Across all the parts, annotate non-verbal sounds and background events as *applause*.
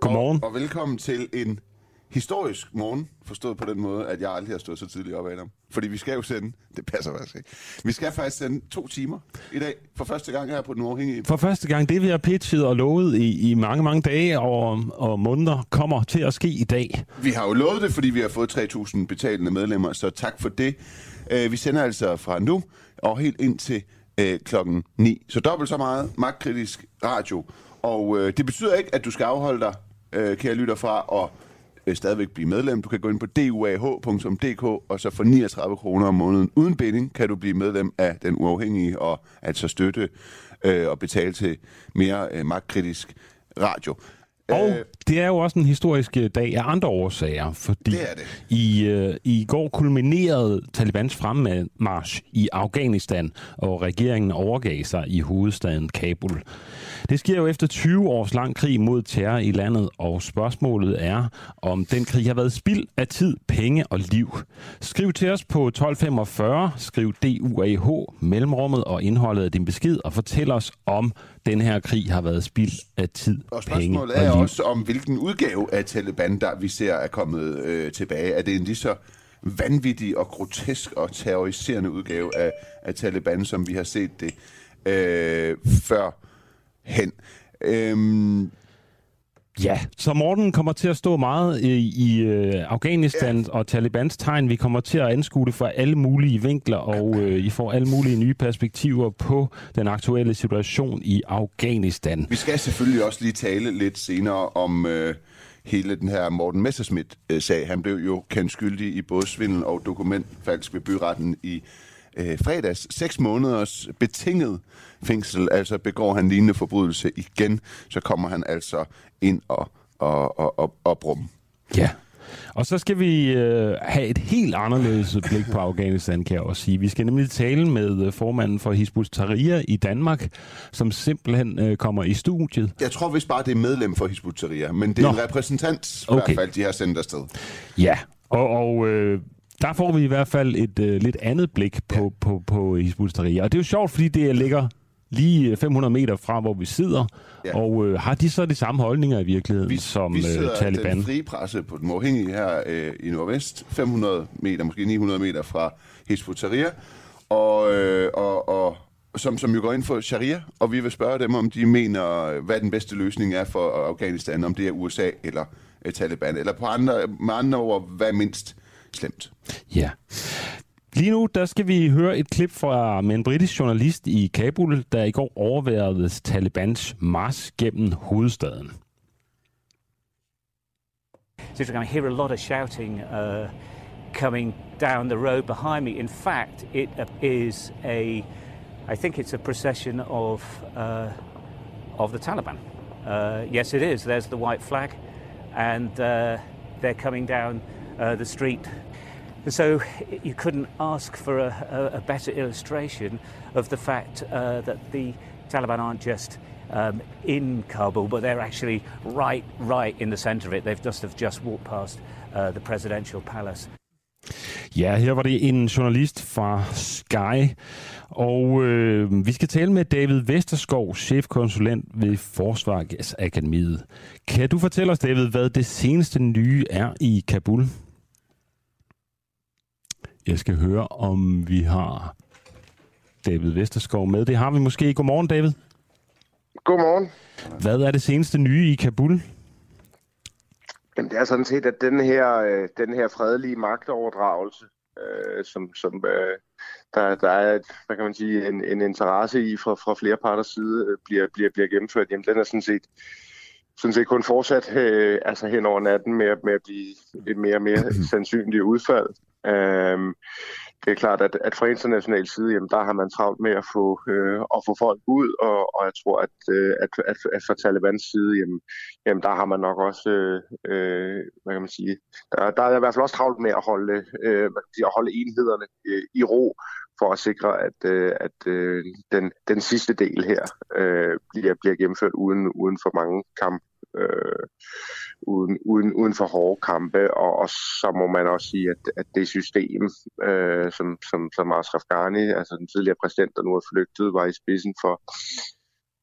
Godmorgen. Og, og velkommen til en historisk morgen, forstået på den måde, at jeg aldrig har stået så tidligt op, Adam. Fordi vi skal jo sende, det passer faktisk ikke, vi skal faktisk sende to timer i dag, for første gang her på Den Uafhængige. For første gang, det vi har pitchet og lovet i, i mange, mange dage og, og måneder, kommer til at ske i dag. Vi har jo lovet det, fordi vi har fået 3.000 betalende medlemmer, så tak for det. Uh, vi sender altså fra nu og helt ind til uh, klokken 9. Så dobbelt så meget magtkritisk radio. Og uh, det betyder ikke, at du skal afholde dig, øh, kære lytter, fra at øh, stadigvæk blive medlem. Du kan gå ind på duah.dk, og så for 39 kroner om måneden uden binding, kan du blive medlem af Den Uafhængige, og altså støtte øh, og betale til mere øh, magtkritisk radio. Og det er jo også en historisk øh, dag af andre årsager, fordi Det er det. I, øh, i går kulminerede Talibans fremmarsch i Afghanistan, og regeringen overgav sig i hovedstaden Kabul. Det sker jo efter 20 års lang krig mod terror i landet, og spørgsmålet er, om den krig har været spild af tid, penge og liv. Skriv til os på 1245, skriv DUAH, mellemrummet og indholdet af din besked, og fortæl os, om den her krig har været spild af tid, Og penge spørgsmålet og er liv. også om, hvilken udgave af Taliban, der vi ser er kommet øh, tilbage. Er det en lige så vanvittig og grotesk og terroriserende udgave af, af Taliban, som vi har set det øh, før hen? Øhm, Ja, så Morten kommer til at stå meget i, i øh, Afghanistan og Talibans tegn. Vi kommer til at anskue det fra alle mulige vinkler, og øh, I får alle mulige nye perspektiver på den aktuelle situation i Afghanistan. Vi skal selvfølgelig også lige tale lidt senere om øh, hele den her Morten Messerschmidt-sag. Han blev jo kendt skyldig i både svindel og dokumentfalsk ved byretten i øh, fredags. Seks måneders betinget fængsel, altså begår han lignende forbrydelse igen, så kommer han altså ind og, og, og, og, og. Ja. Og så skal vi øh, have et helt anderledes blik på Afghanistan, kan jeg også sige. Vi skal nemlig tale med øh, formanden for Hizbut Tahrir i Danmark, som simpelthen øh, kommer i studiet. Jeg tror vist bare, det er medlem for Hizbut Tahrir, men det er Nå. en repræsentant, i Okay. hvert fald, de har sendt afsted. Ja, og, og øh, der får vi i hvert fald et øh, lidt andet blik på, ja. på, på Hizbut Tahrir. Og det er jo sjovt, fordi det ligger lige 500 meter fra, hvor vi sidder. Ja. Og øh, har de så de samme holdninger i virkeligheden Vi, som vi øh, sidder Taliban? den frie presse på den uafhængige her øh, i Nordvest, 500 meter, måske 900 meter fra Hizbut og, øh, og, og som, som jo går ind for sharia, og vi vil spørge dem, om de mener, hvad den bedste løsning er for Afghanistan, om det er USA eller øh, Taliban, eller på andre, med andre ord, hvad mindst slemt. Ja. Lige nu, der skal vi høre et klip fra med en britisk journalist i Kabul, der i går overværede Talibans march gennem hovedstaden. So I hear a lot of shouting uh, coming down the road behind me. In fact, it is a, I think it's a procession of uh, of the Taliban. Uh, yes, it is. There's the white flag, and uh, they're coming down uh, the street. So you couldn't ask for a, a, a better illustration of the fact uh, that the Taliban aren't just um, in Kabul, but they're actually right, right in the centre of it. They've just have just walked past uh, the presidential palace. Ja, her var det en journalist fra Sky, og øh, vi skal tale med David Vesterskov, chefkonsulent ved Forsvarsakademiet. Kan du fortælle os, David, hvad det seneste nye er i Kabul? Jeg skal høre, om vi har David Vesterskov med. Det har vi måske. Godmorgen, David. Godmorgen. Hvad er det seneste nye i Kabul? Jamen, det er sådan set, at den her, øh, den her fredelige magtoverdragelse, øh, som, som øh, der, der er et, hvad kan man sige, en, en interesse i fra, fra flere parters side, øh, bliver, bliver, bliver gennemført, jamen den er sådan set, sådan set kun fortsat øh, altså hen over natten med, med at blive et mere og mere *clears throat* sandsynligt udfald. Øhm, det er klart, at, at fra international side, jamen, der har man travlt med at få, øh, at få folk ud, og, og jeg tror, at, øh, at, at, at fra Talibans side, jamen, jamen, der har man nok også, øh, øh hvad kan man sige, der, der er i hvert fald også travlt med at holde, øh, hvad sige, at holde enhederne øh, i ro, for at sikre, at, øh, at øh, den, den sidste del her øh, bliver, bliver gennemført uden, uden for mange kamp, øh, uden, uden, uden for hårde kampe, og, og så må man også sige, at, at det system, øh, som, som, som Ashraf Ghani, altså den tidligere præsident, der nu er flygtet, var i spidsen for,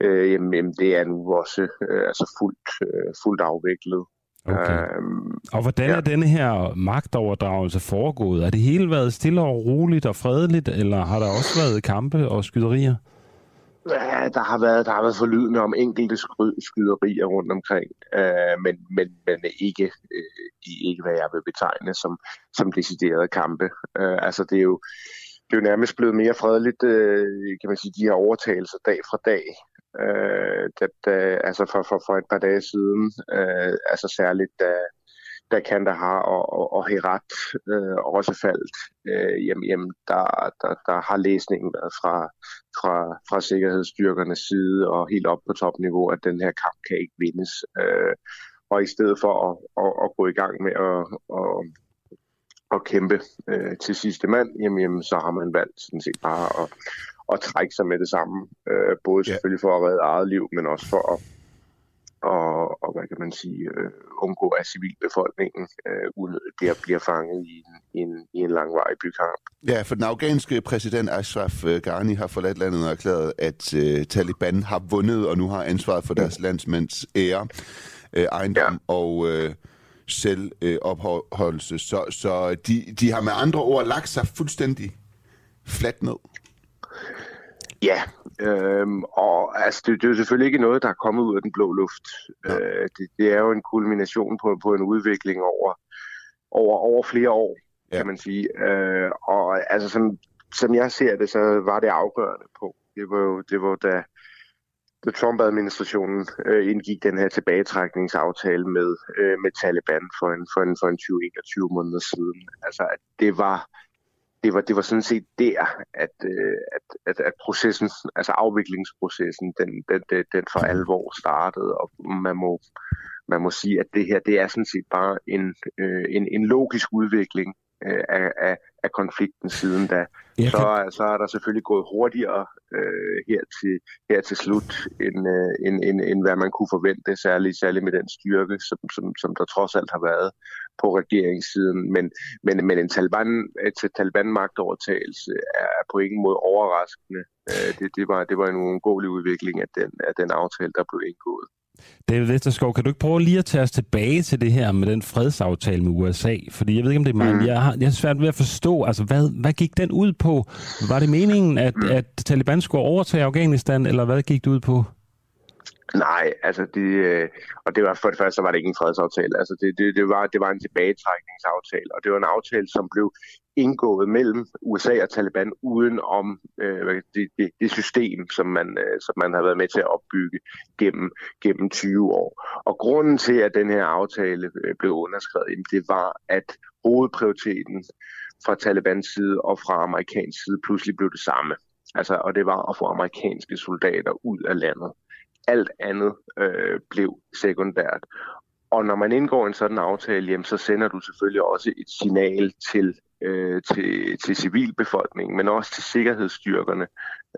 øh, jamen, jamen, det er nu også øh, altså fuldt, øh, fuldt afviklet. Okay. Øhm, og hvordan ja. er denne her magtoverdragelse foregået? Er det hele været stille og roligt og fredeligt, eller har der også været kampe og skyderier? Ja, der har været, der har været forlydende om enkelte skyderier rundt omkring, øh, men, men, men ikke, øh, ikke, hvad jeg vil betegne som, som deciderede kampe. Øh, altså, det er jo, det er jo nærmest blevet mere fredeligt, øh, kan man sige, de her overtagelser dag fra dag. Øh, da, da, altså for, for, for et par dage siden, øh, altså særligt da, da Kandahar og, og, og Herat øh, også faldt, øh, jamen, jamen der, der, der har læsningen været fra, fra, fra sikkerhedsstyrkernes side og helt op på topniveau, at den her kamp kan ikke vindes. Øh, og i stedet for at, at, at gå i gang med at, at, at kæmpe øh, til sidste mand, jamen, jamen, så har man valgt sådan set bare at, at trække sig med det samme. Øh, både selvfølgelig for at redde eget liv, men også for at og, og hvad kan man sige, øh, undgå, at civilbefolkningen øh, unødigt bliver, bliver fanget i en, i en, i en langvarig bykamp. Ja, for den afghanske præsident Ashraf øh, Ghani har forladt landet og erklæret, at øh, Taliban har vundet og nu har ansvaret for deres landsmænds ære, øh, ejendom ja. og øh, selvopholdelse. Øh, så så de, de har med andre ord lagt sig fuldstændig fladt ned. Ja, øhm, og altså, det, det er jo selvfølgelig ikke noget, der er kommet ud af den blå luft. Ja. Øh, det, det er jo en kulmination på, på en udvikling over, over, over flere år, ja. kan man sige. Øh, og altså, som, som jeg ser det, så var det afgørende på. Det var jo, det var da, da Trump-administrationen øh, indgik den her tilbagetrækningsaftale med, øh, med Taliban for en, for en, for en 20-21 måneder siden. Altså, at det var det var, det var sådan set der, at, øh, at, at, at processen, altså afviklingsprocessen, den, den, den, den for alvor startede, og man må, man må sige, at det her, det er sådan set bare en, øh, en, en logisk udvikling øh, af, af, af konflikten siden da. Så, så er der selvfølgelig gået hurtigere øh, her, til, her til slut, end, øh, end, end, end hvad man kunne forvente, særligt, særligt med den styrke, som, som, som der trods alt har været på regeringssiden. Men, men, men en Taliban, et Taliban-magtovertagelse er på ingen måde overraskende. Øh, det, det, var, det var en uundgåelig udvikling af den, af den aftale, der blev indgået. David Vesterskov, kan du ikke prøve lige at tage os tilbage til det her med den fredsaftale med USA? Fordi jeg ved ikke, om det er mig, mm. jeg, har, jeg har svært ved at forstå, altså hvad, hvad gik den ud på? Var det meningen, at, mm. at Taliban skulle overtage Afghanistan, eller hvad gik det ud på? Nej, altså det, øh, og det var for det første var det ikke en fredsaftale. Altså det, det, det, var, det var en tilbagetrækningsaftale, og det var en aftale, som blev indgået mellem USA og Taliban uden om øh, det, det, det system, som man, øh, som man har været med til at opbygge gennem, gennem 20 år. Og grunden til, at den her aftale øh, blev underskrevet, det var, at hovedprioriteten fra Talibans side og fra amerikansk side pludselig blev det samme. Altså, og det var at få amerikanske soldater ud af landet alt andet øh, blev sekundært. Og når man indgår en sådan aftale, jamen, så sender du selvfølgelig også et signal til, øh, til, til civilbefolkningen, men også til sikkerhedsstyrkerne,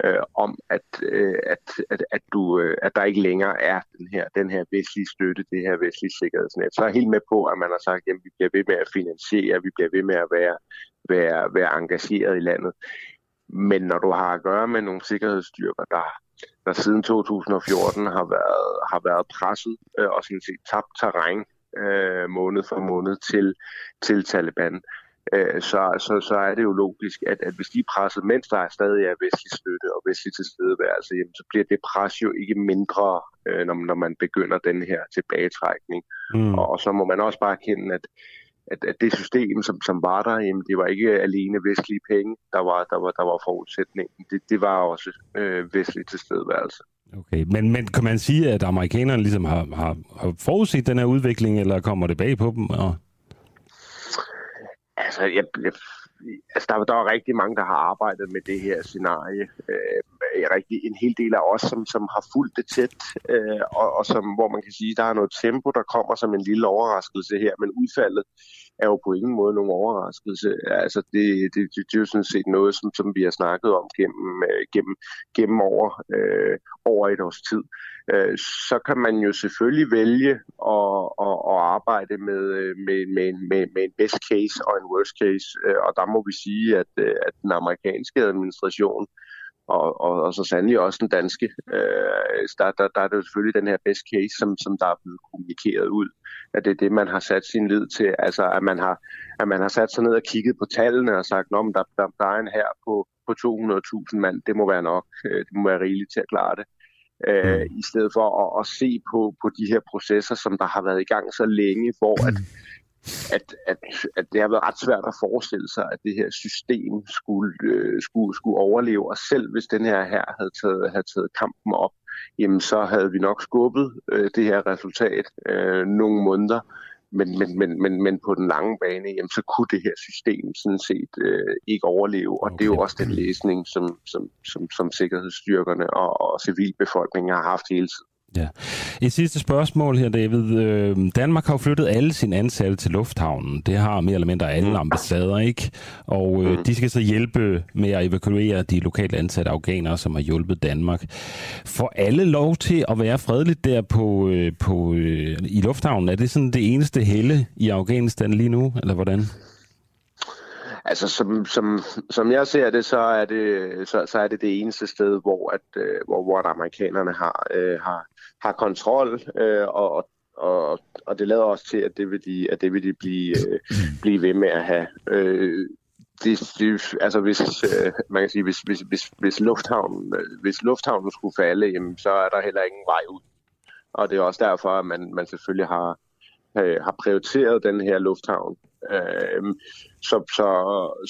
øh, om at, øh, at, at, at, du, øh, at der ikke længere er den her, den her vestlige støtte, det her vestlige sikkerhedsnet. Så er jeg helt med på, at man har sagt, at vi bliver ved med at finansiere, vi bliver ved med at være, være, være engageret i landet. Men når du har at gøre med nogle sikkerhedsstyrker, der der siden 2014 har været, har været presset øh, og sådan set tabt terræn øh, måned for måned til, til Taliban, øh, så, så, så er det jo logisk, at, at hvis de er presset, mens der er stadig er vestlig støtte og vestlig tilstedeværelse, jamen, så bliver det pres jo ikke mindre, øh, når, når man begynder den her tilbagetrækning. Mm. Og, og så må man også bare erkende, at at, at det system, som, som var der, jamen, det var ikke alene vestlige penge, der var, der var, der var forudsætningen. Det, det var også øh, vestlig tilstedeværelse. Okay, men, men kan man sige, at amerikanerne ligesom har, har, har forudset den her udvikling, eller kommer det bag på dem? Og... Altså, jeg, jeg, altså der, der er rigtig mange, der har arbejdet med det her scenarie. Øh, rigtig en hel del af os, som, som har fulgt det tæt, øh, og, og som, hvor man kan sige, der er noget tempo, der kommer som en lille overraskelse her, men udfaldet er jo på ingen måde nogen overraskelse. Altså det, det, det, det er jo sådan set noget, som, som vi har snakket om gennem, øh, gennem, gennem over, øh, over et års tid. Øh, så kan man jo selvfølgelig vælge at, at, at arbejde med, øh, med, med, med, med en best case og en worst case, øh, og der må vi sige, at, øh, at den amerikanske administration og, og, og så sandelig også den danske. Øh, der, der, der er det jo selvfølgelig den her best case, som, som der er blevet kommunikeret ud, at det er det, man har sat sin lid til. Altså, at man har, at man har sat sig ned og kigget på tallene og sagt, at der, der, der er en her på, på 200.000 mand, det må være nok, øh, det må være rigeligt til at klare det. Øh, mm. I stedet for at, at se på, på de her processer, som der har været i gang så længe, hvor at, *clears throat* at, at, at det har været ret svært at forestille sig, at det her system skulle, øh, skulle, skulle overleve, og selv hvis den her her havde taget, havde taget kampen op, jamen så havde vi nok skubbet øh, det her resultat øh, nogle måneder, men, men, men, men, men på den lange bane, jamen, så kunne det her system sådan set øh, ikke overleve. Og okay. det er jo også den læsning, som, som, som, som sikkerhedsstyrkerne og, og civilbefolkningen har haft hele tiden. Ja. Et sidste spørgsmål her, David. Øh, Danmark har jo flyttet alle sine ansatte til lufthavnen. Det har mere eller mindre alle mm. ambassader, ikke? Og øh, mm. de skal så hjælpe med at evakuere de lokale ansatte afghanere, som har hjulpet Danmark. Får alle lov til at være fredeligt der på, øh, på, øh, i lufthavnen? Er det sådan det eneste helle i Afghanistan lige nu, eller hvordan? Altså, som, som, som jeg ser det, så er det, så, så er det det eneste sted, hvor, at, hvor, hvor amerikanerne har, øh, har, har kontrol, øh, og, og, og det lader også til, at det vil de, at det vil de blive, øh, *clears throat* blive ved med at have. Øh, det, det, altså hvis, øh, man kan sige, hvis, hvis, hvis, hvis, lufthavnen, hvis lufthavnen skulle falde, jamen, så er der heller ingen vej ud. Og det er også derfor, at man, man selvfølgelig har, øh, har prioriteret den her lufthavn Øh, så, så,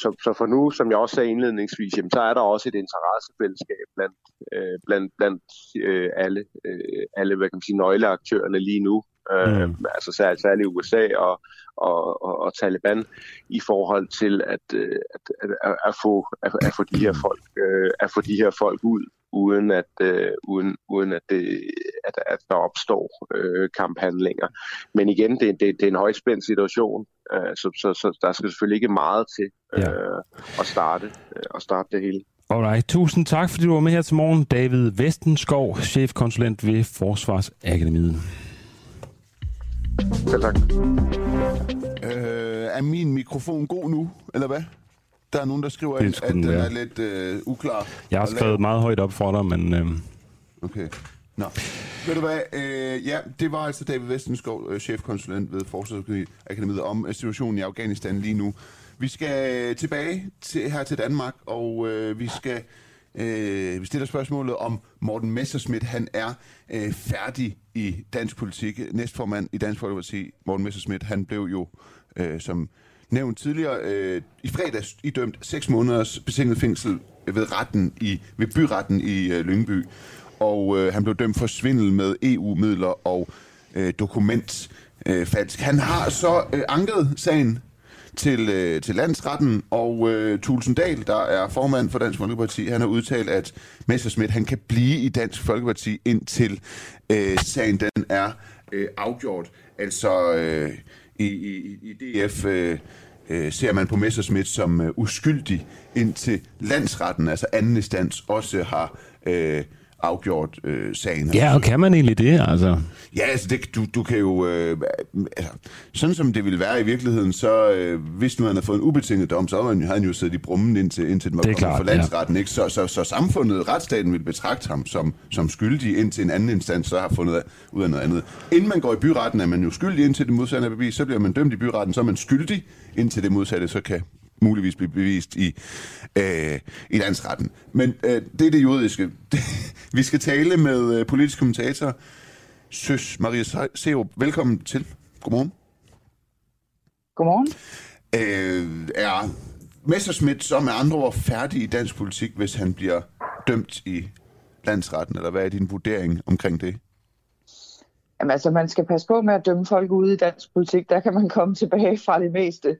så, så for nu, som jeg også sagde indledningsvis, jamen, så er der også et interessefællesskab blandt, øh, blandt, blandt øh, alle, øh, alle hvad kan man sige, nøgleaktørerne lige nu. Øh, mm. Altså særligt, særligt USA og, og, og, og Taliban i forhold til at, øh, at, at, at, at, få, at, at få de her folk øh, at få de her folk ud uden at, øh, uden, uden at, det, at, at der opstår øh, kamphandlinger. Men igen, det, det, det er en højspændt situation, øh, så, så, så der skal selvfølgelig ikke meget til øh, ja. at, starte, øh, at starte det hele. Alright, tusind tak, fordi du var med her til morgen. David Vestenskov, chefkonsulent ved Forsvarsakademiet. Selv tak. Øh, er min mikrofon god nu, eller hvad? Der er nogen, der skriver ind, at den er lidt øh, uklar. Jeg har skrevet meget højt op for dig, men... Øh... Okay. Nå. Ved du hvad? Øh, ja, det var altså David Vestenskov, øh, chefkonsulent ved Forsvarsakademiet, om øh, situationen i Afghanistan lige nu. Vi skal tilbage til, her til Danmark, og øh, vi skal øh, vi stiller spørgsmålet om Morten Messerschmidt. Han er øh, færdig i dansk politik. Næstformand i Dansk Folkeparti, Morten Messerschmidt, han blev jo øh, som nævnt tidligere, øh, i fredags idømt 6 måneders betinget fængsel ved retten i ved byretten i øh, Lyngby. Og øh, han blev dømt for svindel med EU-midler og øh, dokument øh, falsk. Han har så øh, anket sagen til, øh, til landsretten, og øh, Tulsendal, der er formand for Dansk Folkeparti, han har udtalt, at Messerschmidt han kan blive i Dansk Folkeparti indtil øh, sagen den er øh, afgjort. Altså øh, i, i, i DF øh, øh, ser man på Messerschmidt som øh, uskyldig indtil landsretten, altså anden instans, også har øh, afgjort øh, sagen. Ja, og kan man egentlig det, altså? Ja, altså, det, du, du kan jo... Øh, altså, sådan som det ville være i virkeligheden, så øh, hvis nu han havde fået en ubetinget dom, så havde han, jo siddet i brummen indtil, indtil den var kommet for landsretten. Ja. Ikke? Så, så, så samfundet, retsstaten, vil betragte ham som, som skyldig, indtil en anden instans så har fundet ud af noget andet. Inden man går i byretten, er man jo skyldig indtil det modsatte er bevis. Så bliver man dømt i byretten, så er man skyldig indtil det modsatte så kan muligvis blive bevist i, øh, i landsretten. Men øh, det er det juridiske. *laughs* Vi skal tale med øh, politisk kommentator Søs Maria Serup. Velkommen til. Godmorgen. Godmorgen. Øh, er Messerschmidt så med andre ord færdig i dansk politik, hvis han bliver dømt i landsretten, eller hvad er din vurdering omkring det? Jamen altså, man skal passe på med at dømme folk ude i dansk politik. Der kan man komme tilbage fra det meste.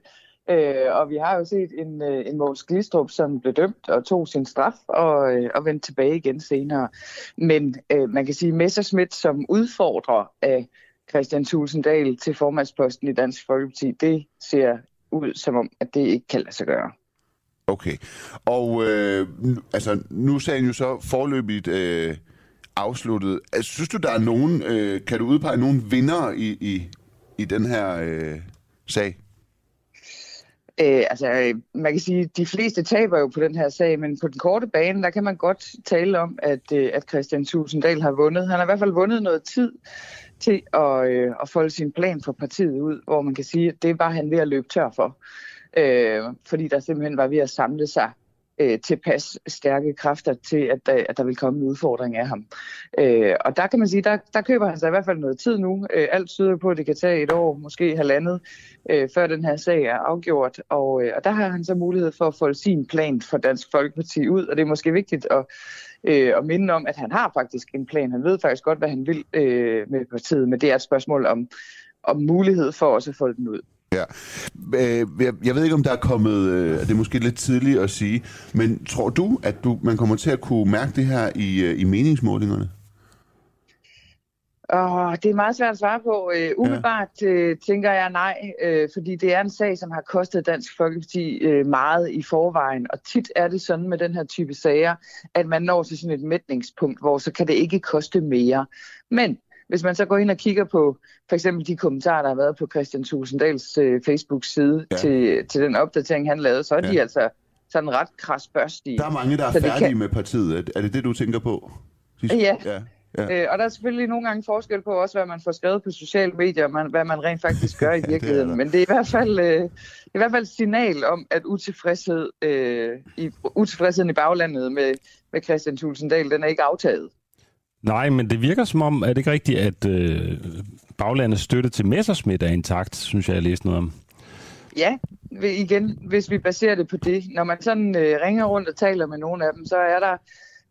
Øh, og vi har jo set en, øh, en Måns Glistrup, som blev dømt og tog sin straf og, øh, og vendte tilbage igen senere. Men øh, man kan sige, Messerschmidt som udfordrer af Christian Tulsendal til formandsposten i Dansk Folkeparti, det ser ud som om, at det ikke kan lade sig gøre. Okay. Og øh, altså, nu sagde jo så forløbigt øh, afsluttet. Altså, synes du, der er nogen, øh, kan du udpege nogen vinder i, i, i den her øh, sag? Øh, altså, man kan sige, at de fleste taber jo på den her sag, men på den korte bane, der kan man godt tale om, at, øh, at Christian Tusinddal har vundet. Han har i hvert fald vundet noget tid til at, øh, at folde sin plan for partiet ud, hvor man kan sige, at det var han ved at løbe tør for. Øh, fordi der simpelthen var ved at samle sig øh, tilpas stærke kræfter til, at, der, at der vil komme en udfordring af ham. Øh, og der kan man sige, der, der køber han sig i hvert fald noget tid nu. Øh, alt tyder på, at det kan tage et år, måske halvandet, øh, før den her sag er afgjort. Og, øh, og der har han så mulighed for at få sin plan for Dansk Folkeparti ud, og det er måske vigtigt at øh, og minde om, at han har faktisk en plan. Han ved faktisk godt, hvad han vil øh, med partiet, men det er et spørgsmål om, om mulighed for også at få den ud. Ja. Øh, jeg ved ikke, om der er kommet, øh, det er måske lidt tidligt at sige, men tror du, at du, man kommer til at kunne mærke det her i, øh, i meningsmålingerne? Oh, det er meget svært at svare på. Uh, umiddelbart uh, tænker jeg nej, uh, fordi det er en sag, som har kostet Dansk Folkeparti uh, meget i forvejen. Og tit er det sådan med den her type sager, at man når til sådan et mætningspunkt, hvor så kan det ikke koste mere. Men hvis man så går ind og kigger på for eksempel de kommentarer, der har været på Christian Tusinddals uh, Facebook-side ja. til, til den opdatering, han lavede, så er ja. de altså sådan ret krasbørstige. Der er mange, der er færdige kan... med partiet. Er det det, du tænker på? De... Ja. ja. Ja. Øh, og der er selvfølgelig nogle gange forskel på også, hvad man får skrevet på sociale medier, og man, hvad man rent faktisk gør i virkeligheden. *laughs* ja, det Men det er i hvert fald, øh, i hvert fald signal om, at utilfredshed, øh, i, utilfredsheden i baglandet med, med Christian Tulsendal, den er ikke aftaget. Nej, men det virker som om, er det ikke rigtigt, at øh, baglandets støtte til Messerschmidt er intakt, synes jeg, jeg læste noget om. Ja, igen, hvis vi baserer det på det. Når man sådan øh, ringer rundt og taler med nogle af dem, så er der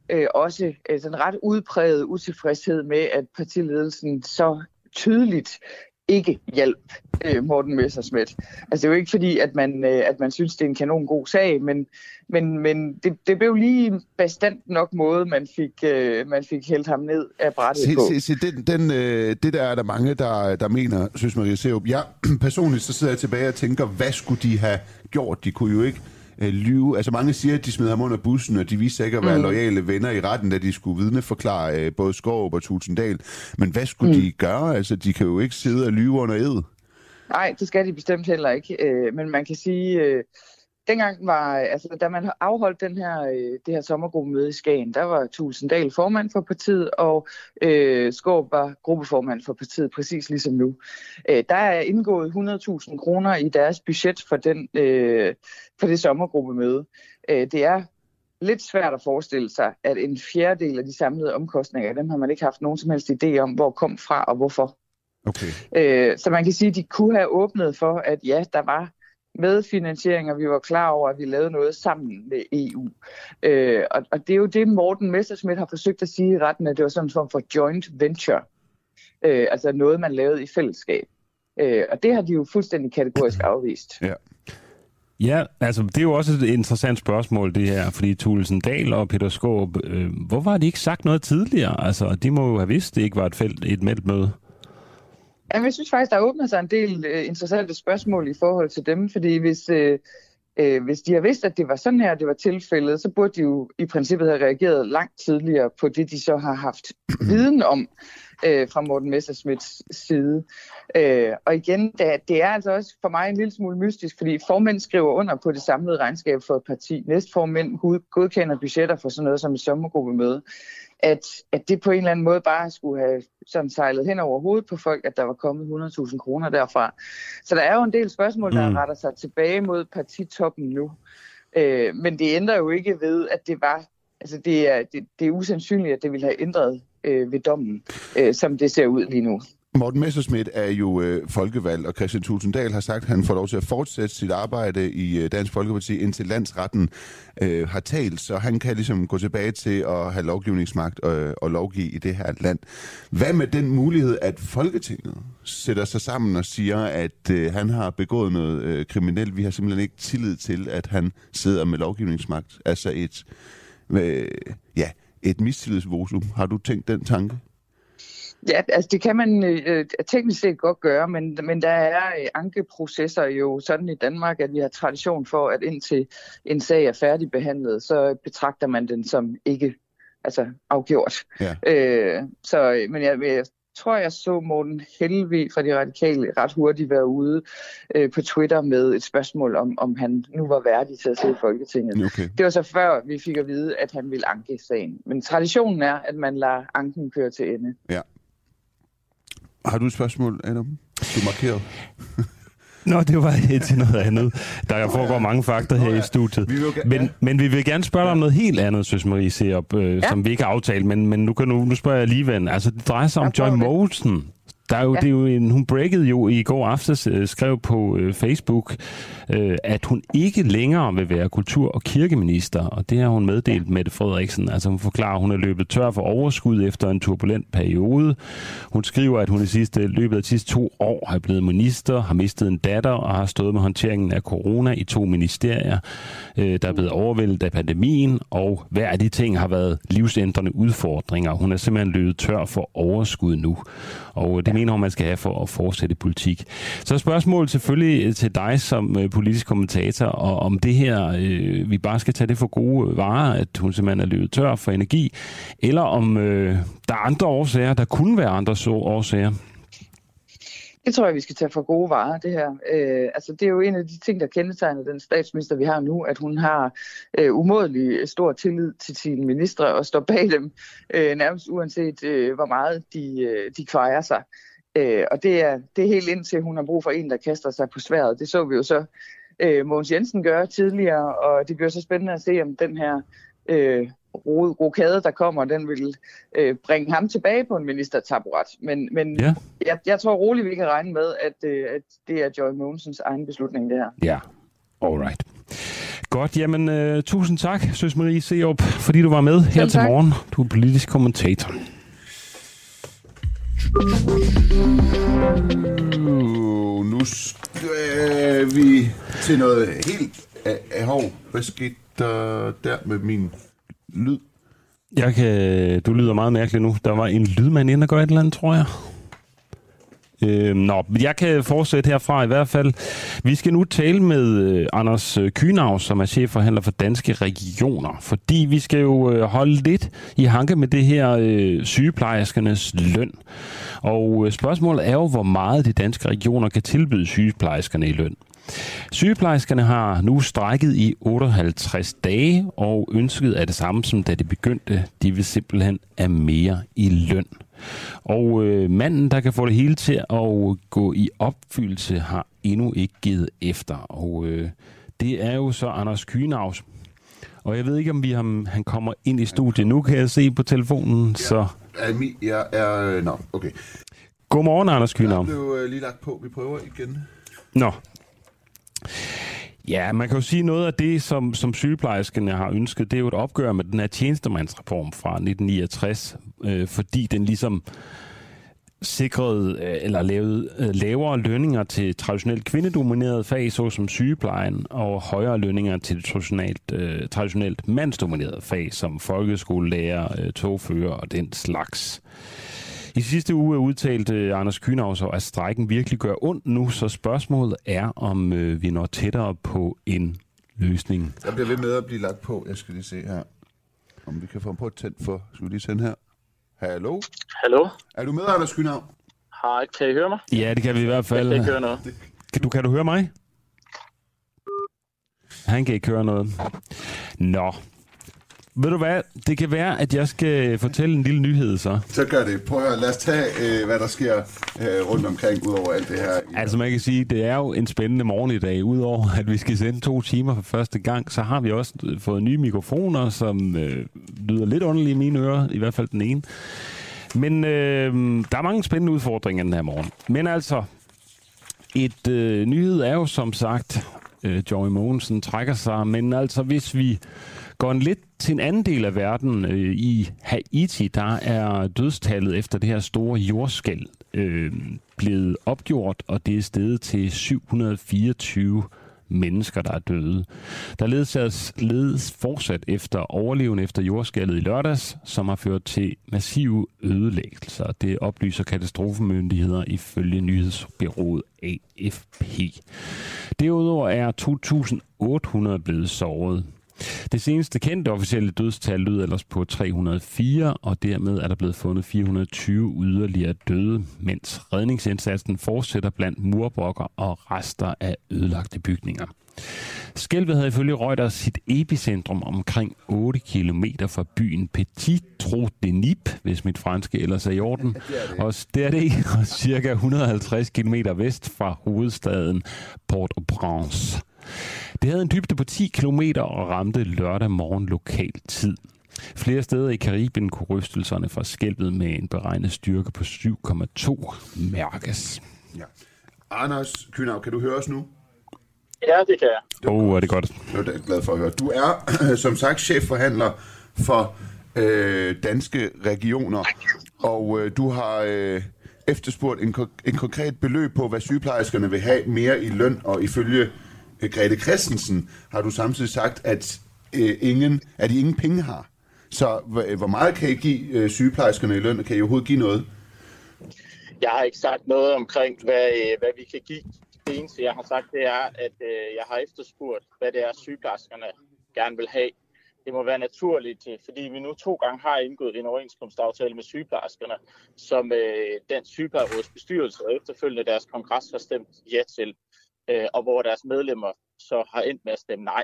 øh, også øh, sådan ret udpræget utilfredshed med, at partiledelsen så tydeligt ikke hjælp øh, Morten Messersmith. Altså det er jo ikke fordi, at man, øh, at man synes, det er en kanon god sag, men, men, men det, det blev lige bestandt nok måde, man fik, øh, man fik hældt ham ned af brættet se, på. Se, se, den, den, øh, det der er der mange, der, der mener, synes Maria Seup. Jeg *clears throat* personligt så sidder jeg tilbage og tænker, hvad skulle de have gjort? De kunne jo ikke øh, lyve. Altså mange siger, at de smed ham under bussen, og de viste sig ikke at være mm. lojale venner i retten, da de skulle vidneforklare øh, både Skov og Tusinddal. Men hvad skulle mm. de gøre? Altså de kan jo ikke sidde og lyve under ed. Nej, det skal de bestemt heller ikke. Øh, men man kan sige, øh, dengang var, altså da man afholdt den her, øh, det her sommergruppemøde i Skagen, der var Tulsendal formand for partiet, og øh, Skåb var gruppeformand for partiet, præcis ligesom nu. Øh, der er indgået 100.000 kroner i deres budget for, den, øh, for det sommergruppemøde. Øh, det er lidt svært at forestille sig, at en fjerdedel af de samlede omkostninger, dem har man ikke haft nogen som helst idé om, hvor kom fra og hvorfor. Okay. Øh, så man kan sige, at de kunne have åbnet for, at ja, der var medfinansiering, og vi var klar over, at vi lavede noget sammen med EU. Øh, og, og det er jo det, Morten Messerschmidt har forsøgt at sige i retten, at det var sådan en form for joint venture. Øh, altså noget, man lavede i fællesskab. Øh, og det har de jo fuldstændig kategorisk afvist. Ja. Ja, altså det er jo også et interessant spørgsmål det her, fordi Thulesen Dahl og Peter Skåb, øh, hvorfor har de ikke sagt noget tidligere? Altså, de må jo have vidst, det ikke var et, felt, et meldt møde. Jamen, jeg synes faktisk, der åbner sig en del uh, interessante spørgsmål i forhold til dem, fordi hvis, uh, uh, hvis de har vidst, at det var sådan her, det var tilfældet, så burde de jo i princippet have reageret langt tidligere på det, de så har haft *clears throat* viden om uh, fra Morten Messersmiths side. Uh, og igen, det, det er altså også for mig en lille smule mystisk, fordi formænd skriver under på det samlede regnskab for et parti. Næstformænd godkender budgetter for sådan noget som et sommergruppemøde at, at det på en eller anden måde bare skulle have sådan sejlet hen over hovedet på folk, at der var kommet 100.000 kroner derfra. Så der er jo en del spørgsmål, der mm. retter sig tilbage mod partitoppen nu. Øh, men det ændrer jo ikke ved, at det var, altså det er, det, det er usandsynligt, at det ville have ændret øh, ved dommen, øh, som det ser ud lige nu. Morten Messerschmidt er jo øh, folkevalg, og Christian Tulsendal har sagt, at han får lov til at fortsætte sit arbejde i øh, Dansk Folkeparti, indtil landsretten øh, har talt, så han kan ligesom gå tilbage til at have lovgivningsmagt og, øh, og lovgive i det her land. Hvad med den mulighed, at Folketinget sætter sig sammen og siger, at øh, han har begået noget øh, kriminelt? Vi har simpelthen ikke tillid til, at han sidder med lovgivningsmagt. Altså et, øh, ja, et mistillidsvotum. Har du tænkt den tanke? Ja, altså det kan man øh, teknisk set godt gøre, men, men der er øh, ankeprocesser jo sådan i Danmark, at vi har tradition for, at indtil en sag er færdigbehandlet, så betragter man den som ikke altså afgjort. Ja. Øh, så, men jeg, jeg tror, jeg så Morten Helve fra De Radikale ret hurtigt være ude øh, på Twitter med et spørgsmål om, om han nu var værdig til at sidde i Folketinget. Okay. Det var så før, vi fik at vide, at han ville anke sagen. Men traditionen er, at man lader anken køre til ende. Har du et spørgsmål, Adam? Du markerede. Nå, det var *laughs* til noget andet. Der foregår mange fakta her i studiet. Men, ja. men vi vil gerne spørge dig om noget helt andet, synes Marie Serup, øh, ja. som vi ikke har aftalt, men, men nu, kan nu, nu spørger jeg alligevel. Altså, det drejer sig om Joy. Mogensen. Der er jo, ja. Ja. det er jo en, hun breakede jo i går aftes, øh, skrev på øh, Facebook, øh, at hun ikke længere vil være kultur- og kirkeminister, og det har hun meddelt Mette Frederiksen. Altså hun forklarer, at hun er løbet tør for overskud efter en turbulent periode. Hun skriver, at hun i sidste løbet af de sidste to år har blevet minister, har mistet en datter og har stået med håndteringen af corona i to ministerier, øh, der er blevet overvældet af pandemien, og hver af de ting har været livsændrende udfordringer. Hun er simpelthen løbet tør for overskud nu, og det mener hun, man skal have for at fortsætte politik. Så spørgsmålet selvfølgelig øh, til dig som øh, politisk kommentator, og om det her, øh, vi bare skal tage det for gode varer, at hun simpelthen er løbet tør for energi, eller om øh, der er andre årsager, der kunne være andre så årsager. Det tror jeg, vi skal tage for gode varer, det her. Øh, altså, det er jo en af de ting, der kendetegner den statsminister, vi har nu, at hun har øh, umådelig stor tillid til sine ministre og står bag dem, øh, nærmest uanset øh, hvor meget de, øh, de kvejer sig. Øh, og det er, det er helt indtil hun har brug for en, der kaster sig på sværet. Det så vi jo så øh, Mogens Jensen gøre tidligere, og det bliver så spændende at se, om den her øh, ro- rokade, der kommer, den vil øh, bringe ham tilbage på en ministertaburet. Men, men Ja. jeg, jeg tror roligt, vi kan regne med, at, øh, at det er Joy Mogensens egen beslutning, det her. Ja, alright. Godt, jamen uh, tusind tak, Søs Marie Serup, fordi du var med her Selv til tak. morgen. Du er politisk kommentator. Uh, nu skal vi til noget helt... Uh, hov, hvad skete der der med min lyd? Jeg kan, du lyder meget mærkeligt nu. Der var en lydmand inde og gøre et eller andet, tror jeg. Øh, nå, jeg kan fortsætte herfra i hvert fald. Vi skal nu tale med øh, Anders Kynav, som er chefforhandler for Danske Regioner, fordi vi skal jo øh, holde lidt i hanke med det her øh, sygeplejerskernes løn. Og øh, spørgsmålet er jo, hvor meget de danske regioner kan tilbyde sygeplejerskerne i løn. Sygeplejerskerne har nu strækket i 58 dage, og ønsket er det samme som da det begyndte. De vil simpelthen have mere i løn. Og øh, manden, der kan få det hele til at gå i opfyldelse, har endnu ikke givet efter. Og øh, det er jo så Anders Kynavs. Og jeg ved ikke, om vi ham, han kommer ind i studiet. Nu kan jeg se på telefonen, så... Er mi, jeg er... Nå, okay. Godmorgen, Anders Der Kynav. blev uh, lige lagt på. Vi prøver igen. Nå. Ja, man kan jo sige noget af det, som, som sygeplejerskerne har ønsket, det er jo et opgør med den her tjenestemandsreform fra 1969, øh, fordi den ligesom sikrede øh, eller lavede øh, lavere lønninger til traditionelt kvindedominerede fag, såsom sygeplejen, og højere lønninger til traditionelt, øh, traditionelt mandsdominerede fag, som folkeskolelærer, øh, togfører og den slags. I sidste uge udtalte øh, Anders Kynav så, at strækken virkelig gør ondt nu, så spørgsmålet er, om øh, vi når tættere på en løsning. Der bliver ved med at blive lagt på. Jeg skal lige se her, om vi kan få ham på et tændt for. Skal vi lige sende her? Hallo? Hallo? Er du med, Anders Kynav? Hej, kan I høre mig? Ja, det kan vi i hvert Jeg fald. kan ikke høre noget. Kan du, kan du høre mig? Han kan ikke høre noget. Nå. Ved du hvad? Det kan være, at jeg skal fortælle en lille nyhed så. Så gør det. Prøv at høre, lad os tage, øh, hvad der sker øh, rundt omkring, ud over alt det her. Altså man kan sige, det er jo en spændende morgen i dag. Udover at vi skal sende to timer for første gang, så har vi også øh, fået nye mikrofoner, som øh, lyder lidt underligt i mine ører, i hvert fald den ene. Men øh, der er mange spændende udfordringer den her morgen. Men altså, et øh, nyhed er jo som sagt, øh, Joey Mogensen trækker sig, men altså hvis vi går en lidt til en anden del af verden, øh, i Haiti, der er dødstallet efter det her store jordskæld øh, blevet opgjort, og det er steget til 724 mennesker, der er døde. Der ledes, ledes fortsat efter overlevende efter jordskældet i lørdags, som har ført til massive ødelæggelser. Det oplyser katastrofemyndigheder ifølge nyhedsbyrået AFP. Derudover er 2.800 blevet såret. Det seneste kendte officielle dødstal lyder ellers på 304, og dermed er der blevet fundet 420 yderligere døde, mens redningsindsatsen fortsætter blandt murbrokker og rester af ødelagte bygninger. Skælvet havde ifølge Reuters sit epicentrum omkring 8 km fra byen Petit Trou de Nip, hvis mit franske ellers er i orden. *laughs* Og det er det, og cirka 150 km vest fra hovedstaden Port-au-Prince. Det havde en dybde på 10 km og ramte lørdag morgen lokal tid. Flere steder i Karibien kunne rystelserne fra skælvet med en beregnet styrke på 7,2 mærkes. Ja. Anders Kynav, kan du høre os nu? Ja, det kan jeg. Åh, oh, er det godt. Det er jeg glad for at høre. Du er, *clears throat* som sagt, chefforhandler for øh, danske regioner, og øh, du har øh, efterspurgt en, en konkret beløb på, hvad sygeplejerskerne vil have mere i løn, og ifølge Grete Christensen har du samtidig sagt, at, øh, ingen, at I ingen penge har. Så hvor meget kan I give øh, sygeplejerskerne i løn, og kan I overhovedet give noget? Jeg har ikke sagt noget omkring, hvad, øh, hvad vi kan give det eneste, jeg har sagt, det er, at øh, jeg har efterspurgt, hvad det er, sygeplejerskerne gerne vil have. Det må være naturligt, øh, fordi vi nu to gange har indgået en overenskomstaftale med sygeplejerskerne, som øh, den sygeplejeråds bestyrelse og efterfølgende deres kongres har stemt ja til, øh, og hvor deres medlemmer så har endt med at stemme nej.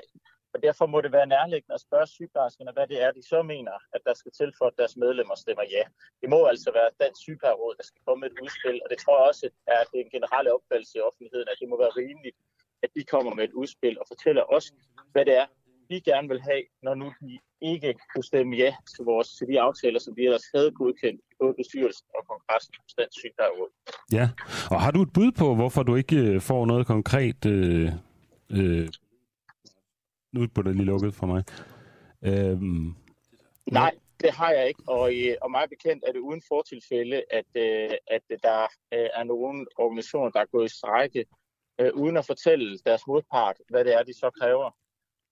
Og derfor må det være nærliggende at spørge sygeplejerskerne, hvad det er, de så mener, at der skal til for, at deres medlemmer stemmer ja. Det må altså være den sygeplejeråd, der skal komme med et udspil, og det tror jeg også, at det er en generelle opfattelse i offentligheden, at det må være rimeligt, at de kommer med et udspil og fortæller os, hvad det er, vi gerne vil have, når nu de ikke kunne stemme ja til, vores, til de aftaler, som vi ellers havde godkendt i både bestyrelsen og kongressen hos den sygeplejeråd. Ja, og har du et bud på, hvorfor du ikke øh, får noget konkret øh, øh, nu på det lige lukket for mig. Øhm, Nej, det har jeg ikke, og, og meget bekendt er det uden fortilfælde, at, øh, at der øh, er nogle organisationer, der er gået i strække, øh, uden at fortælle deres modpart, hvad det er, de så kræver.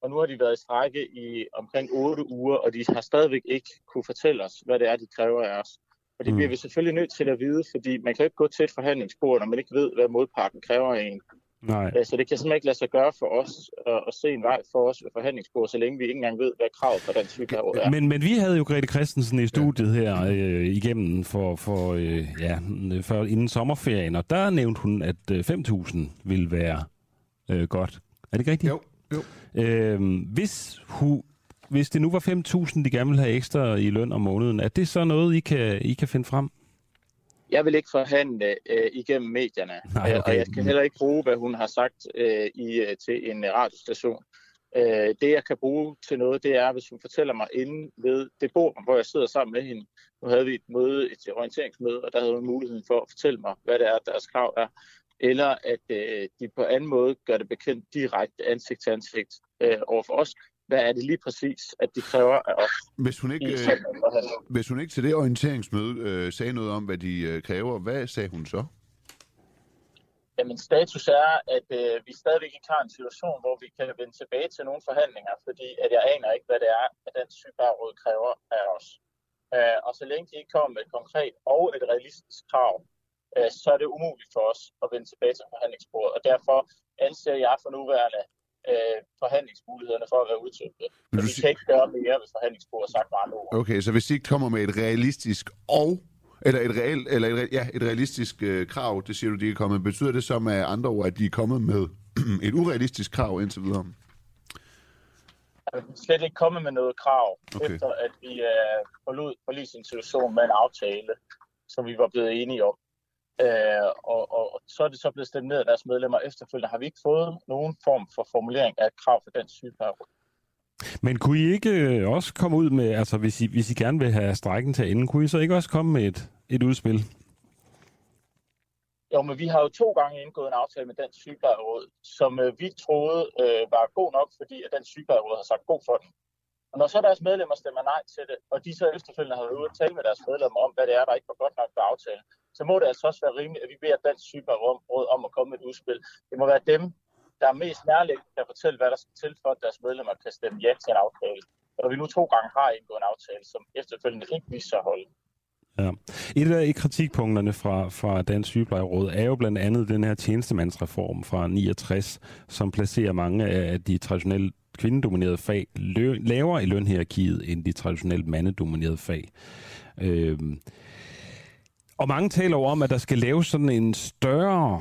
Og nu har de været i strække i omkring 8 uger, og de har stadigvæk ikke kunne fortælle os, hvad det er, de kræver af os. Og det mm. bliver vi selvfølgelig nødt til at vide, fordi man kan ikke gå til et forhandlingsbord, når man ikke ved, hvad modparten kræver af en. Nej. Øh, så det kan simpelthen ikke lade sig gøre for os at, at se en vej for os ved forhandlingsbordet, så længe vi ikke engang ved, hvad kravet for den type er. Men, men vi havde jo Grete Christensen i studiet her øh, igennem for, for, øh, ja, for inden sommerferien, og der nævnte hun, at øh, 5.000 ville være øh, godt. Er det ikke rigtigt? Jo. Jo. Øh, hvis, hu, hvis det nu var 5.000, de gerne vil have ekstra i løn om måneden, er det så noget, I kan, I kan finde frem? jeg vil ikke forhandle øh, igennem medierne, Nej, okay. og jeg kan heller ikke bruge, hvad hun har sagt øh, i, øh, til en radiostation. Øh, det, jeg kan bruge til noget, det er, hvis hun fortæller mig inden ved det bord, hvor jeg sidder sammen med hende. Nu havde vi et møde, et orienteringsmøde, og der havde hun muligheden for at fortælle mig, hvad det er, deres krav er. Eller at øh, de på anden måde gør det bekendt direkte ansigt til ansigt øh, over for os, hvad er det lige præcis, at de kræver af os. Hvis hun ikke, øh, hvis hun ikke til det orienteringsmøde øh, sagde noget om, hvad de øh, kræver, hvad sagde hun så? Jamen status er, at øh, vi stadigvæk ikke har en situation, hvor vi kan vende tilbage til nogle forhandlinger, fordi at jeg aner ikke, hvad det er, at den sygeplejeråd kræver af os. Øh, og så længe de ikke kommer med et konkret og et realistisk krav, øh, så er det umuligt for os at vende tilbage til forhandlingsbordet. Og derfor anser jeg for nuværende øh, forhandlingsmulighederne for at være udtømte. Men vi kan ikke gøre mere ved forhandlingsbordet sagt med andre ord. Okay, så hvis de ikke kommer med et realistisk og eller et, reelt, eller et, ja, et realistisk øh, krav, det siger du, de er kommet. Betyder det så med andre ord, at de er kommet med *clears throat* et urealistisk krav indtil videre? Vi er slet ikke kommet med noget krav, okay. efter at vi øh, forlod forlisinstitutionen med en aftale, som vi var blevet enige om. Øh, og, og, og så er det så blevet stemt ned af deres medlemmer efterfølgende. Har vi ikke fået nogen form for formulering af krav for den sygeplejeråd. Men kunne I ikke øh, også komme ud med, altså hvis I, hvis I gerne vil have strækken til at ende, kunne I så ikke også komme med et, et udspil? Jo, men vi har jo to gange indgået en aftale med den sygeplejeråd, som øh, vi troede øh, var god nok, fordi at den sygeplejeråd har sagt god for den. Og når så deres medlemmer stemmer nej til det, og de så efterfølgende har været ude og tale med deres medlemmer om, hvad det er, der ikke var godt nok for aftalen, så må det altså også være rimeligt, at vi beder Dansk Sygeplejeråd om at komme med et udspil. Det må være dem, der er mest nærliggende at fortælle, hvad der skal til for, at deres medlemmer kan stemme ja til en aftale. Og vi nu to gange har indgået en aftale, som efterfølgende ikke viser sig at holde. Ja. Et af kritikpunkterne fra, fra Dansk Sygeplejeråd er jo blandt andet den her tjenestemandsreform fra 69, som placerer mange af de traditionelle kvindedominerede fag lø, lavere i lønhierarkiet end de traditionelt mandedominerede fag. Øh, og mange taler jo om, at der skal laves sådan en større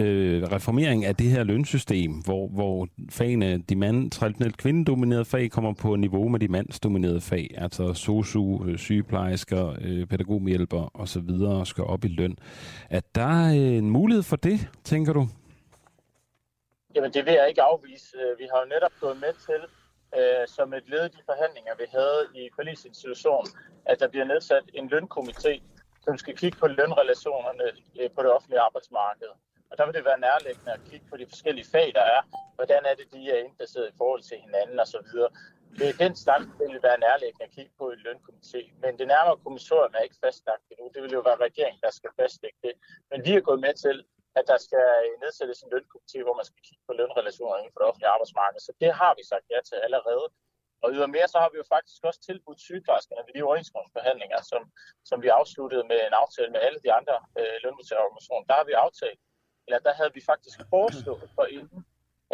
øh, reformering af det her lønsystem, hvor, hvor fagene, de mand, traditionelt kvindedominerede fag, kommer på niveau med de mandsdominerede fag, altså sosu, øh, sygeplejersker, øh, pædagogmedhjælper osv. skal op i løn. Er der øh, en mulighed for det, tænker du? Jamen, det vil jeg ikke afvise. Øh, vi har jo netop gået med til, øh, som et led i de forhandlinger, vi havde i forlisinstitutionen, at der bliver nedsat en lønkomité, som skal kigge på lønrelationerne øh, på det offentlige arbejdsmarked. Og der vil det være nærliggende at kigge på de forskellige fag, der er. Hvordan er det, de er indplaceret i forhold til hinanden osv. Det er den slags, det vil være nærliggende at kigge på i lønkomité. Men det nærmere kommissorium er ikke fastlagt endnu. Det vil jo være regeringen, der skal fastlægge det. Men vi er gået med til, at der skal nedsættes en lønkomité, hvor man skal kigge på lønrelationer inden for det offentlige arbejdsmarked. Så det har vi sagt ja til allerede. Og ydermere så har vi jo faktisk også tilbudt sygeplejerskerne ved de overenskomstforhandlinger, som, som vi afsluttede med en aftale med alle de andre øh, lønmodtagerorganisationer. Der har vi aftalt, eller der havde vi faktisk foreslået for inden,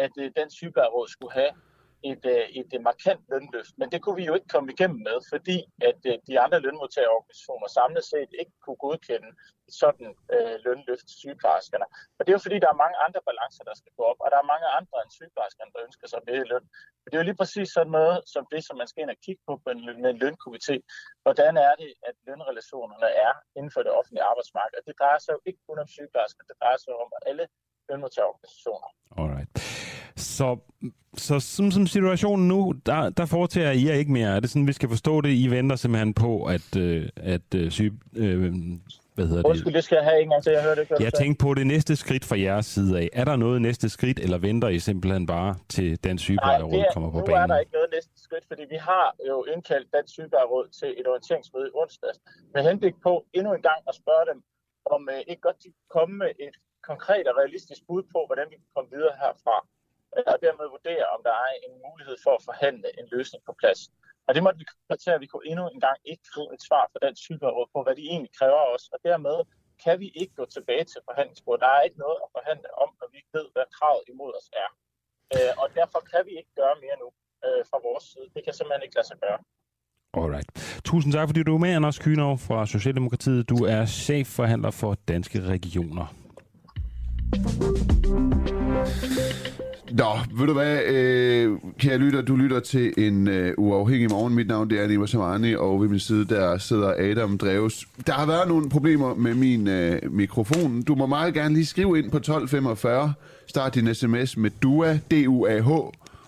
at øh, den sygeplejeråd skulle have et, øh, et, et markant lønløft. Men det kunne vi jo ikke komme igennem med, fordi at øh, de andre lønmodtagerorganisationer samlet set ikke kunne godkende et sådan øh, lønløft til sygeplejerskerne. Og det er jo fordi, der er mange andre balancer, der skal gå op, og der er mange andre end sygeplejerskerne, der ønsker sig mere løn. Men det er jo lige præcis sådan noget, som det, som man skal ind og kigge på med en lønkomité. Hvordan er det, at lønrelationerne er inden for det offentlige arbejdsmarked? Og det drejer sig jo ikke kun om sygeplejersker, det drejer sig om alle lønmodtagerorganisationer. Alright. Så, så som, som situationen nu, der, der foretager I ikke mere. Er det sådan, vi skal forstå det? I venter simpelthen på, at, øh, at øh, syge, øh, hvad hedder det? Undskyld, det skal jeg have en gang til, jeg hørte det. Jeg tænkte på det næste skridt fra jeres side af. Er der noget næste skridt, eller venter I simpelthen bare til den sygeplejeråd kommer på nu banen? Nu er der ikke noget næste skridt, fordi vi har jo indkaldt den sygeplejeråd til et orienteringsmøde i onsdag, med henblik på endnu en gang at spørge dem, om øh, ikke godt de kan komme med et konkret og realistisk bud på, hvordan vi kan komme videre herfra og dermed vurdere, om der er en mulighed for at forhandle en løsning på plads. Og det måtte vi konstatere, at vi kunne endnu en gang ikke få et svar fra den sygeplejeråd på, hvad de egentlig kræver os. Og dermed kan vi ikke gå tilbage til forhandlingsbordet. Der er ikke noget at forhandle om, når vi ikke ved, hvad kravet imod os er. Øh, og derfor kan vi ikke gøre mere nu øh, fra vores side. Det kan simpelthen ikke lade sig gøre. Alright. Tusind tak, fordi du er med, Anders Kynov fra Socialdemokratiet. Du er chefforhandler for Danske Regioner. Nå, ved du hvad, øh, kære lytter, du lytter til en øh, uafhængig morgen. Mit navn det er Nima Samani, og ved min side der sidder Adam Dreves. Der har været nogle problemer med min øh, mikrofon. Du må meget gerne lige skrive ind på 1245, start din sms med DUA, D-U-A-H,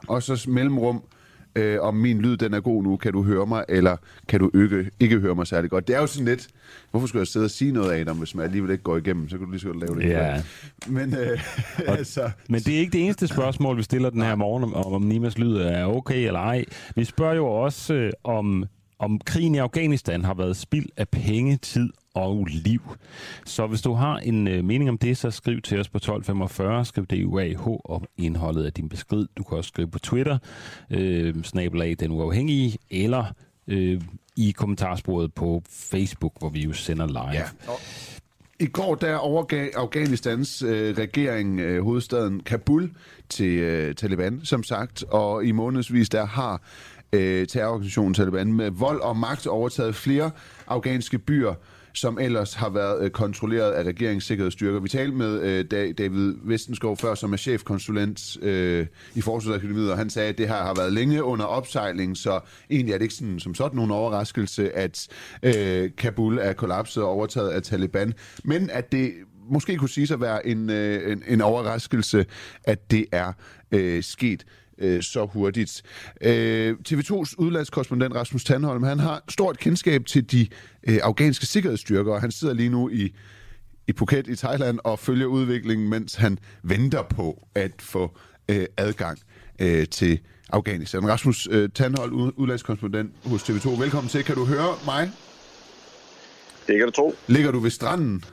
og så mellemrum øh, om min lyd den er god nu, kan du høre mig, eller kan du ikke, ikke høre mig særlig godt. Det er jo sådan lidt, hvorfor skulle jeg sidde og sige noget af dig, hvis man alligevel ikke går igennem, så kan du lige så godt lave det. Ja. Men, øh, og, *laughs* altså... men det er ikke det eneste spørgsmål, vi stiller den her morgen, om, om Nimas lyd er okay eller ej. Vi spørger jo også, øh, om om krigen i Afghanistan har været spild af penge, tid og liv. Så hvis du har en øh, mening om det, så skriv til os på 1245, skriv DUAH og indholdet af din besked. Du kan også skrive på Twitter, øh, snabelag den uafhængige, eller øh, i kommentarsporet på Facebook, hvor vi jo sender live. Ja. I går der overgav Afghanistans øh, regering øh, hovedstaden Kabul til øh, Taliban, som sagt, og i månedsvis der har øh, terrororganisationen Taliban med vold og magt overtaget flere afghanske byer, som ellers har været øh, kontrolleret af regeringssikkerhedsstyrker. Vi talte med øh, David Vestenskov før, som er chefkonsulent øh, i Forsvarsakademiet, og han sagde, at det her har været længe under opsejling, så egentlig er det ikke sådan, som sådan nogen overraskelse, at øh, Kabul er kollapset og overtaget af Taliban, men at det måske kunne sige at være en, øh, en, en overraskelse, at det er øh, sket øh, så hurtigt. Øh, TV2's udlandskorrespondent Rasmus Tandholm, han har stort kendskab til de øh, afghanske sikkerhedsstyrker, og han sidder lige nu i, i Phuket i Thailand og følger udviklingen, mens han venter på at få øh, adgang øh, til Afghanistan. Rasmus øh, Tandholm, udlandskorrespondent hos TV2. Velkommen til. Kan du høre mig? Det kan du tro. Ligger du ved stranden?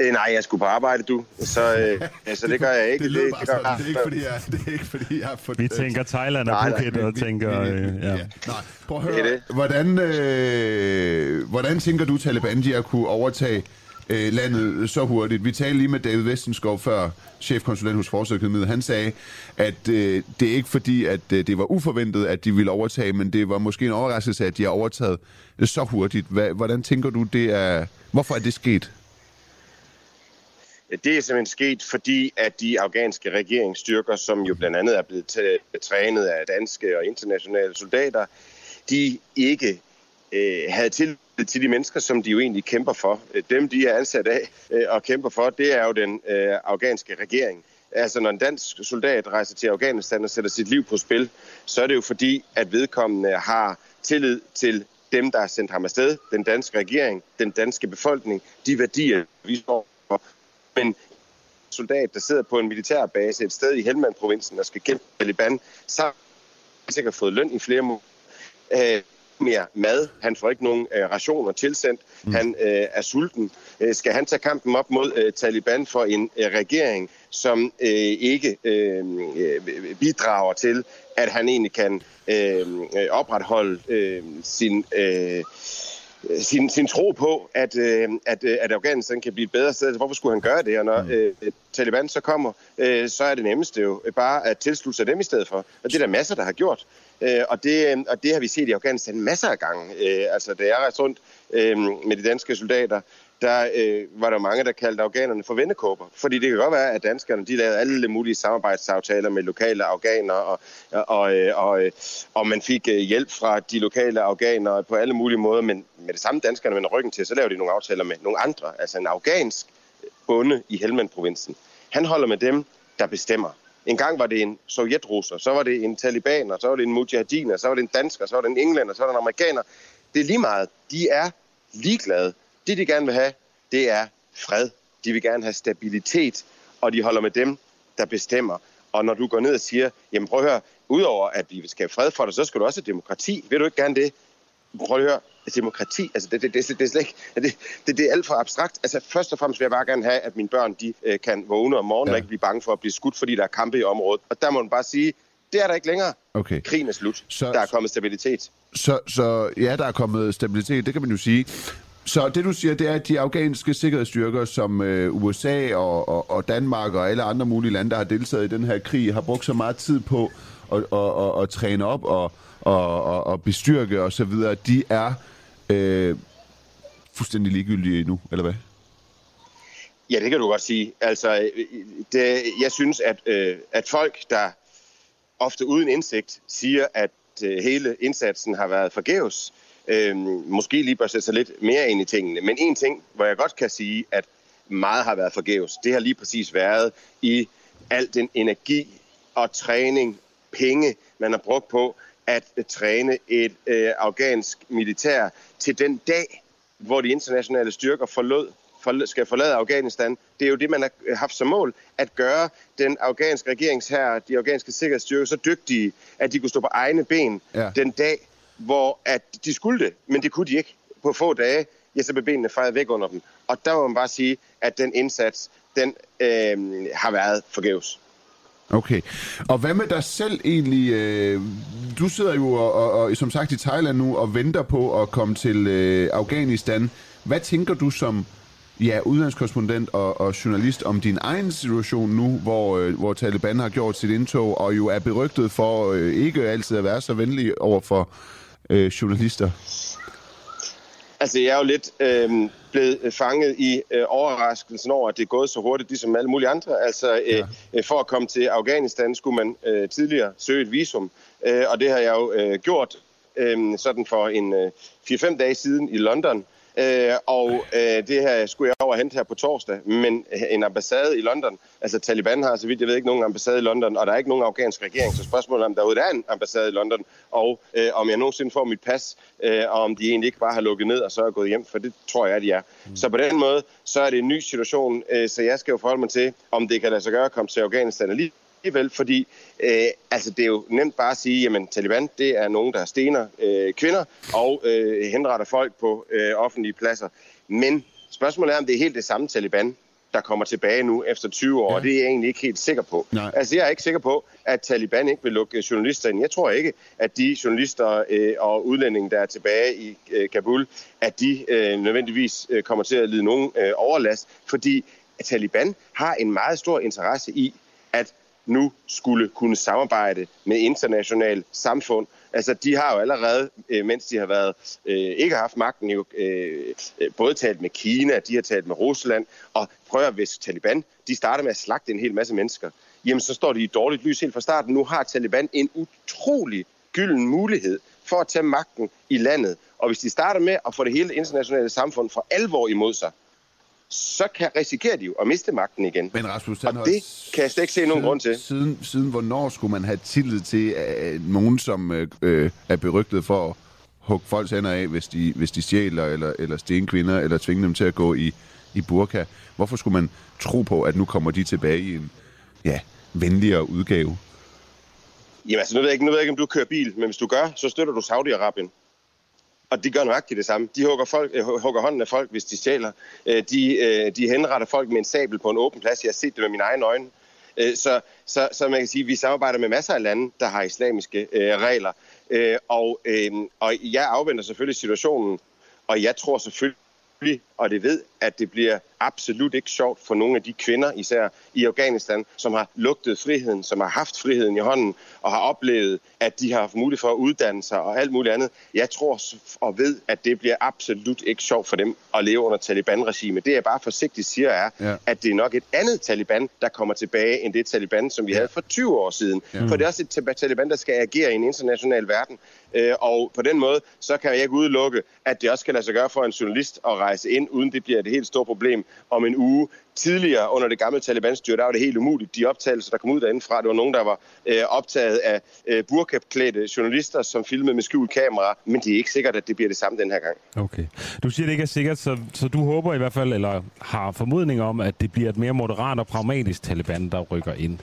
Øh, nej, jeg skulle på arbejde, du. Så, øh, *laughs* så det gør jeg ikke. det, det, det, det, det, er ikke, fordi jeg, det er ikke, fordi jeg har fået... Vi tænker Thailand og Phuket og tænker... Øh, ja. ja. Nej, prøv at høre. Det det. Hvordan, øh, hvordan tænker du, Taliban de har kunne overtage øh, landet så hurtigt. Vi talte lige med David Vestenskov før, chefkonsulent hos Forsvarsakademiet. Han sagde, at øh, det er ikke fordi, at øh, det var uforventet, at de ville overtage, men det var måske en overraskelse, at de har overtaget så hurtigt. Hva, hvordan tænker du, det er... Hvorfor er det sket? Det er simpelthen sket, fordi at de afghanske regeringsstyrker, som jo blandt andet er blevet trænet af danske og internationale soldater, de ikke øh, havde tillid til de mennesker, som de jo egentlig kæmper for. Dem, de er ansat af øh, og kæmper for, det er jo den øh, afghanske regering. Altså, når en dansk soldat rejser til Afghanistan og sætter sit liv på spil, så er det jo fordi, at vedkommende har tillid til dem, der har sendt ham afsted, den danske regering, den danske befolkning, de værdier, vi står. Men soldat, der sidder på en militærbase et sted i Helmand-provincen og skal kæmpe Taliban, så har han sikkert fået løn i flere måneder. Øh, mere mad. Han får ikke nogen øh, rationer tilsendt. Mm. Han øh, er sulten. Øh, skal han tage kampen op mod øh, Taliban for en øh, regering, som øh, ikke øh, øh bidrager til, at han egentlig kan øh, opretholde øh, sin... Øh, sin, sin tro på, at, øh, at, øh, at Afghanistan kan blive et bedre sted. Hvorfor skulle han gøre det? Og når mm. øh, Taliban så kommer, øh, så er det nemmeste jo bare at tilslutte sig dem i stedet for. Og det er der masser, der har gjort. Øh, og, det, øh, og det har vi set i Afghanistan masser af gange. Øh, altså, da jeg rejste rundt øh, med de danske soldater, der øh, var der mange, der kaldte afghanerne for vendekåber. Fordi det kan godt være, at danskerne de lavede alle mulige samarbejdsaftaler med lokale afghanere, og, og, øh, og, og, og man fik øh, hjælp fra de lokale afghanere på alle mulige måder, men med det samme danskerne vender ryggen til, så laver de nogle aftaler med nogle andre. Altså en afghansk bonde i Helmand-provincen. Han holder med dem, der bestemmer. En gang var det en sovjetrusser, så var det en talibaner, så var det en mujahediner, så var det en dansker, så var det en englænder, så var det en amerikaner. Det er lige meget. De er ligeglade. Det, de gerne vil have, det er fred. De vil gerne have stabilitet, og de holder med dem, der bestemmer. Og når du går ned og siger, jamen prøv at høre, udover at vi skal have fred for dig, så skal du også have demokrati. Vil du ikke gerne det? Prøv at høre, demokrati, altså det, det, det, det, det, er slet ikke, det, det, det er alt for abstrakt. Altså først og fremmest vil jeg bare gerne have, at mine børn de, øh, kan vågne om morgenen ja. og ikke blive bange for at blive skudt, fordi der er kampe i området. Og der må man bare sige, det er der ikke længere. Okay. Krigen er slut. Så, der er kommet stabilitet. Så, så ja, der er kommet stabilitet, det kan man jo sige. Så det du siger, det er, at de afghanske sikkerhedsstyrker, som øh, USA og, og, og Danmark og alle andre mulige lande, der har deltaget i den her krig, har brugt så meget tid på at, at, at, at træne op og, og, og, og bestyrke osv., de er øh, fuldstændig ligegyldige nu, eller hvad? Ja, det kan du godt sige. Altså, det, jeg synes, at, øh, at folk, der ofte uden indsigt siger, at øh, hele indsatsen har været forgæves, øh, måske lige bør sætte sig lidt mere ind i tingene. Men en ting, hvor jeg godt kan sige, at meget har været forgæves, det har lige præcis været i al den energi og træning, penge, man har brugt på at træne et øh, afghansk militær til den dag, hvor de internationale styrker forlod, for, skal forlade Afghanistan. Det er jo det, man har haft som mål, at gøre den afghanske regeringshær, de afghanske sikkerhedsstyrker, så dygtige, at de kunne stå på egne ben ja. den dag, hvor at de skulle det, men det kunne de ikke på få dage. Ja, så blev benene fejret væk under dem. Og der må man bare sige, at den indsats, den øh, har været forgæves. Okay. Og hvad med dig selv egentlig? Øh, du sidder jo og, og, og som sagt i Thailand nu og venter på at komme til øh, Afghanistan. Hvad tænker du som ja, udlandskorrespondent og, og journalist om din egen situation nu, hvor, øh, hvor Taliban har gjort sit indtog og jo er berygtet for øh, ikke altid at være så venlig over for øh, journalister? Altså, jeg er jo lidt øh, blevet fanget i øh, overraskelsen over, at det er gået så hurtigt, ligesom alle mulige andre. Altså, øh, ja. øh, for at komme til Afghanistan skulle man øh, tidligere søge et visum, øh, og det har jeg jo øh, gjort øh, sådan for en øh, 4-5 dage siden i London. Øh, og øh, det her skulle jeg over hente her på torsdag, men øh, en ambassade i London, altså Taliban har så vidt jeg ved ikke nogen ambassade i London, og der er ikke nogen afghansk regering, så spørgsmålet er, om der er en ambassade i London, og øh, om jeg nogensinde får mit pas, øh, og om de egentlig ikke bare har lukket ned og så er gået hjem, for det tror jeg, at de er. Mm. Så på den måde, så er det en ny situation, øh, så jeg skal jo forholde mig til, om det kan lade sig gøre at komme til Afghanistan lige alligevel, fordi øh, altså, det er jo nemt bare at sige, jamen Taliban, det er nogen, der stener øh, kvinder og øh, henretter folk på øh, offentlige pladser. Men spørgsmålet er, om det er helt det samme Taliban. der kommer tilbage nu efter 20 år, ja. og det er jeg egentlig ikke helt sikker på. Nej. Altså, jeg er ikke sikker på, at Taliban ikke vil lukke journalister ind. Jeg tror ikke, at de journalister øh, og udlændinge, der er tilbage i øh, Kabul, at de øh, nødvendigvis øh, kommer til at lide nogen øh, overlast, fordi Taliban har en meget stor interesse i, at nu skulle kunne samarbejde med internationalt samfund. Altså, de har jo allerede, øh, mens de har været øh, ikke har haft magten, jo øh, øh, både talt med Kina, de har talt med Rusland, og prøv at hvis Taliban, de starter med at slagte en hel masse mennesker, jamen så står de i dårligt lys helt fra starten. Nu har Taliban en utrolig gylden mulighed for at tage magten i landet. Og hvis de starter med at få det hele internationale samfund for alvor imod sig, så kan risikerer de jo at miste magten igen. Men Rasmus Og det kan jeg slet ikke se nogen siden, grund til. Siden, siden hvornår skulle man have tillid til uh, nogen, som uh, uh, er berygtet for at hugge folks hænder af, hvis de, hvis de stjæler eller, eller sten kvinder, eller tvinge dem til at gå i, i burka? Hvorfor skulle man tro på, at nu kommer de tilbage i en ja, venligere udgave? Jamen altså, nu ved, jeg ikke, nu ved jeg ikke, om du kører bil, men hvis du gør, så støtter du Saudi-Arabien. Og de gør nøjagtigt det samme. De hugger, folk, øh, hugger hånden af folk, hvis de stjæler. Øh, de, øh, de henretter folk med en sabel på en åben plads. Jeg har set det med mine egne øjne. Øh, så, så, så man kan sige, at vi samarbejder med masser af lande, der har islamiske øh, regler. Øh, og, øh, og jeg afventer selvfølgelig situationen, og jeg tror selvfølgelig, og det ved, at det bliver absolut ikke sjovt for nogle af de kvinder, især i Afghanistan, som har lugtet friheden, som har haft friheden i hånden, og har oplevet, at de har haft mulighed for at uddanne sig og alt muligt andet. Jeg tror og ved, at det bliver absolut ikke sjovt for dem at leve under Taliban-regime. Det jeg bare forsigtigt siger er, Ja. ja. at det er nok et andet Taliban, der kommer tilbage, end det Taliban, som vi havde for 20 år siden. Ja. Ja. For det er også et Taliban- Taliban, der skal agere i en international verden. Øh, og på den måde, så kan jeg ikke udelukke, at det også kan lade sig gøre for en journalist at rejse ind, uden det bliver et helt stort problem om en uge. Tidligere under det gamle Taliban-styre, der var det helt umuligt. De optagelser, der kom ud derindefra, det var nogen, der var øh, optaget af øh, burkaklædte journalister, som filmede med skjult kamera, men det er ikke sikkert, at det bliver det samme den her gang. Okay. Du siger, det ikke er sikkert, så, så du håber i hvert fald, eller har formodning om, at det bliver et mere moderat og pragmatisk Taliban, der rykker ind.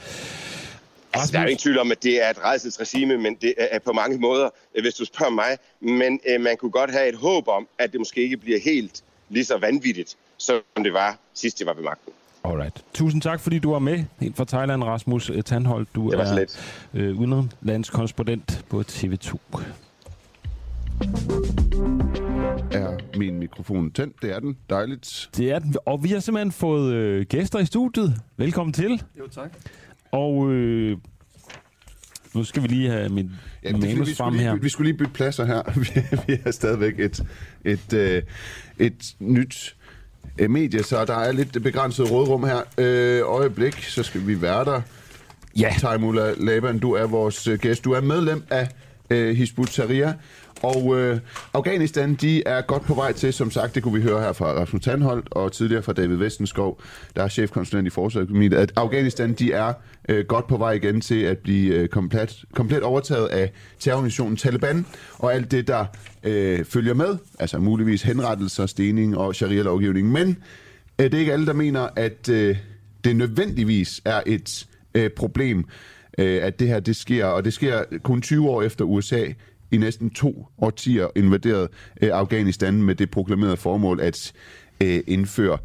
Altså, der er ingen tvivl om, at det er et redselsregime, men det er på mange måder, øh, hvis du spørger mig. Men øh, man kunne godt have et håb om, at det måske ikke bliver helt lige så vanvittigt, som det var sidst, det var ved magten. Alright. Tusind tak, fordi du var med. Helt fra Thailand, Rasmus Tandholt. Du Det var så er lidt. øh, udenlandskorrespondent på TV2. Er min mikrofon tændt? Det er den. Dejligt. Det er den. Og vi har simpelthen fået øh, gæster i studiet. Velkommen til. Jo, tak. Og øh, nu skal vi lige have min Ja, ja, det manus vi, frem skulle lige, her. bytte- vi skulle lige bytte pladser her. *laughs* Vi, vi er stadigvæk et, et, øh, et nyt øh, medie, så der er lidt begrænset rådrum her. Øh, øjeblik, så skal vi være der. Ja. Taimula Laban, du er vores øh, gæst. Du er medlem af øh, Hizb ut-Tahrir, og øh, Afghanistan, de er godt på vej til, som sagt, det kunne vi høre her fra Rasmus Tandholt, og tidligere fra David Vestenskov, der er chefkonsulent i Forsvarsøkonomien, at Afghanistan, de er øh, godt på vej igen til at blive øh, komplet, komplet overtaget af terrororganisationen Taliban, og alt det, der øh, følger med, altså muligvis henrettelser, stening og sharia-lovgivning. Men øh, det er ikke alle, der mener, at øh, det nødvendigvis er et øh, problem, øh, at det her det sker, og det sker kun 20 år efter USA i næsten to årtier invaderet øh, Afghanistan med det proklamerede formål at øh, indføre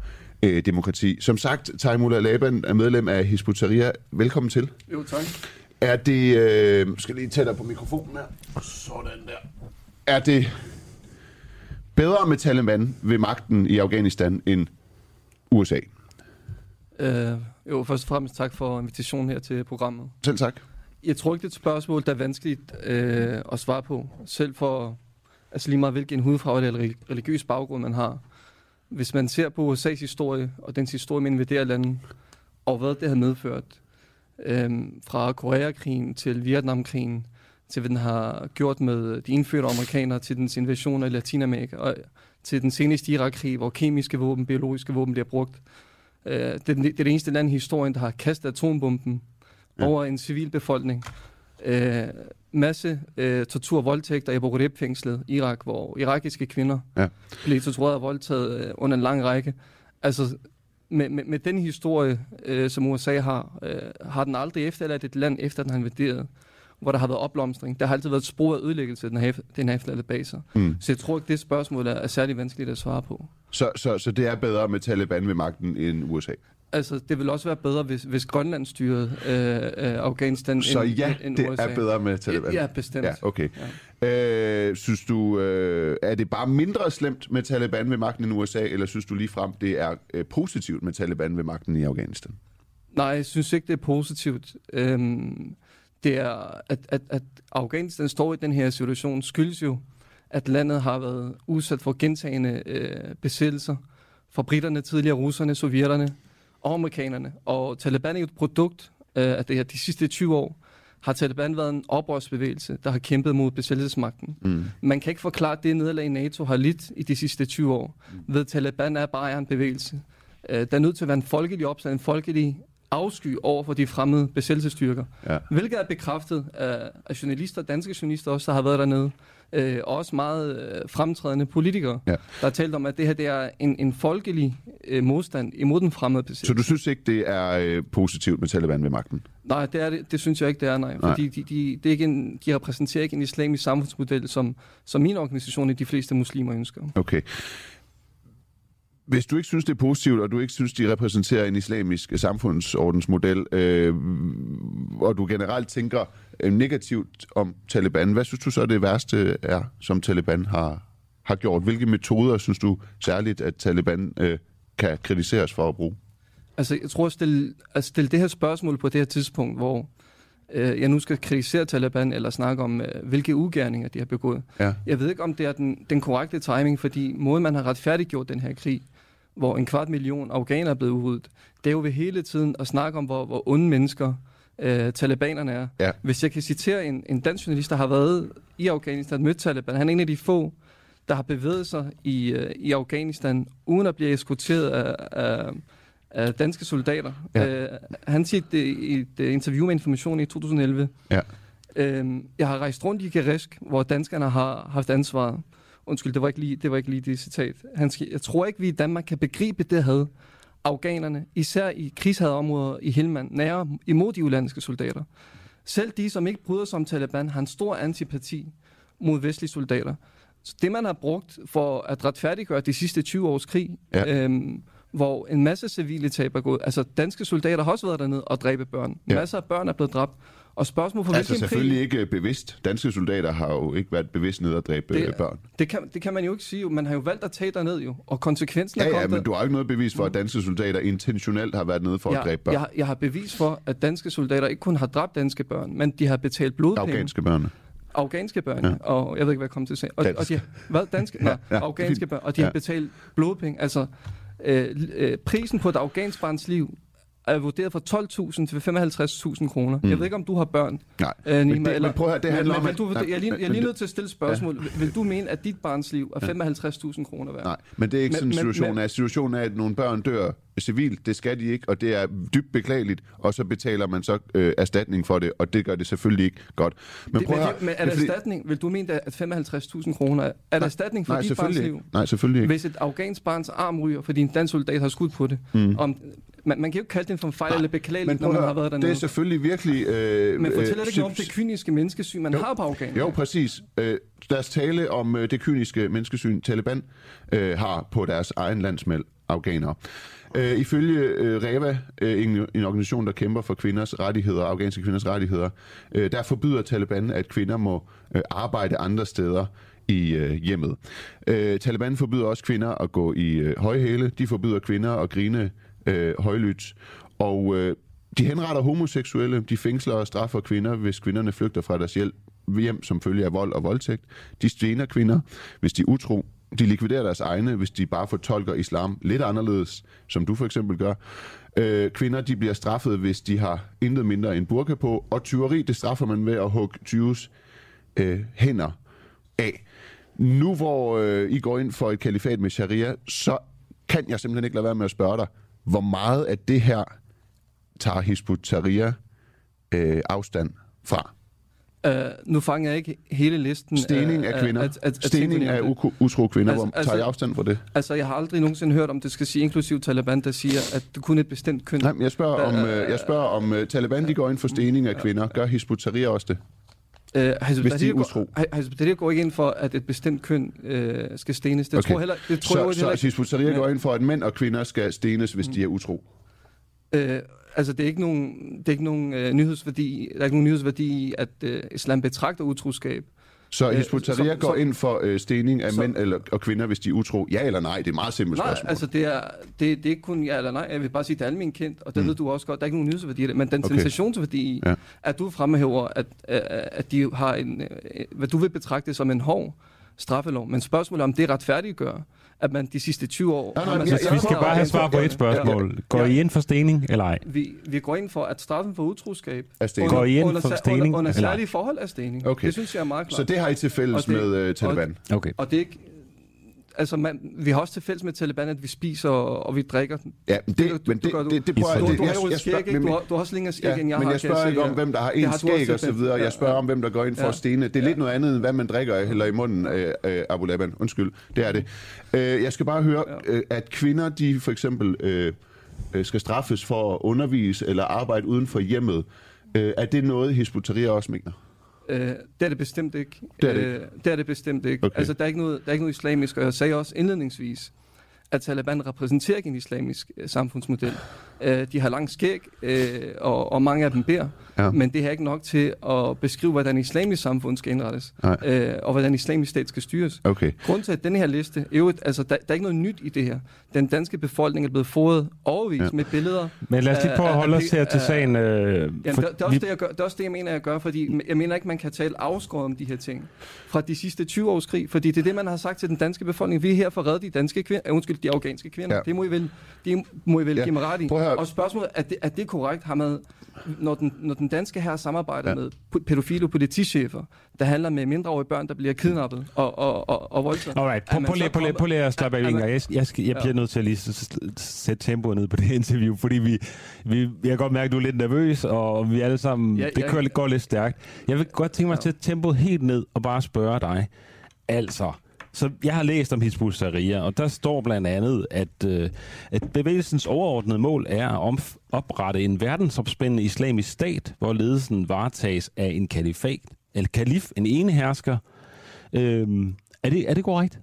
øh, demokrati. Som sagt, Taimullah Laban er medlem af Hizb ut-Tahrir. Velkommen til. Jo, tak. Er det... Øh, skal lige tættere på mikrofonen her. Sådan der. Er det bedre med Taliban ved magten i Afghanistan end USA? Øh, jo, først og fremmest tak for invitationen her til programmet. Selv tak. Jeg tror ikke, det er et spørgsmål, der er vanskeligt øh, at svare på. Selv for altså lige meget hvilken hudfarve eller religiøs baggrund man har. Hvis man ser på USA's historie og dens historie med invaderede lande, og hvad det har medført, øh, fra Koreakrigen til Vietnamkrigen, til hvad den har gjort med de indfødte amerikanere, til dens invasion i Latinamerika, og til den seneste Irak-krig, hvor kemiske våben, biologiske våben bliver brugt. Øh, det, er den- det er det eneste land i historien, der har kastet atombomben Ja. over en civilbefolkning. Øh, masse øh, tortur og voldtægter i i Irak, hvor irakiske kvinder Ja. blev tortureret og voldtaget øh, under en lang række. Altså, med, med, med den historie, øh, som USA har, øh, har den aldrig efterladt et land, efter den har invaderet, hvor der har været opblomstring. Der har altid været spor af ødelæggelse, den har, den har efterladt bag sig. Mm. Så jeg tror ikke, det spørgsmål er, er særlig vanskeligt at svare på. Så, så, så det er bedre med Taliban ved magten end USA? Altså, det vil også være bedre, hvis, hvis Grønland styrede øh, øh, Afghanistan Så end, ja, end det USA. er bedre med Taliban? Ja, bestemt. Ja, okay. Ja. Øh, synes du, øh, er det bare mindre slemt med Taliban ved magten end USA, eller synes du lige frem, det er øh, positivt med Taliban ved magten i Afghanistan? Nej, jeg synes ikke, det er positivt. Øhm, det er, at, at, at Afghanistan står i den her situation, skyldes jo, at landet har været udsat for gentagende øh, besættelser fra britterne, tidligere russerne, sovjetterne og amerikanerne. Og Taliban er et produkt øh, af det her. De sidste 20 år har Taliban været en oprørsbevægelse, der har kæmpet mod besættelsesmagten. Mm. Man kan ikke forklare det nederlag, NATO har lidt i de sidste 20 år. Mm. Ved Taliban er bare en bevægelse. Øh, der er nødt til at være en folkelig opstand, en folkelig afsky over for de fremmede besættelsesstyrker. Ja. Hvilket er bekræftet af, af journalister, danske journalister også, der har været dernede. Øh, og også meget øh, fremtrædende politikere, Ja. der har talt om, at det her det er en, en folkelig øh, modstand imod den fremmede besættelse. Så du synes ikke, det er øh, positivt med Taliban ved magten? Nej, det, er det, det synes jeg ikke, det er, nej. Nej. Fordi de, de, det er ikke en, de repræsenterer ikke en islamisk samfundsmodel, som, som min organisation og de fleste muslimer ønsker. Okay. Hvis du ikke synes, det er positivt, og du ikke synes, de repræsenterer en islamisk samfundsordensmodel, øh, og du generelt tænker øh, negativt om Taliban, hvad synes du så det værste er, som Taliban har, har gjort? Hvilke metoder synes du særligt, at Taliban øh, kan kritiseres for at bruge? Altså, jeg tror at stille, at stille det her spørgsmål på det her tidspunkt, hvor øh, jeg nu skal kritisere Taliban, eller snakke om, øh, hvilke ugerninger de har begået. Ja. Jeg ved ikke, om det er den, den korrekte timing, fordi måden, man har retfærdiggjort den her krig, hvor en kvart million afghanere er blevet udryddet, det er jo ved hele tiden at snakke om, hvor, hvor onde mennesker øh, talibanerne er. Ja. Hvis jeg kan citere en, en dansk journalist, der har været i Afghanistan, mødt Taliban, han er en af de få, der har bevæget sig i, øh, i Afghanistan, uden at blive eskorteret af, af, af danske soldater. Ja. Øh, han siger det i et øh, interview med Information i 2011. Ja. Øhm, jeg har rejst rundt i Gerisk, hvor danskerne har haft ansvaret. Undskyld, det var ikke lige det, var ikke lige det citat. Han siger, jeg tror ikke, vi i Danmark kan begribe det had afghanerne, især i krigshadeområder i Helmand, nære imod de ulandiske soldater. Selv de, som ikke bryder sig om Taliban, har en stor antipati mod vestlige soldater. Så det, man har brugt for at retfærdiggøre de sidste 20 års krig, Ja. øhm, hvor en masse civile tab er gået. Altså, danske soldater har også været dernede og dræbe børn. Ja. Masser af børn er blevet dræbt. Og spørgsmål for Altså selvfølgelig krig... ikke øh, bevidst. Danske soldater har jo ikke været bevidst ned at dræbe Det- det, børn. Det kan, det kan man jo ikke sige. Man har jo valgt at tage derned jo. Og konsekvensen er Ja, ja, kommet... men du har ikke noget bevis for, at danske soldater intentionelt har været nede for at jeg, dræbe børn. jeg, har- jeg har bevis for, at danske soldater ikke kun har dræbt danske børn, men de har betalt blodpenge. Afghanske børn. Afghanske børn, Ja. ja. og jeg ved ikke, hvad jeg kom til at sige. Og, Dansk. og de har, hvad? Danske? Nej, ja, ja, afghanske børn. Og de har Ja. betalt blodpenge. Altså, øh, øh, prisen på et afghansk barns liv er vurderet fra 12.000 til 55.000 kroner. Mm. Jeg ved ikke, om du har børn, Nej, øh, Nima, men, det, eller... men prøv at høre, det handler men, om... men, du, Nej, jeg, er lige, jeg er lige det- nødt til at stille spørgsmål. Ja. Vil du mene, at dit barns liv er 55.000 kroner værd? Nej, men det er ikke Men- sådan en men- situation. men- Men, situationen er, at nogle børn dør civilt. Det skal de ikke, og det er dybt beklageligt. Og så betaler man så øh, erstatning for det, og det gør det selvfølgelig ikke godt. Men Det, prøv men, at høre, det, men er det det fordi- erstatning? Vil du mene, at 55.000 kroner er, er det erstatning for Nej, dit barns liv? Nej, selvfølgelig ikke. Hvis et afghansk barns arm ryger, fordi en dansk soldat har skudt på det. Mm. Om, man, man kan jo ikke kalde det for en fejl eller beklageligt, når man har været dernede. det er selvfølgelig virkelig... Øh, Men fortæller øh, det ikke noget om det kyniske menneskesyn, man Jo. har på Afghanistan? Jo, præcis. Øh, lad os tale om øh, det kyniske menneskesyn, Taliban øh, har på deres egen landsmæld, afghanere. Øh, ifølge øh, REVA, øh, en, en organisation, der kæmper for kvinders rettigheder, afghanske kvinders rettigheder, øh, der forbyder Taliban, at kvinder må øh, arbejde andre steder i øh, hjemmet. Øh, Taliban forbyder også kvinder at gå i øh, højhæle. De forbyder kvinder at grine øh, højlydt. Og øh, de henretter homoseksuelle. De fængsler og straffer kvinder, hvis kvinderne flygter fra deres hjælp hjem som følge af vold og voldtægt. De stener kvinder, hvis de er utro. De likviderer deres egne, hvis de bare fortolker islam lidt anderledes, som du for eksempel gør. Øh, kvinder de bliver straffet, hvis de har intet mindre end burka på. Og tyveri, det straffer man ved at hugge tyves øh, hænder af. Nu hvor øh, I går ind for et kalifat med sharia, så kan jeg simpelthen ikke lade være med at spørge dig, hvor meget af det her tager Hizb ut-Tahrir øh, afstand fra? Uh, nu fanger jeg ikke hele listen. Stening af kvinder. At, at, at Stening af u- utro kvinder. Altså- Hvor altså- tager I afstand fra det? Altså, jeg har aldrig nogensinde hørt om, det skal sige inklusiv Taliban, der siger, at det kun er et bestemt køn. Nej, men jeg spørger om, øh, jeg spørger om uh, Taliban de går ind for stening af kvinder. Gør Hizb ut-Tahrir også det? Øh, Hizb Hvis de er utro. Hizb Tahrir går ikke ind for, at et bestemt køn øh, skal stenes. Det Okay. tror jeg heller, det tror jeg Så, heller så ikke. Hizb Ja. går ind for, at mænd og kvinder skal stenes, hvis de er utro. Øh, altså, det er ikke nogen, det er ikke nogen øh, nyhedsværdi, der er ikke nogen nyhedsværdi at øh, islam betragter utroskab. Så Øh, Hizb ut-Tahrir så- går så- ind for øh, stening af så- mænd eller, og kvinder, hvis de er utro. Ja eller nej? Det er et meget simpelt Nej, spørgsmål. altså det er, det, det er ikke kun ja eller nej. Jeg vil bare sige, det er almindeligt kendt, og det mm. ved du også godt. Der er ikke nogen nyhedsværdi i det, men den Okay. sensationsværdi Ja. at du fremhæver, at, øh, at de har en, øh, hvad du vil betragte som en hård straffelov. Men spørgsmålet er, om det retfærdiggør, at man de sidste 20 år... Nej, nej, man jeg- så- jeg- Vi skal bare have svar på et spørgsmål. Går I ind for stening, eller ej? Vi, vi går ind for, at straffen for utroskab Er stening. under, Går I ind under, for stening, under, under eller ej? særlige forhold af stening. Okay. Det synes jeg er meget klart. Så det har I til fælles Og det- med øh, Taliban? Okay. Og det er ikke... Altså, man, vi har også til fælles med Taliban, at vi spiser og, og vi drikker. Ja, men Det- det, du- men det, du. det, det prøver jeg... Du, du har jeg- jo jeg et skæg, spørger- ikke? men- Du har, du har også længere skæg, Ja, end jeg men har. jeg kan spørger ikke om, hvem der har en skæg og så videre. Jeg spørger om, hvem der går ind for Ja. stene. Det er lidt noget andet, end hvad man drikker eller i munden, øh, øh, Abu Laban. Undskyld, det er det. Øh, jeg skal bare høre, øh, at kvinder, de for eksempel øh, skal straffes for at undervise eller arbejde uden for hjemmet. Øh, er det noget, Hizb ut-Tahrir også mener? Øh, det er det bestemt ikke. Det er det Øh, det er det bestemt ikke. Okay. Altså, der er ikke, noget, der er ikke noget islamisk, og jeg sagde også indledningsvis, at Taliban repræsenterer ikke en islamisk øh, samfundsmodel. Øh, de har lang skæg, øh, og, og mange af dem beder, Ja. men det er ikke nok til at beskrive, hvordan islamisk samfund skal indrettes, Nej. øh, og hvordan islamisk stat skal styres. Okay. Grunden til, at denne her liste, jo, altså, der, der er ikke noget nyt i det her. Den danske befolkning er blevet fodret overvist Ja. ja. med billeder. Men lad os lige prøve at holde os her til sagen. Øh, for, det, det, er også det, jeg gør, det er også det, jeg mener, jeg gør, fordi jeg mener ikke, man kan tale afskåret om de her ting fra de sidste 20 års krig, fordi det er det, man har sagt til den danske befolkning. Vi er her for at redde de danske kvinder, undskyld, de afghanske kvinder. Ja. Ja. Det må I vel, det må I vel Ja. ja. give mig ret i. Prøv. Og spørgsmålet, er det, er det korrekt? Har man, når den, når den danske her samarbejder Ja. ja. med pædofile politichefer, der handler med mindreårige børn, der bliver kidnappet og, og, og, og voldtaget. Alright, prøv, prøv, prøv, kommet- prøv lige at slappe af, Inger. man- Jeg, jeg, skal, jeg Ja. bliver nødt til at lige sætte tempoet ned på det interview, fordi vi, vi, jeg kan godt mærke, at du er lidt nervøs, og vi alle sammen, Ja, det ja. kører, går lidt stærkt. Jeg vil godt tænke mig at sætte tempoet helt ned og bare spørge dig. Altså, så jeg har læst om Hizb ut-Tahrir, og der står blandt andet, at, øh, at bevægelsens overordnede mål er at omf- oprette en verdensopspændende islamisk stat, hvor ledelsen varetages af en kalifat, eller kalif, en ene hersker. Øh, er, det, er det korrekt?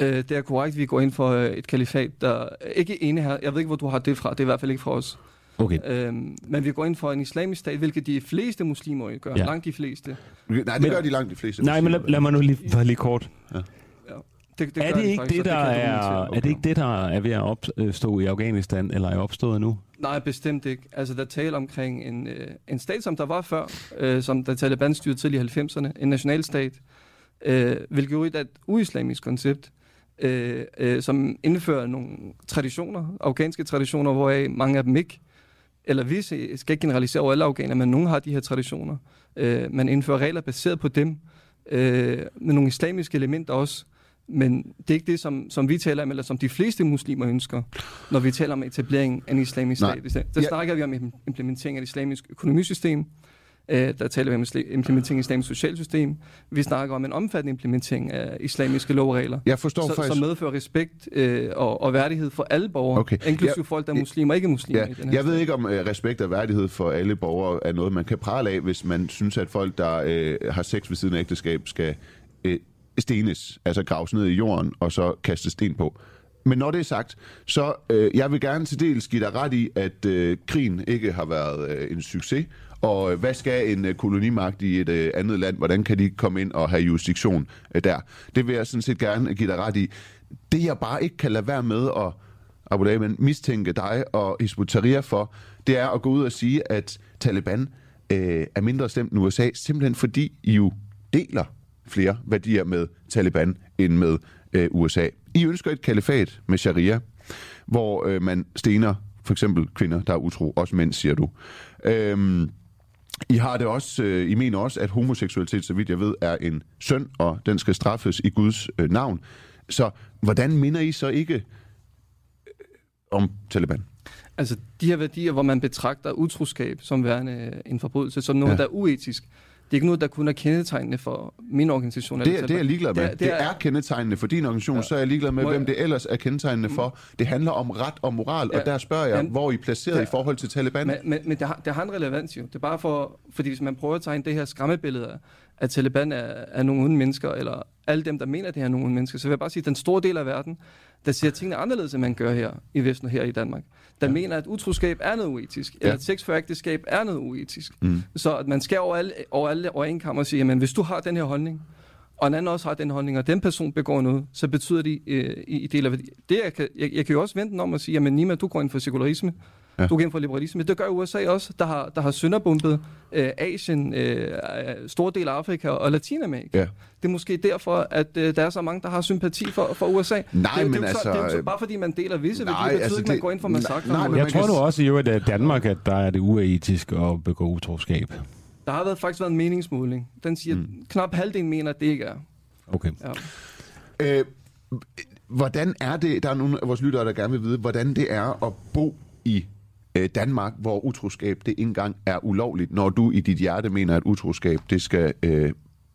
Øh, det er korrekt, vi går ind for øh, et kalifat, der øh, ikke ene her. Jeg ved ikke, hvor du har det fra. Det er i hvert fald ikke fra os. Okay. Øhm, men vi går ind for en islamisk stat, hvilket de fleste muslimer jo gør. Ja. Ja. Langt de fleste. Nej, det Men- gør de langt de fleste. Nej, men lad, muslimer. lad mig nu lige, bare lige kort. Det, er gør det de ikke faktisk, det, der er, er det ikke det, der er ved at opstå i Afghanistan, eller er opstået nu? Nej, bestemt ikke. Altså, der taler omkring en, øh, en stat, som der var før, øh, som da Taliban styrede til i 90'erne, en nationalstat, øh, hvilket jo er et uislamisk koncept, øh, øh, som indfører nogle traditioner, afghanske traditioner, hvoraf mange af dem ikke, eller visse, skal ikke generalisere over alle afghanere, men nogle har de her traditioner. Øh, man indfører regler baseret på dem, øh, med nogle islamiske elementer også, men det er ikke det, som, som vi taler om, eller som de fleste muslimer ønsker, når vi taler om etablering af en islamisk Nej. stat. Der Ja. snakker vi om im- implementering af et islamisk økonomisystem, øh, der taler vi om implementering af islamisk socialsystem. Vi snakker om en omfattende implementering af islamiske lovregler, Jeg forstår så, faktisk... som medfører respekt øh, og, og værdighed for alle borgere, Okay. inklusive Ja. folk, der er muslimer og ikke muslimer. Ja, i den her jeg ved ikke, om øh, respekt og værdighed for alle borgere er noget, man kan prale af, hvis man synes, at folk, der øh, har sex ved siden af ægteskab, skal øh, stenes, altså graves ned i jorden, og så kastes sten på. Men når det er sagt, så øh, jeg vil gerne til dels give dig ret i, at øh, krigen ikke har været øh, en succes. Og øh, hvad skal en øh, kolonimagt i et øh, andet land, hvordan kan de komme ind og have jurisdiktion øh, der? Det vil jeg sådan set gerne give dig ret i. Det jeg bare ikke kan lade være med at Abu Dhabi, mistænke dig og Hizb ut-Tahrir for, det er at gå ud og sige, at Taliban øh, er mindre stemt end USA, simpelthen fordi I jo deler flere værdier med Taliban end med øh, USA. I ønsker et kalifat med sharia, hvor øh, man stener for eksempel kvinder, der er utro, også mænd, siger du. Øh, i har det også, øh, I mener også, at homoseksualitet, så vidt jeg ved, er en synd, og den skal straffes i Guds øh, navn. Så hvordan minder I så ikke øh, om Taliban? Altså, de her værdier, hvor man betragter utroskab som værende en forbrydelse, som noget, Ja. ja. der er uetisk, det er ikke noget, der kun er kendetegnende for min organisation. Det, er, det er jeg ligeglad med. Det er, det er, det er kendetegnende for din organisation, ja. så er jeg ligeglad med, hvem det ellers er kendetegnende for. Det handler om ret og moral, og Ja. der spørger jeg, Jamen, hvor I er placeret ja. i forhold til Taliban. Men, men, men det, har, det har en relevans jo. Det er bare for, fordi hvis man prøver at tegne det her skræmmebillede af, at Taliban er, er nogle onde mennesker, eller alle dem, der mener, at det er nogle onde mennesker, så vil jeg bare sige, at den store del af verden, der ser tingene anderledes, end man gør her i Vesten og her i Danmark, der ja. mener, at utroskab er noget uetisk, ja. eller at sex for ægteskab er noget uetisk. Mm. Så at man skal over alle, over alle over en kammer og sige, at hvis du har den her holdning, og en anden også har den holdning, og den person begår noget, så betyder det, øh, i, i del af. Det, jeg, kan, jeg, jeg kan jo også vente om at sige, jamen Nima, du går ind for sekularisme, Ja. du går ind for liberalisme. Det gør USA også, der har, der har sønderbumpet øh, Asien, øh, store del af Afrika og Latinamerika. Ja. Det er måske derfor, at øh, der er så mange, der har sympati for, for USA. Nej, det, er jo- men det er jo ikke så, altså, det er jo så, øh, bare fordi man deler visse nej, værdier, betyder altså ikke, man det- går ind for nej, massakre. nej, mod men Jeg tror kan nu også i øvrigt, at Danmark, at der er det uetisk at begå utroskab. Der har været, faktisk været en meningsmåling. Den siger, mm. at knap halvdelen mener, at det ikke er. Okay. Ja. Øh, hvordan er det, der er nogle af vores lyttere, der gerne vil vide, hvordan det er at bo i øh, Danmark, hvor utroskab det ikke engang er ulovligt, når du i dit hjerte mener, at utroskab det skal øh,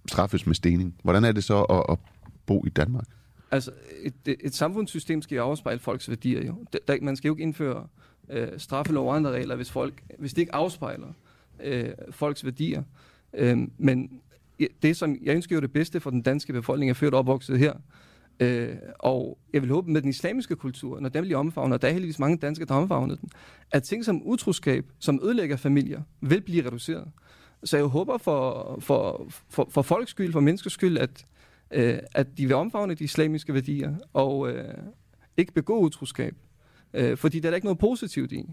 straffes med stening. Hvordan er det så at, at bo i Danmark? Altså, et, et samfundssystem skal jo afspejle folks værdier. Jo. Der, man skal jo ikke indføre øh, straffelov og andre regler, hvis, folk, hvis det ikke afspejler øh, folks værdier. Øh, men det, som jeg ønsker jo det bedste for den danske befolkning, er født og opvokset her. Øh, og jeg vil håbe med den islamiske kultur, når den bliver omfavnet, og der er heldigvis mange danske, der omfavner den, at ting som utroskab, som ødelægger familier, vil blive reduceret. Så jeg håber for, for, for, for folks skyld, for menneskers skyld, at, øh, at de vil omfavne de islamiske værdier og øh, ikke begå utroskab. Øh, fordi der er der ikke noget positivt i.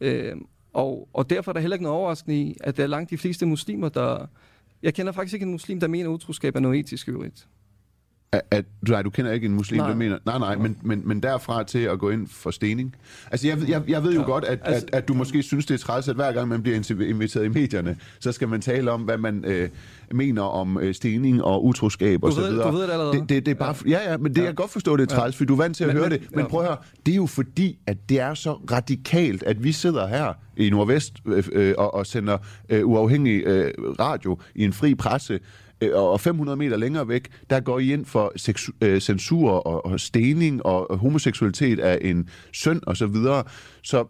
Øh, og, og derfor er der heller ikke noget overraskende i, at der er langt de fleste muslimer, der... Jeg kender faktisk ikke en muslim, der mener, at utroskab er noget etisk øvrigt. At, at, nej, du kender ikke en muslim, Nej. der mener... Nej, nej, men, men, men derfra til at gå ind for stening. Altså, jeg, ved- jeg, jeg ved jo Ja. godt, at, Altså- at, at du måske synes, det er træls, at hver gang man bliver invi- inviteret i medierne, så skal man tale om, hvad man øh, mener om øh, stening og utroskab og Du så ved- videre. du ved det allerede. Det, det, det er bare, ja. ja, men det ja. jeg kan godt forstå, det er træls, fordi du er vant til at Men- høre men- det. Men ja. prøv at høre, det er jo fordi, at det er så radikalt, at vi sidder her i Nordvest øh, øh, og, og sender øh, uafhængig øh, radio i en fri presse, og 500 meter længere væk, der går I ind for seksu- øh, censur og, og stening og, homoseksualitet af en søn og så videre. Så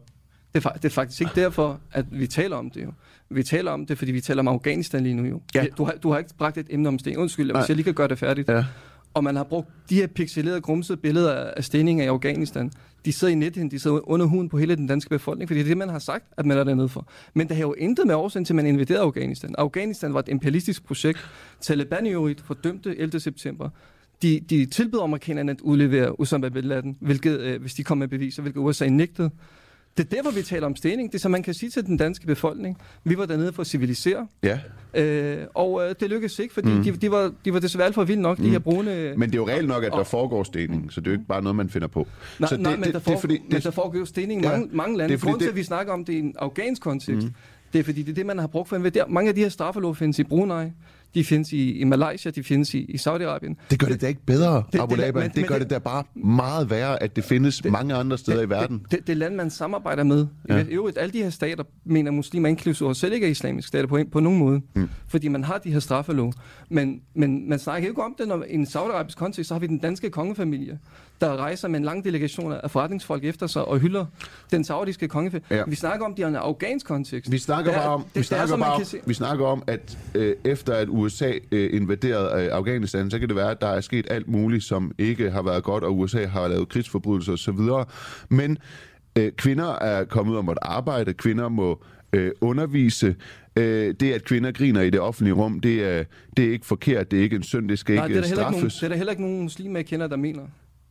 Det er, det er faktisk ikke derfor, at vi taler om det jo. Vi taler om det, fordi vi taler om Afghanistan lige nu jo. Ja. Du, har, du har ikke bragt et emne om sten. Undskyld, Nej. hvis jeg lige kan gøre det færdigt. Ja. Og man har brugt de her pixelerede, grumsede billeder af af steninger i Afghanistan. De sidder i nethen, de sidder under huden på hele den danske befolkning, fordi det er det, man har sagt, at man er dernede for. Men det har jo intet med årsagen til, at man invaderede Afghanistan. Afghanistan var et imperialistisk projekt. Taliban i øvrigt fordømte 11. september. De, de tilbød amerikanerne at udlevere Osama Bin Laden, hvilket, øh, hvis de kom med beviser, hvilket USA nægtede. Det er derfor, vi taler om stening. Det er, så man kan sige til den danske befolkning, vi var dernede for at civilisere, ja. øh, og øh, det lykkedes ikke, fordi mm. de, de, var, de var desværre alt for vilde nok, mm. de her brune... Men det er jo reelt nok, at der Og- foregår stening, så det er jo ikke bare noget, man finder på. Nej, så nej, det, men, det, der det, er for, fordi, men der foregår jo stening i Ja, mange, mange lande. det Grunden til, det- at vi snakker om det i en afghansk kontekst, mm. det er fordi, det er det, man har brugt for en der, Mange af de her straffelov findes i Brunei, de findes i, i Malaysia, de findes i, i Saudi-Arabien. Det gør det da ikke bedre, det- Abu det- men- Det, men gør det det- da bare meget værre, at det findes det, mange andre steder i verden. Det, det, det land, man samarbejder med. Ja. I øvrigt, alle de her stater mener muslimer, inklusive os selv ikke er islamiske stater på, på nogen måde. Mm. Fordi man har de her straffelov. Men, men man snakker ikke om det, når i en saudiarabisk kontekst, så har vi den danske kongefamilie, der rejser med en lang delegation af forretningsfolk efter sig og hylder den saudiske kongefamilie. Ja. Vi snakker om det i en afghansk kontekst. Vi snakker Det er- bare om, det- vi det er snakker bare om, kan se- vi snakker om, at øh, efter at USA øh, invaderede øh, Afghanistan, så kan det være, at der er sket alt muligt, som ikke har været godt, og USA har lavet krigsforbrydelser osv. Men øh, kvinder er kommet ud og måtte arbejde, kvinder må øh, undervise. Øh, det, at kvinder griner i det offentlige rum, det er, det er ikke forkert, det er ikke en synd, det skal Nej, det ikke er, der øh, heller ikke nogen, straffes. det er der heller ikke nogen muslimer, jeg kender, der mener.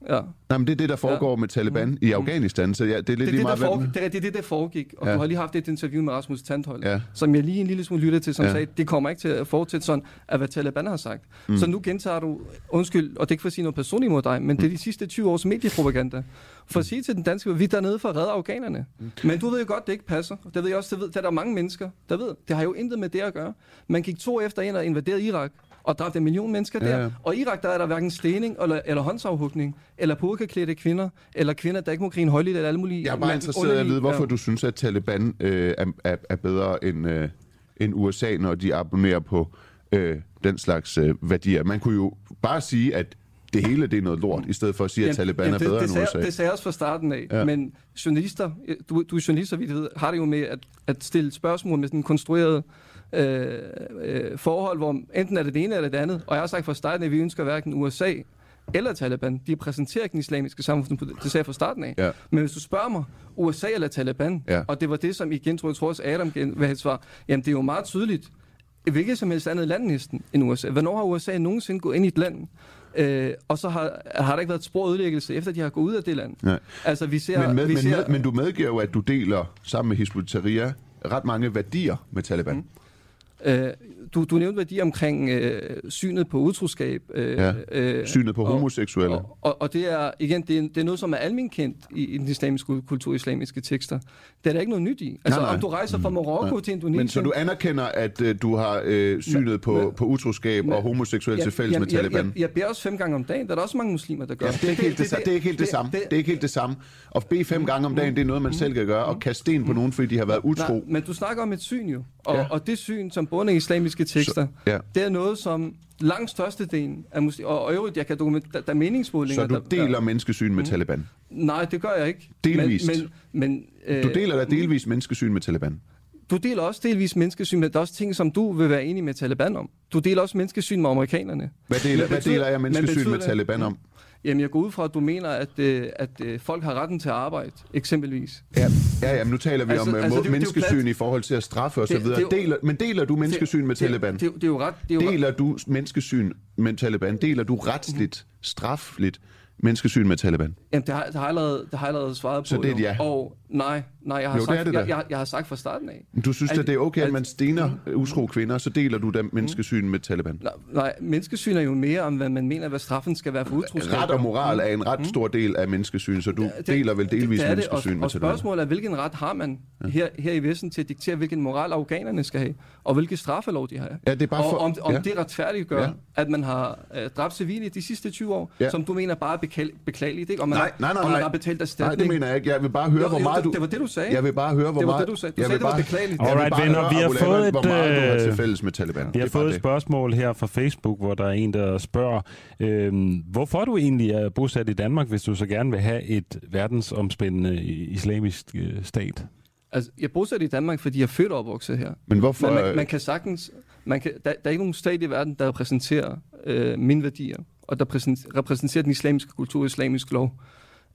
Ja. Nej, men det er det, der foregår ja. med Taliban i Afghanistan, så ja, det er lidt Det lige det, der meget, foregik, hvem... det, er, det er det, der foregik. Og Ja. du har lige haft et interview med Rasmus Tandhold, Ja. som jeg lige en lille smule lyttede til, som Ja. sagde, det kommer ikke til at fortsætte sådan, at hvad Taliban har sagt. Mm. Så nu gentager du, undskyld, og det er ikke for at sige noget personligt mod dig, men det er de sidste 20 års mediepropaganda. For at sige til den danske, vi er dernede for at redde afghanerne. Men du ved jo godt, det ikke passer. Det ved jeg også, det ved, der er der mange mennesker, der ved. Det har jo intet med det at gøre. Man gik to efter ind og invaderede Irak, og dræbte en million mennesker der. Ja, ja. Og i Irak, der er der hverken stening eller, eller håndsafhugning, eller burkaklædte kvinder, eller kvinder, der ikke må grine højligt, eller alle mulige... Jeg er man- interesseret i at vide, hvorfor ja. du synes, at Taliban øh, er, er, er bedre end, øh, end USA, når de abonnerer på øh, den slags øh, værdier. Man kunne jo bare sige, at det hele det er noget lort, i stedet for at sige, at Taliban jamen, er det, bedre det, end sagde, USA. Det sagde også fra starten af. Ja. Men journalister, du, du er journalister, vi ved, har det jo med at, at stille spørgsmål med sådan en konstrueret øh, øh, forhold, hvor enten er det det ene eller det andet. Og jeg har sagt fra starten, at vi ønsker hverken USA eller Taliban. De præsenterer den islamiske samfund, det sagde fra starten af. Ja. Men hvis du spørger mig, USA eller Taliban, Ja. og det var det, som igen, tror jeg, tror også Adam have et svar, jamen det er jo meget tydeligt, hvilket som helst andet land næsten end USA. Hvornår har USA nogensinde gået ind i et land, øh, og så har, har der ikke været et spor ødelæggelse, efter de har gået ud af det land? Nej. Altså, vi ser... Men, med, vi men, ser med, men du medgiver jo, at du deler sammen med Hizb ut-Tahrir ret mange værdier med Taliban. Mm. Øh, du, du nævnte værdi omkring øh, synet på utroskab. Øh, Ja. øh, Synet på homoseksuelle. Og, og, og det er igen det er, det er noget, som er almindeligt i, i den islamiske kultur, islamiske tekster. Det er der ikke noget nyt i. Altså, Nej, nej. om du rejser fra Marokko Nej. til Indonesien... Men så du anerkender, at øh, du har øh, synet på, men- på utroskab og homoseksuelle til fælles med Taliban? Jeg, jeg, jeg beder også fem gange om dagen. Der er der også mange muslimer, der gør. Ja, det er ikke helt det, det, det, er ikke helt det, samme. Det, er ikke helt det samme. At bede fem gange om dagen, det er noget, man selv kan gøre. Og kaste sten på nogen, fordi de har været utro. Nej, men du snakker om et syn jo. Og, Ja. og det syn, som bunder i islamiske tekster, Så- ja. det er noget, som langt størstedelen af muslimer... Og, og øvrigt, jeg kan dokumentere, der, der er meningsmålinger... Så du deler der, menneskesyn med Taliban? Nej, det gør jeg ikke. Delvist. Men, men, men, øh, Du deler da delvis menneskesyn med Taliban? Du deler også delvis menneskesyn, men der er også ting, som du vil være enig med Taliban om. Du deler også menneskesyn med amerikanerne. Hvad deler, Men hvad deler jeg men menneskesyn med Taliban om? Jamen, jeg går ud fra, at du mener, at, øh, at øh, folk har retten til at arbejde, eksempelvis. Ja, ja, ja men nu taler vi Altså- om øh, altså, det jo- det menneskesyn plat. i forhold til at straffe osv. Det- det er Deler, men deler du menneskesyn med Det- det- Taliban? Det, det, det er jo ret... Det er jo ret Deler du menneskesyn med Taliban? Deler du retsligt, strafligt menneskesyn med Taliban? Jamen, det har, det har, allerede, det har allerede svaret på. Så det er et ja? Og nej, nej, jeg har, Jo, det sagt, det da. jeg, jeg, jeg har sagt fra starten af. Du synes, At- at det er okay, at at- man stener utro kvinder, så deler du dem menneskesyn med Taliban? Nej, nej, menneskesyn er jo mere om, hvad man mener, hvad straffen skal være for utroskab. Ret og moral er en ret stor del af menneskesyn, så du deler vel delvis det det, og, menneskesyn med og Taliban? spørgsmålet er, hvilken ret har man her, her i Vesten til at diktere, hvilken moral afghanerne skal have, og hvilke straffelov de har. Ja, det er bare og for- om, om ja. det retfærdiggør, Ja. at man har øh, dræbt civile de sidste 20 år, Ja. som du mener bare er bekla- beklageligt, ikke? Og man, Nej, har, nej, nej, og man nej. har betalt Nej, erstatning. det mener jeg ikke. Jeg vil bare høre, Jo, hvor jo, meget det- du... det var det, du sagde. Jeg vil bare høre, hvor Det var meget... det, du sagde. Du jeg sagde, vil det var bare- beklageligt. Alright, venner, vi har fået et, hvor meget du har til øh, fælles med Taliban. Vi Det har er fået et spørgsmål her fra Facebook, hvor der er en, der spørger, øhm, hvorfor du egentlig er bosat i Danmark, hvis du så gerne vil have et verdensomspændende islamisk øh, stat? Altså, jeg er bosat i Danmark, fordi jeg er født og opvokset her. Men hvorfor... Men man, man kan sagtens... Man kan, der, der er ikke nogen stat i verden, der repræsenterer øh, mine værdier, og der præsent- repræsenterer den islamiske kultur og islamisk lov.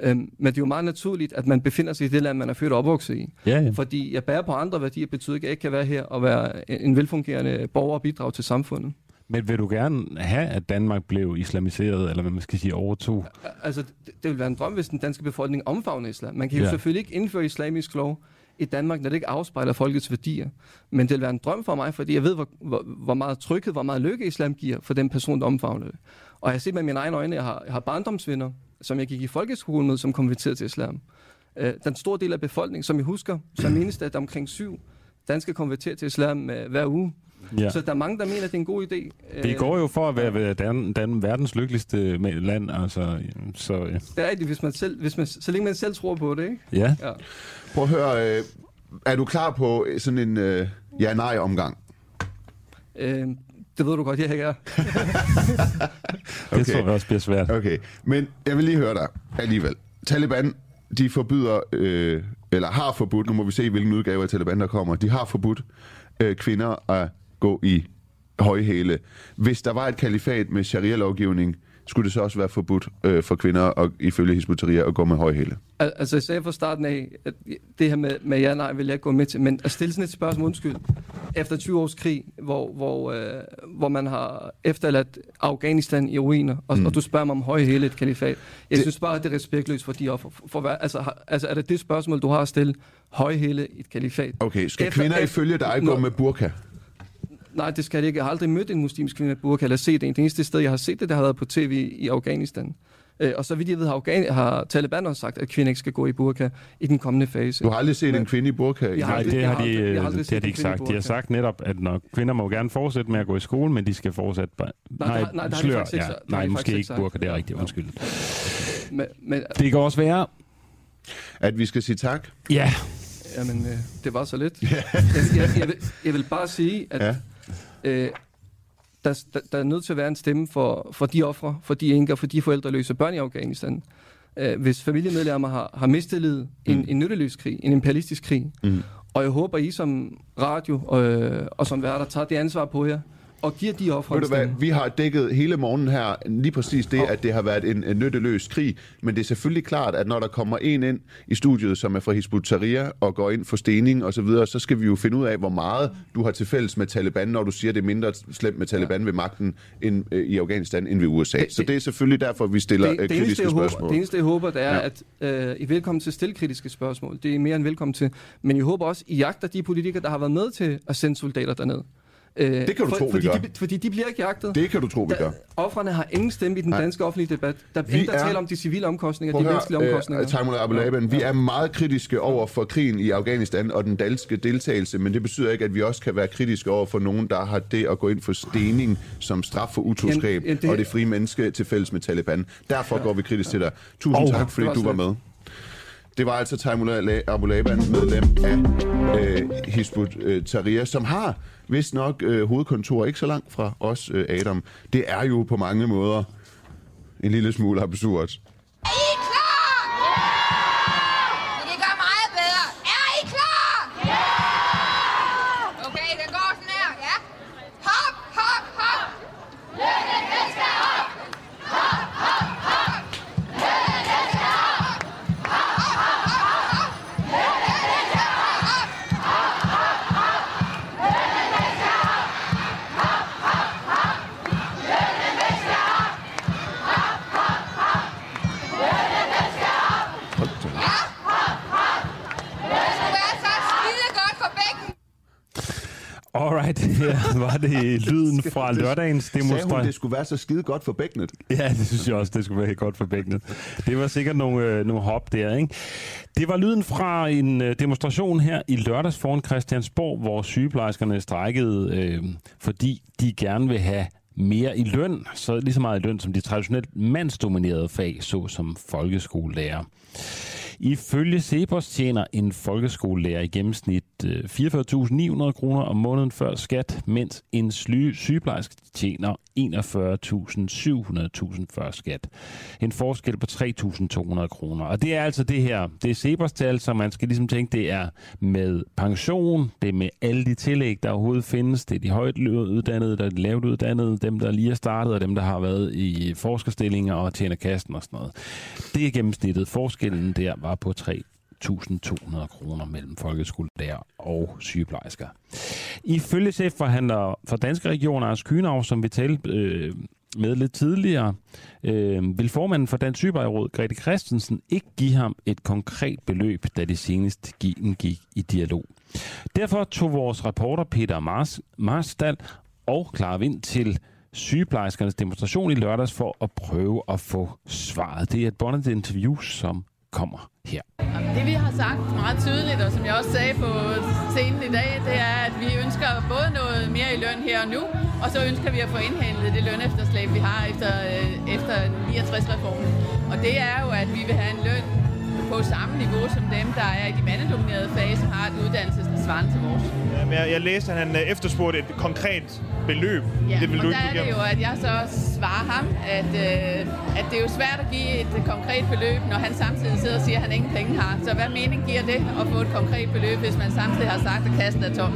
Øhm, men det er jo meget naturligt, at man befinder sig i det land, man er født og opvokset i. Ja, ja. Fordi jeg bærer på andre værdier, betyder ikke, at jeg ikke kan være her og være en velfungerende borger og bidrage til samfundet. Men vil du gerne have, at Danmark blev islamiseret, eller hvad man skal sige, overtog? Altså, det, det vil være en drøm, hvis den danske befolkning omfavner islam. Man kan jo Ja. selvfølgelig ikke indføre islamisk lov i Danmark, når det ikke afspejler folkets værdier. Men det vil være en drøm for mig, fordi jeg ved, hvor, hvor, hvor meget tryghed, hvor meget lykke islam giver for den person, der omfavner det. Og jeg har set med mine egne øjne, jeg har, jeg har barndomsvenner, som jeg gik i folkeskolen med, som konverterede til islam. Øh, den store del af befolkningen, som jeg husker, som *clears throat* eneste, at der er omkring syv danske konverterer til islam øh, hver uge. Ja. Ja. Så der er mange, der mener, at det er en god idé. Det Øh, går jo for at være være dan, dan, verdens lykkeligste land, altså, så øh, Det er det, hvis man selv, hvis man, så længe man selv tror på det, ikke? ja. Ja. Prøv at høre, øh, er du klar på sådan en øh, ja-nej-omgang? Øh, det ved du godt, jeg ikke er. *laughs* Det tror jeg også bliver svært. Okay, men jeg vil lige høre dig alligevel. Taliban, de forbyder, øh, eller har forbudt, nu må vi se, hvilken udgave af Taliban der kommer, de har forbudt øh, kvinder at gå i højhæle. Hvis der var et kalifat med sharia-lovgivning, skulle det så også være forbudt øh, for kvinder, og ifølge Hizb ut-Tahrir, at gå med højhæle? Al- Altså, jeg sagde fra starten af, at det her med, med ja nej vil jeg ikke gå med til, men at stille sådan et spørgsmål, undskyld, efter 20 års krig, hvor, hvor, øh, hvor man har efterladt Afghanistan i ruiner, og, mm. og du spørger mig om høje hele et kalifat. Jeg Det- synes bare, at det er respektløst for de offer. For, for, hvad- altså, har, altså, er det det spørgsmål, du har at stille? Høje hele et kalifat? Okay, skal Efter- kvinder efter- ifølge dig gå med burka? Nej, det skal det ikke. Jeg har aldrig mødt en muslimsk kvinde med burka, eller set en. Det eneste sted, jeg har set det, det har været på tv i Afghanistan. Øh, og så vidt jeg ved, har, Afghan- har Taliban også sagt, at kvinder ikke skal gå i burka i den kommende fase. Du har aldrig set Men- en kvinde i burka? i Jeg har Nej, det jeg har har de, aldrig- jeg har aldrig det set har de ikke sagt. De har sagt netop, at når kvinder må gerne fortsætte med at gå i skole, men de skal fortsætte bare... Nej, det har- nej, det har de slør, ikke ja. Det har Nej, de måske ikke sagt. burka, det er rigtigt, undskyld. Men, men Det kan også være... At vi skal sige tak? Ja, jamen, øh, det var så lidt. jeg, jeg, jeg, vil, jeg vil bare sige, at Ja. Øh, der, der, der er nødt til at være en stemme for, for de ofre, for de enker, for de forældreløse børn i Afghanistan. Øh, hvis familiemedlemmer har, har mistet livet en, Mm. en nytteløs krig, en imperialistisk krig, Mm. og jeg håber, I som radio øh, og som værter tager det ansvar på jer, og giver de ofre Ved en du hvad, stemme. vi har dækket hele morgenen her lige præcis det, at det har været en, en nytteløs krig, men det er selvfølgelig klart, at når der kommer en ind i studiet, som er fra Hizb ut-Tahrir og går ind for stening og så videre, så skal vi jo finde ud af, hvor meget du har til fælles med Taliban, når du siger, det er mindre slemt med Taliban ved magten end, øh, i Afghanistan end ved USA. Det- så det er selvfølgelig derfor, vi stiller det, øh, det, eneste, kritiske jeg håber, spørgsmål. det eneste, jeg håber, det er, Ja. ja. at øh, I er velkommen til at stille kritiske spørgsmål. Det er mere end velkommen til. Men jeg håber også, I jagter de politikere, der har været med til at sende soldater derned. Øh, Det kan du for, tro, vi fordi gør. de, fordi de bliver ikke jagtet. Det kan du tro, vi gør. Offrene har ingen stemme i den Nej. danske offentlige debat. Der er Vi ingen, der er- taler om de civile omkostninger, de menneskelige høre, omkostninger. øh, Taimur Abu Laban, vi er meget kritiske over for krigen i Afghanistan og den danske deltagelse, men det betyder ikke, at vi også kan være kritiske over for nogen, der har det at gå ind for stening som straf for utroskab jamen, det- og det frie menneske til fælles med Taliban. Derfor går vi kritisk til dig. Tusind Og- tak, fordi var du var med. Det var altså Taimur Abu Laban, medlem af øh, Hizb ut-Tahrir, som har hvis nok øh, hovedkontor ikke så langt fra os, øh, Adam. Det er jo på mange måder en lille smule absurd. *laughs* her var det lyden fra lørdagens Sagde hun, demonstration. det skulle være så skide godt for bækkenet? Ja, det synes jeg også, det skulle være helt godt for bækkenet. Det var sikkert nogle, øh, nogle hop der, ikke? Det var lyden fra en øh, demonstration her i lørdags foran Christiansborg, hvor sygeplejerskerne strækkede, øh, fordi de gerne vil have mere i løn, så lige så meget i løn som de traditionelt mandsdominerede fag, såsom folkeskolelærer. Ifølge Cepos tjener en folkeskolelærer i gennemsnit øh, 44.900 kroner om måneden før skat, mens en sygeplejerske tjener 41.700.000 før skat. En forskel på 3.200 kroner. Og det er altså det her, det er Sebers tal, så man skal ligesom tænke, det er med pension, det er med alle de tillæg, der overhovedet findes, det er de højt uddannede, der er de lavt uddannede, dem der lige er startet, og dem der har været i forskerstillinger og tjener kassen og sådan noget. Det er gennemsnittet. Forskellen der var på 1.200 kroner mellem folkeskolelærer og sygeplejersker. Ifølge chefforhandler for Danske Regioner, Ars Kynav, som vi talte øh, med lidt tidligere, øh, vil formanden for Dansk Sygeplejeråd, Grete Christensen, ikke give ham et konkret beløb, da det senest gik, i dialog. Derfor tog vores reporter Peter Mars, Marsdal og Clara Vind til sygeplejerskernes demonstration i lørdags for at prøve at få svaret. Det er et bondet interview, som kommer her. Det vi har sagt meget tydeligt, og som jeg også sagde på scenen i dag, det er, at vi ønsker både noget mere i løn her og nu, og så ønsker vi at få indhentet det lønefterslæb, vi har efter, øh, efter 69-reformen. Og det er jo, at vi vil have en løn på samme niveau som dem, der er i de mandedominerede fag, som har et uddannelses svarende til vores. Jamen, jeg, jeg læste, at han øh, efterspurgte et konkret beløb. Ja, det vil og du der ikke er det jo, at jeg så svarer ham, at, øh, at det er jo svært at give et konkret beløb, når han samtidig sidder og siger, at han ingen penge har. Så hvad mening giver det at få et konkret beløb, hvis man samtidig har sagt, at kassen er tom?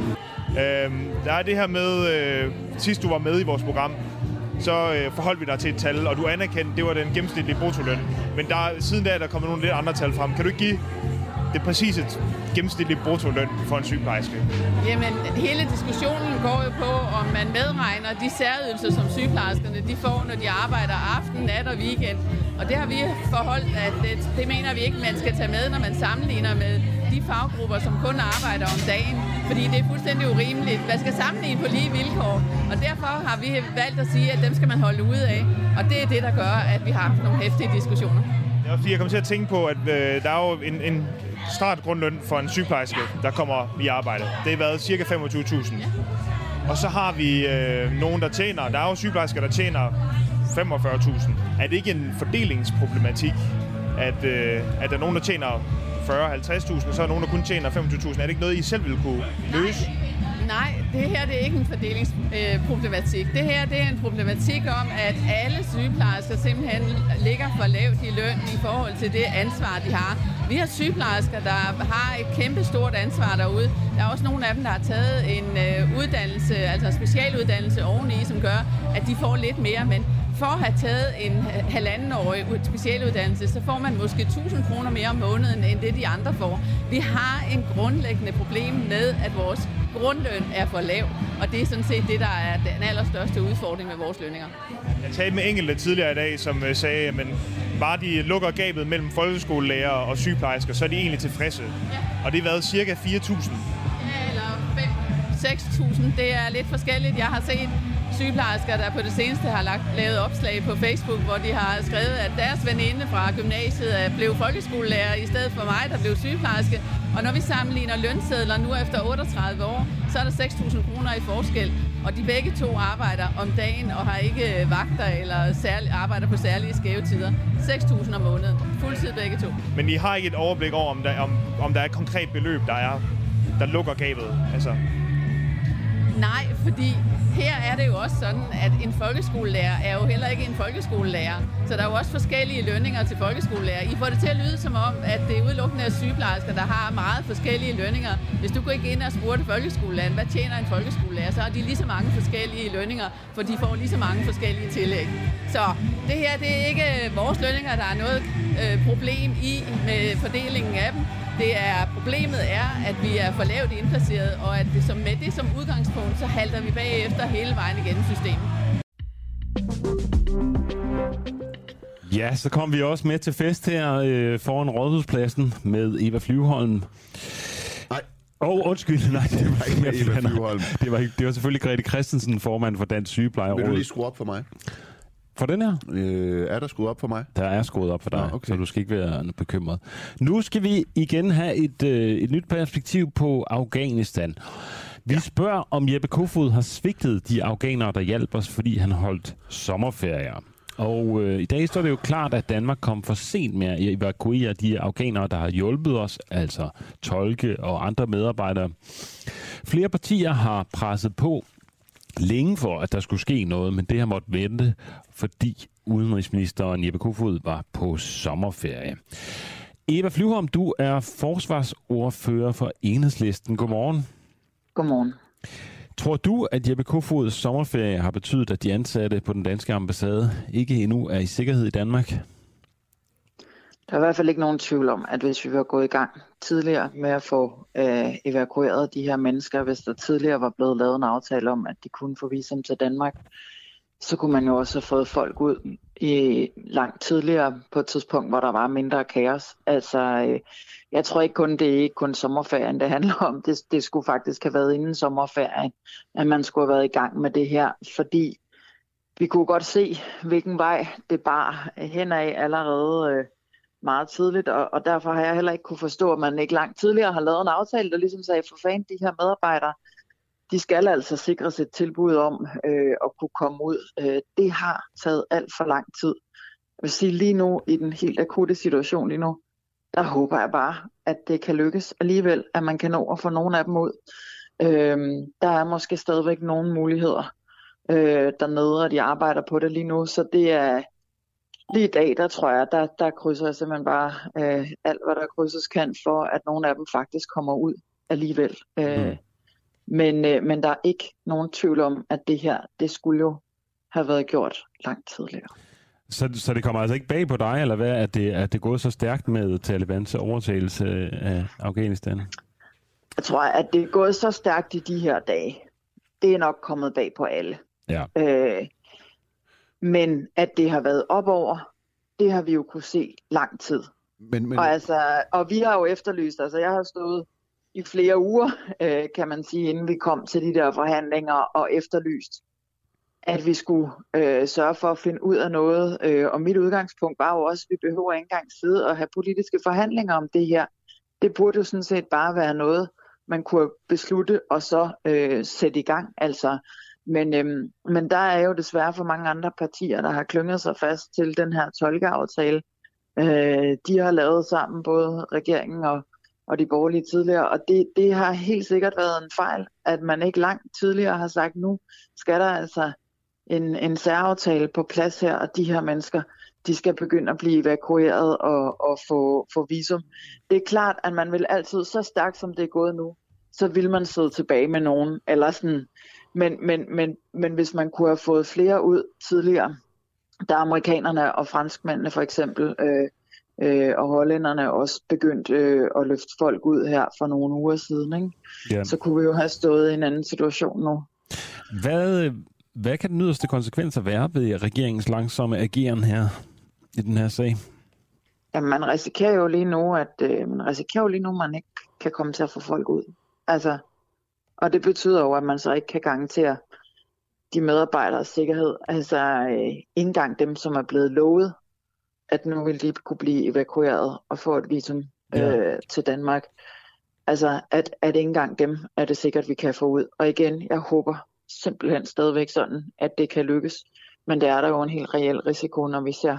Øhm, der er det her med, øh, sidst du var med i vores program, så øh, forholdt vi dig til et tal, og du anerkendte, det var den gennemsnitlige bruttoløn. Men der, siden da er der kommet nogle lidt andre tal frem. Kan du ikke give det præcise gennemsnitlige bruttoløn for en sygeplejerske? Jamen, hele diskussionen går jo på, om man medregner de særydelser, som sygeplejerskerne de får, når de arbejder aften, nat og weekend. Og det har vi forholdt, at det, det mener vi ikke, man skal tage med, når man sammenligner med de faggrupper, som kun arbejder om dagen. Fordi det er fuldstændig urimeligt. Man skal sammenligne på lige vilkår. Og derfor har vi valgt at sige, at dem skal man holde ude af. Og det er det, der gør, at vi har haft nogle hæftige diskussioner. Er fordi, jeg kommer til at tænke på, at øh, der er jo en, en startgrundløn for en sygeplejerske, der kommer i arbejde. Det har været ca. 25.000. Og så har vi øh, nogen, der tjener... Der er jo sygeplejersker, der tjener 45.000. Er det ikke en fordelingsproblematik, at, øh, at der er nogen, der tjener 40-50.000, og så er nogen, der kun tjener 25.000? Er det ikke noget, I selv ville kunne løse? Nej, Nej, det her det er ikke en fordelingsproblematik. Det her det er en problematik om, at alle sygeplejersker simpelthen ligger for lavt i løn i forhold til det ansvar, de har. Vi har sygeplejersker, der har et kæmpe stort ansvar derude. Der er også nogle af dem, der har taget en øh, uddannelse, altså en specialuddannelse oveni, som gør, at de får lidt mere. Men for at have taget en halvandenårig specialuddannelse, så får man måske 1000 kroner mere om måneden, end det de andre får. Vi har en grundlæggende problem med, at vores grundløn er for lav, og det er sådan set det, der er den allerstørste udfordring med vores lønninger. Jeg talte med enkelte tidligere i dag, som øh, sagde, at bare de lukker gabet mellem folkeskolelærer og sygeplejersker, så er de egentlig tilfredse. Ja. Og det har været cirka 4.000. Ja, eller 5-6.000. Det er lidt forskelligt. Jeg har set sygeplejersker, der på det seneste har lagt, lavet opslag på Facebook, hvor de har skrevet, at deres veninde fra gymnasiet blev folkeskolelærer i stedet for mig, der blev sygeplejerske. Og når vi sammenligner lønsedler nu efter 38 år, så er der 6.000 kroner i forskel. Og de begge to arbejder om dagen og har ikke vagter eller særlig, arbejder på særlige skæve tider. 6.000 om måneden. Fuldtid begge to. Men I har ikke et overblik over, om der, om, om der er et konkret beløb, der er der lukker gabet? Altså... Nej, fordi her er det jo også sådan, at en folkeskolelærer er jo heller ikke en folkeskolelærer. Så der er jo også forskellige lønninger til folkeskolelærer. I får det til at lyde som om, at det er udelukkende sygeplejersker, der har meget forskellige lønninger. Hvis du går ikke ind og spurgte folkeskolelæreren, hvad tjener en folkeskolelærer, så har de lige så mange forskellige lønninger, for de får lige så mange forskellige tillæg. Så det her, det er ikke vores lønninger, der er noget øh, problem i med fordelingen af dem. Det er, problemet er, at vi er for lavt indplaceret, og at det som, med det som udgangspunkt, så halter vi bagefter hele vejen igennem systemet. Ja, så kom vi også med til fest her øh, foran Rådhuspladsen med Eva Flyvholm. Nej. Åh, oh, undskyld. Nej, det var ikke *laughs* med Eva Flyvholm. Det var, det var selvfølgelig Grete Christensen, formand for Dansk Sygeplejeråd. Vil du lige skrue op for mig? For den her? Øh, er der skruet op for mig? Der er skruet op for dig, Nå, okay. så du skal ikke være bekymret. Nu skal vi igen have et, øh, et nyt perspektiv på Afghanistan. Vi ja. spørger, om Jeppe Kofod har svigtet de afghanere, der hjalp os, fordi han holdt sommerferier. Og øh, i dag står det jo klart, at Danmark kom for sent med at evakuere de afghanere, der har hjulpet os, altså tolke og andre medarbejdere. Flere partier har presset på længe for, at der skulle ske noget, men det har måttet vente, fordi udenrigsministeren Jeppe Kofod var på sommerferie. Eva Flyvholm, du er forsvarsordfører for Enhedslisten. Godmorgen. Godmorgen. Tror du, at Jeppe Kofods sommerferie har betydet, at de ansatte på den danske ambassade ikke endnu er i sikkerhed i Danmark? Der er i hvert fald ikke nogen tvivl om, at hvis vi var gået i gang tidligere med at få øh, evakueret de her mennesker, hvis der tidligere var blevet lavet en aftale om, at de kunne få visum til Danmark, så kunne man jo også have fået folk ud i langt tidligere på et tidspunkt, hvor der var mindre kaos. Altså, øh, jeg tror ikke kun, det er ikke kun sommerferien, det handler om. Det, det skulle faktisk have været inden sommerferien, at man skulle have været i gang med det her, fordi vi kunne godt se, hvilken vej det bar henad allerede øh, meget tidligt, og, og derfor har jeg heller ikke kunne forstå, at man ikke langt tidligere har lavet en aftale, der ligesom sagde, for fanden, de her medarbejdere, de skal altså sikres et tilbud om øh, at kunne komme ud. Øh, det har taget alt for lang tid. Jeg vil sige lige nu, i den helt akutte situation lige nu, der håber jeg bare, at det kan lykkes alligevel, at man kan nå at få nogle af dem ud. Øh, der er måske stadigvæk nogle muligheder øh, dernede, og de arbejder på det lige nu, så det er lige i dag, der tror jeg, der, der krydser jeg simpelthen bare øh, alt, hvad der krydses kan, for at nogle af dem faktisk kommer ud alligevel. Øh, mm. Men, øh, men der er ikke nogen tvivl om, at det her, det skulle jo have været gjort langt tidligere. Så, så det kommer altså ikke bag på dig, eller hvad, at det, at det går så stærkt med Talibans overtagelse af Afghanistan? Jeg tror, at det er gået så stærkt i de her dage. Det er nok kommet bag på alle. Ja. Øh, men at det har været op over, det har vi jo kunne se lang tid. Men, men... Og, altså, og vi har jo efterlyst, altså jeg har stået i flere uger, øh, kan man sige, inden vi kom til de der forhandlinger og efterlyst, at vi skulle øh, sørge for at finde ud af noget. Øh, og mit udgangspunkt var jo også, at vi behøver ikke engang sidde og have politiske forhandlinger om det her. Det burde jo sådan set bare være noget, man kunne beslutte og så øh, sætte i gang. Altså, men, øhm, men der er jo desværre for mange andre partier, der har klynget sig fast til den her tolkeaftale. Øh, de har lavet sammen, både regeringen og og de borgerlige tidligere. Og det, det har helt sikkert været en fejl, at man ikke langt tidligere har sagt, nu skal der altså en, en særaftale på plads her, og de her mennesker, de skal begynde at blive evakueret og, og få, få visum. Det er klart, at man vil altid, så stærkt som det er gået nu, så vil man sidde tilbage med nogen. Eller sådan. Men, men, men, men hvis man kunne have fået flere ud tidligere, der er amerikanerne og franskmændene for eksempel, øh, øh, og hollænderne også begyndt øh, at løfte folk ud her for nogle uger siden. Ikke? Ja. Så kunne vi jo have stået i en anden situation nu. Hvad, hvad kan den yderste konsekvenser være ved regeringens langsomme ageren her i den her sag? Jamen, man risikerer jo lige nu, at øh, man risikerer jo lige nu, at man ikke kan komme til at få folk ud. Altså, og det betyder jo, at man så ikke kan garantere de medarbejderes sikkerhed. Altså, øh, ikke engang dem, som er blevet lovet, at nu vil de kunne blive evakueret og få et visum Ja. øh, til Danmark. Altså, at, at ikke engang dem er det sikkert, vi kan få ud. Og igen, jeg håber simpelthen stadigvæk sådan, at det kan lykkes. Men det er der jo en helt reel risiko, når vi ser,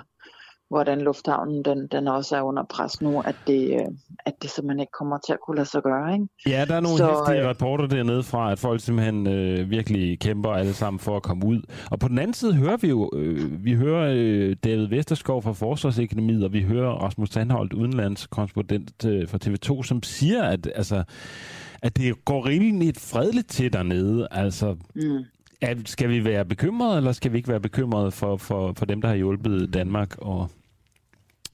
hvordan lufthavnen den, den også er under pres nu, at det, øh, at det simpelthen ikke kommer til at kunne lade sig gøre. Ikke? Ja, der er nogle Så, hæftige øh, rapporter dernede fra, at folk simpelthen øh, virkelig kæmper alle sammen for at komme ud. Og på den anden side hører vi jo, øh, vi hører øh, David Vesterskov fra Forsvarsakademiet, og vi hører Rasmus Tandholt, udenlandskorrespondent øh, fra TV2, som siger, at, altså, at det går rimelig fredeligt til dernede. Altså, Mm. skal vi være bekymrede, eller skal vi ikke være bekymrede for, for, for dem, der har hjulpet Danmark? Og,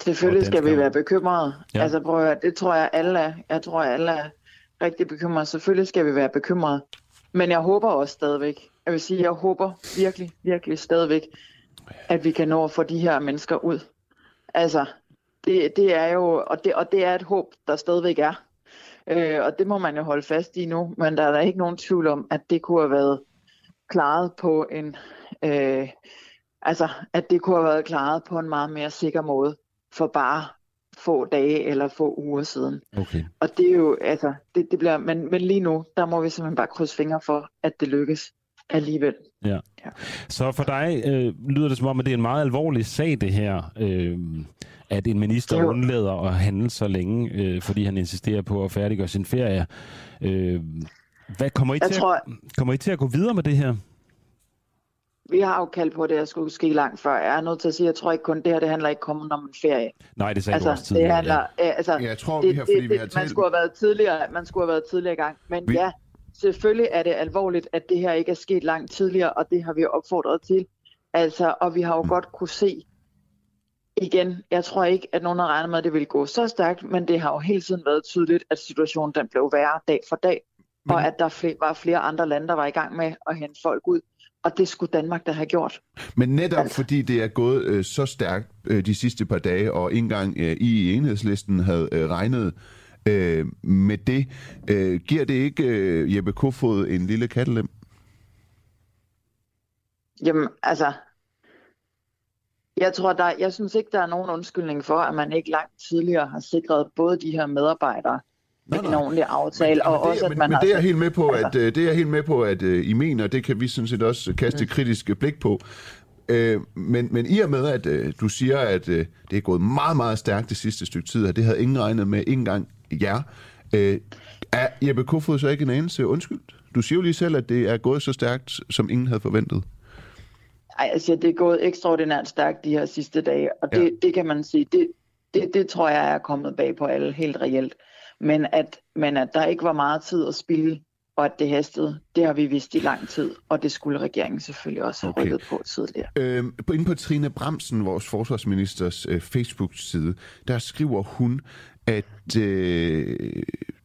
Selvfølgelig skal vi være bekymrede. Ja. Altså prøv at høre, det tror jeg alle er. Jeg tror alle er rigtig bekymrede. Selvfølgelig skal vi være bekymrede. Men jeg håber også stadigvæk. Jeg vil sige, jeg håber virkelig, virkelig stadigvæk, at vi kan nå at få de her mennesker ud. Altså, det, det er jo, og det, og det er et håb, der stadigvæk er. Øh, og det må man jo holde fast i nu. Men der er der ikke nogen tvivl om, at det kunne have været klaret på en, øh, altså, at det kunne have været klaret på en meget mere sikker måde for bare få dage eller få uger siden. okay. Og det er jo, altså, det, det bliver, men, men lige nu, der må vi simpelthen bare krydse fingre for, at det lykkes alligevel. Ja. Så for dig øh, lyder det som om, at det er en meget alvorlig sag, det her, øh, at en minister er jo- undlader at handle så længe, øh, fordi han insisterer på at færdiggøre sin ferie. Øh, hvad kommer I, Jeg til tror- at, kommer I til at gå videre med det her? Vi har jo kaldt på, at det her skulle ske langt før. Jeg er nødt til at sige, at jeg tror ikke kun, det her det handler ikke kun om en ferie. Nej, det sagde du også Altså, det tidligere. handler, ja. altså, Jeg tror, det, vi har, fordi det, vi har det, man skulle have været tidligere, man skulle have været tidligere i gang. Men Vi- ja, selvfølgelig er det alvorligt, at det her ikke er sket langt tidligere, og det har vi opfordret til. Altså, og vi har jo Mm. godt kunne se igen, jeg tror ikke, at nogen har regnet med, at det ville gå så stærkt, men det har jo hele tiden været tydeligt, at situationen den blev værre dag for dag, Men- og at der var flere andre lande, der var i gang med at hente folk ud. Og det skulle Danmark da have gjort. Men netop Altså. fordi det er gået øh, så stærkt øh, de sidste par dage, og ikke engang øh, I i enhedslisten havde øh, regnet øh, med det, øh, giver det ikke øh, Jeppe Kofod en lille kattelem? Jamen, altså, jeg tror, der, jeg synes ikke, der er nogen undskyldning for, at man ikke langt tidligere har sikret både de her medarbejdere med Nej, en nej. ordentlig aftale, og men også, det, at men, man men det er jeg helt med på, Altså- at øh, det er helt med på, at øh, I mener, det kan vi sådan set også kaste et kritisk blik på. Øh, men, men i og med, at øh, du siger, at øh, det er gået meget, meget stærkt det sidste stykke tid, og det havde ingen regnet med, ikke engang jer, øh, er Jeppe Kofod så ikke en anelse undskyldt? Du siger jo lige selv, at det er gået så stærkt, som ingen havde forventet. Ej, siger, det er gået ekstraordinært stærkt de her sidste dage, og det, Ja. det kan man sige, det, det, det tror jeg er kommet bag på alle helt reelt. Men at, men at der ikke var meget tid at spille, og at det hastede, det har vi vidst i lang tid, og det skulle regeringen selvfølgelig også have Okay. rykket på tidligere. Øh, på, inde på Trine Bramsen, vores forsvarsministers øh, Facebook-side, der skriver hun, at øh,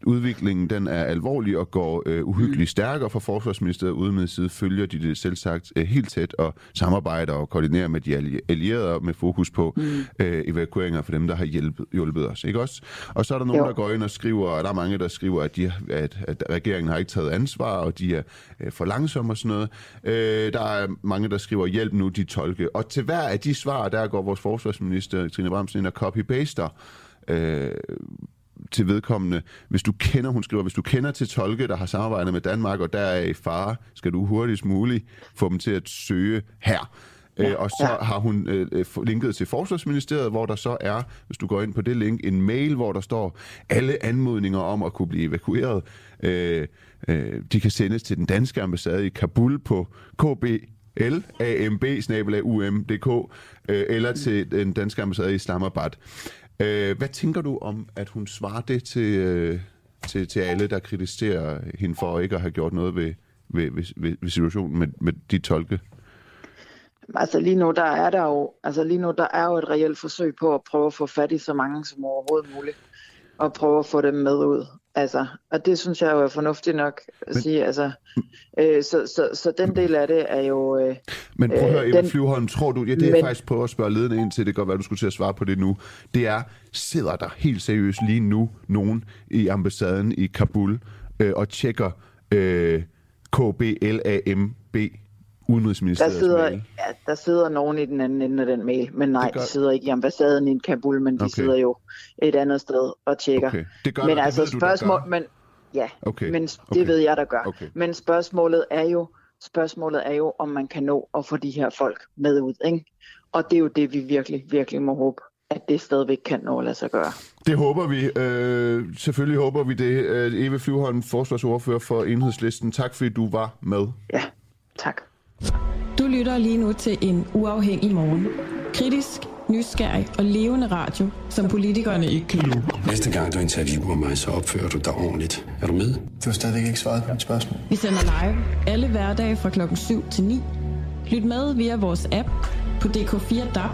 udviklingen den er alvorlig og går øh, uhyggeligt stærkere for forsvarsministeriet. Ude side følger de det selv sagt øh, helt tæt og samarbejder og koordinerer med de alli- allierede med fokus på mm. øh, evakueringer for dem, der har hjælpet, hjulpet os. Ikke også? Og så er der nogen, Jo. der går ind og skriver, og der er mange, der skriver, at, de, at, at regeringen har ikke taget ansvar, og de er øh, for langsomme og sådan noget. Øh, der er mange, der skriver, hjælp nu de tolke. Og til hver af de svar, der går vores forsvarsminister, Trine Bramsen, ind og copy-paster øh, til vedkommende. Hvis du kender, hun skriver, hvis du kender til tolke, der har samarbejdet med Danmark, og der er i fare, skal du hurtigst muligt få dem til at søge her. Øh, og så har hun øh, øh, linket til Forsvarsministeriet, hvor der så er, hvis du går ind på det link, en mail, hvor der står alle anmodninger om at kunne blive evakueret. Øh, øh, de kan sendes til den danske ambassade i Kabul på KB lamb umdk øh, eller til den danske ambassade i Islamabad. Øh, hvad tænker du om, at hun svarer det til, øh, til, til alle, der kritiserer hende for ikke at have gjort noget ved, ved, ved, ved, situationen med, med de tolke? Altså lige nu, der er der jo, altså lige nu, der er jo et reelt forsøg på at prøve at få fat i så mange som overhovedet muligt, og prøve at få dem med ud. Altså, og det synes jeg jo er fornuftigt nok at Men- sige. Altså, øh, så, så, så den del af det er jo... Øh, Men prøv at høre, Øh, Eva den- Flyvholm, tror du, ja, det er Men- faktisk prøver at spørge ledende ind til, det kan godt være, du skulle til at svare på det nu, det er, sidder der helt seriøst lige nu nogen i ambassaden i Kabul øh, og tjekker øh, KBLAMB der Udenrigsministeriets sidder, mail? ja, der sidder nogen i den anden ende af den mail, men nej, Det gør- de sidder ikke i ambassaden i Kabul, men de Okay. sidder jo et andet sted og tjekker. Okay, det gør men der, det altså ved du, der spørgsmål, gør. men ja, Okay, men det okay. ved jeg, der gør. Okay. Men spørgsmålet er jo, spørgsmålet er jo, om man kan nå at få de her folk med ud, ikke? Og det er jo det, vi virkelig, virkelig må håbe, at det stadigvæk kan nå at lade sig gøre. Det håber vi. Øh, selvfølgelig håber vi det. Øh, Eva Flyvholm, forsvarsordfører for Enhedslisten. Tak fordi du var med. Ja, tak. Du lytter lige nu til en uafhængig morgen. Kritisk, nysgerrig og levende radio, som politikerne ikke kan lide. Næste gang du interviewer mig, så opfører du dig ordentligt. Er du med? Du har stadigvæk ikke svaret på mit spørgsmål. Vi sender live alle hverdage fra klokken 7 til 9. Lyt med via vores app på DK4 DAB,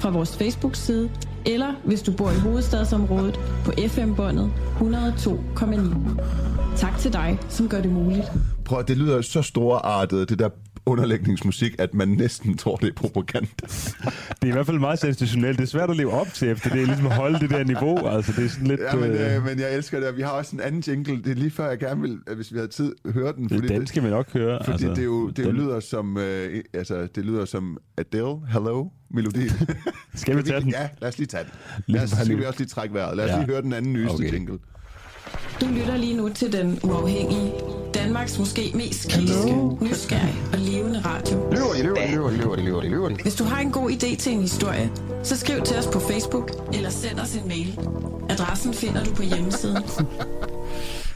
fra vores Facebook-side, eller hvis du bor i hovedstadsområdet på FM-båndet 102,9. Tak til dig, som gør det muligt. Prøv, at- det lyder så storartet, det der underlægningsmusik, at man næsten tror, det er propaganda. Det er i hvert fald meget sensationelt. Det er svært at leve op til, efter det er ligesom at holde det der niveau. Altså, det er sådan lidt... Ja, men, øh, øh, men jeg elsker det, vi har også en anden jingle. Det er lige før, jeg gerne vil, at hvis vi havde tid, høre den. Det- den skal vi nok høre, Fordi altså. det, jo, det Den- lyder som, øh, altså, det lyder som Adele, Hello, melodien. Skal vi tage den? Ja, lad os lige tage den. Lad os, skal vi også lige trække vejret. Lad os Ja. lige høre den anden nyeste okay. jingle. Du lytter lige nu til den uafhængige, Danmarks måske mest kritiske, nysgerrige og levende radio. Løver de, løver de, løver de, løver de, løver de, løver de. Hvis du har en god idé til en historie, så skriv til os på Facebook eller send os en mail. Adressen finder du på hjemmesiden.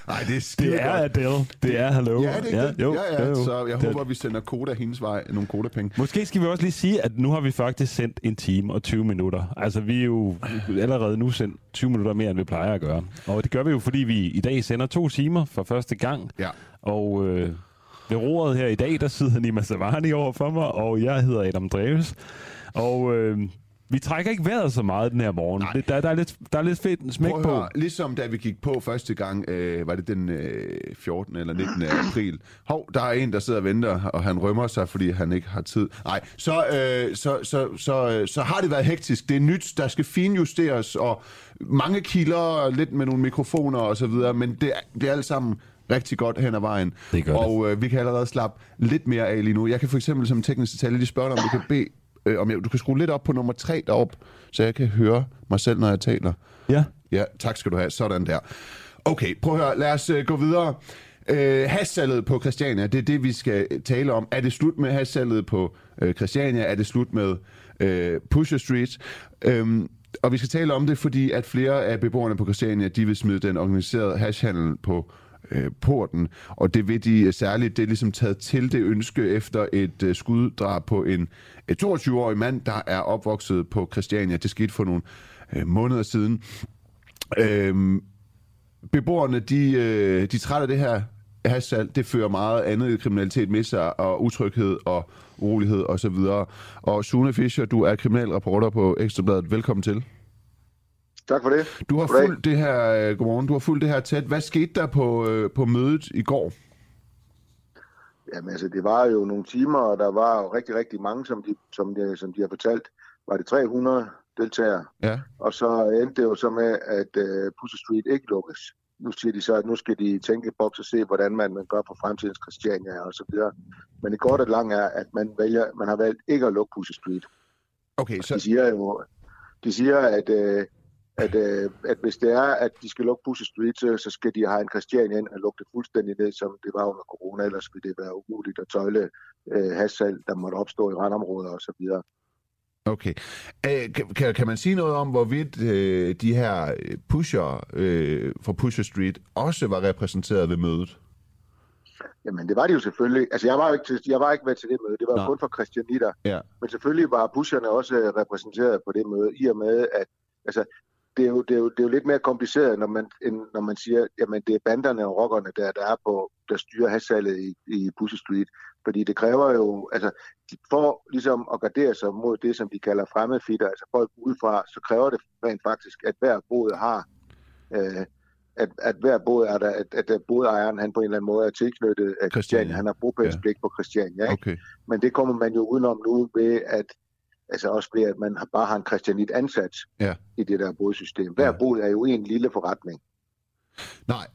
Nej, det er skide Det er godt. Adele. Det er Hello. Ja, det er det. jo, ja, ja. jo. Så jeg Det- håber, vi sender Koda hendes vej nogle Koda-penge. Måske skal vi også lige sige, at nu har vi faktisk sendt en time og 20 minutter. Altså, vi er jo allerede nu sendt 20 minutter mere, end vi plejer at gøre. Og det gør vi jo, fordi vi i dag sender to timer for første gang. Ja. Og øh, ved roret her i dag, der sidder Nima Savani over for mig, og jeg hedder Adam Dreves. Og øh, vi trækker ikke vejret så meget den her morgen. Det, der, der, er lidt, der er lidt fedt smæk på. høre, ligesom da vi gik på første gang, øh, var det den øh, 14. eller 19. april. Hov, der er en, der sidder og venter, og han rømmer sig, fordi han ikke har tid. Nej, så, øh, så, så, så, øh, så har det været hektisk. Det er nyt, der skal finjusteres, og mange kilder, lidt med nogle mikrofoner og så videre, men det, er- det er alt sammen rigtig godt hen ad vejen. Det gør og øh, vi kan allerede slappe lidt mere af lige nu. Jeg kan for eksempel som teknisk detalje lige spørge dig, om du kan bede, øh, om jeg, du kan skrue lidt op på nummer 3 derop, så jeg kan høre mig selv, når jeg taler. Ja. Ja, tak skal du have. Sådan der. Okay, prøv at høre. Lad os uh, gå videre. Uh, hassalget på Christiania, det er det, vi skal tale om. Er det slut med hassalget på uh, Christiania? Er det slut med uh, Pusher Street? Um, og vi skal tale om det, fordi at flere af beboerne på Christiania, de vil smide den organiserede hashhandel på øh, porten, og det vil de øh, særligt, det er ligesom taget til det ønske efter et øh, skuddrab på en øh, 22-årig mand, der er opvokset på Christiania. Det skete for nogle øh, måneder siden. Øh, beboerne, de, øh, de er af det her hashsalg. Det fører meget andet kriminalitet med sig, og utryghed og urolighed osv. Og, så videre. og Sune Fischer, du er kriminalreporter på Ekstrabladet. Velkommen til. Tak for det. Du har Goddag. fulgt det her, øh, godmorgen, du har fulgt det her tæt. Hvad skete der på, øh, på mødet i går? Jamen altså, det var jo nogle timer, og der var jo rigtig, rigtig mange, som de, som de, som de har fortalt. Var det 300 deltagere? Ja. Og så endte det jo så med, at uh, Pussy Street ikke lukkes. Nu siger de så, at nu skal de tænke på og se, hvordan man, man gør på fremtidens Christiania og så videre. Men det korte og lange er, at man, vælger, man har valgt ikke at lukke Pussy Street. Okay, så... De siger jo, de siger, at, uh, at, øh, at hvis det er, at de skal lukke Pussy Street, så, så skal de have en Christiania ind og lukke det fuldstændig ned, som det var under corona, ellers ville det være umuligt at tøjle øh, hassalg, der måtte opstå i randområder osv. Okay. Øh, kan, kan, man sige noget om, hvorvidt øh, de her pusher øh, fra Pusher Street også var repræsenteret ved mødet? Jamen, det var det jo selvfølgelig. Altså, jeg var ikke, til, jeg var ikke med til det møde. Det var Nå. kun for Christianitter. Ja. Men selvfølgelig var pusherne også øh, repræsenteret på det møde, i og med, at altså, det, er jo, det, er jo, det er jo lidt mere kompliceret, når man, end, når man siger, jamen det er banderne og rockerne, der, der er på, der styrer hassalget i, i Pussy Street. Fordi det kræver jo, altså, de får ligesom at gardere sig mod det, som de kalder fremmedfitter, altså folk udefra, så kræver det rent faktisk, at hver bod har, øh, at, at hver båd er der, at, at bådejeren han på en eller anden måde er tilknyttet af Christiania. Han har bopælspligt ja. på Christiania. Ikke? Okay. Men det kommer man jo udenom nu ved, at altså også ved, at man bare har en Christianit ansat Ja. i det der bådsystem. Hver ja. båd er jo en lille forretning. Nej,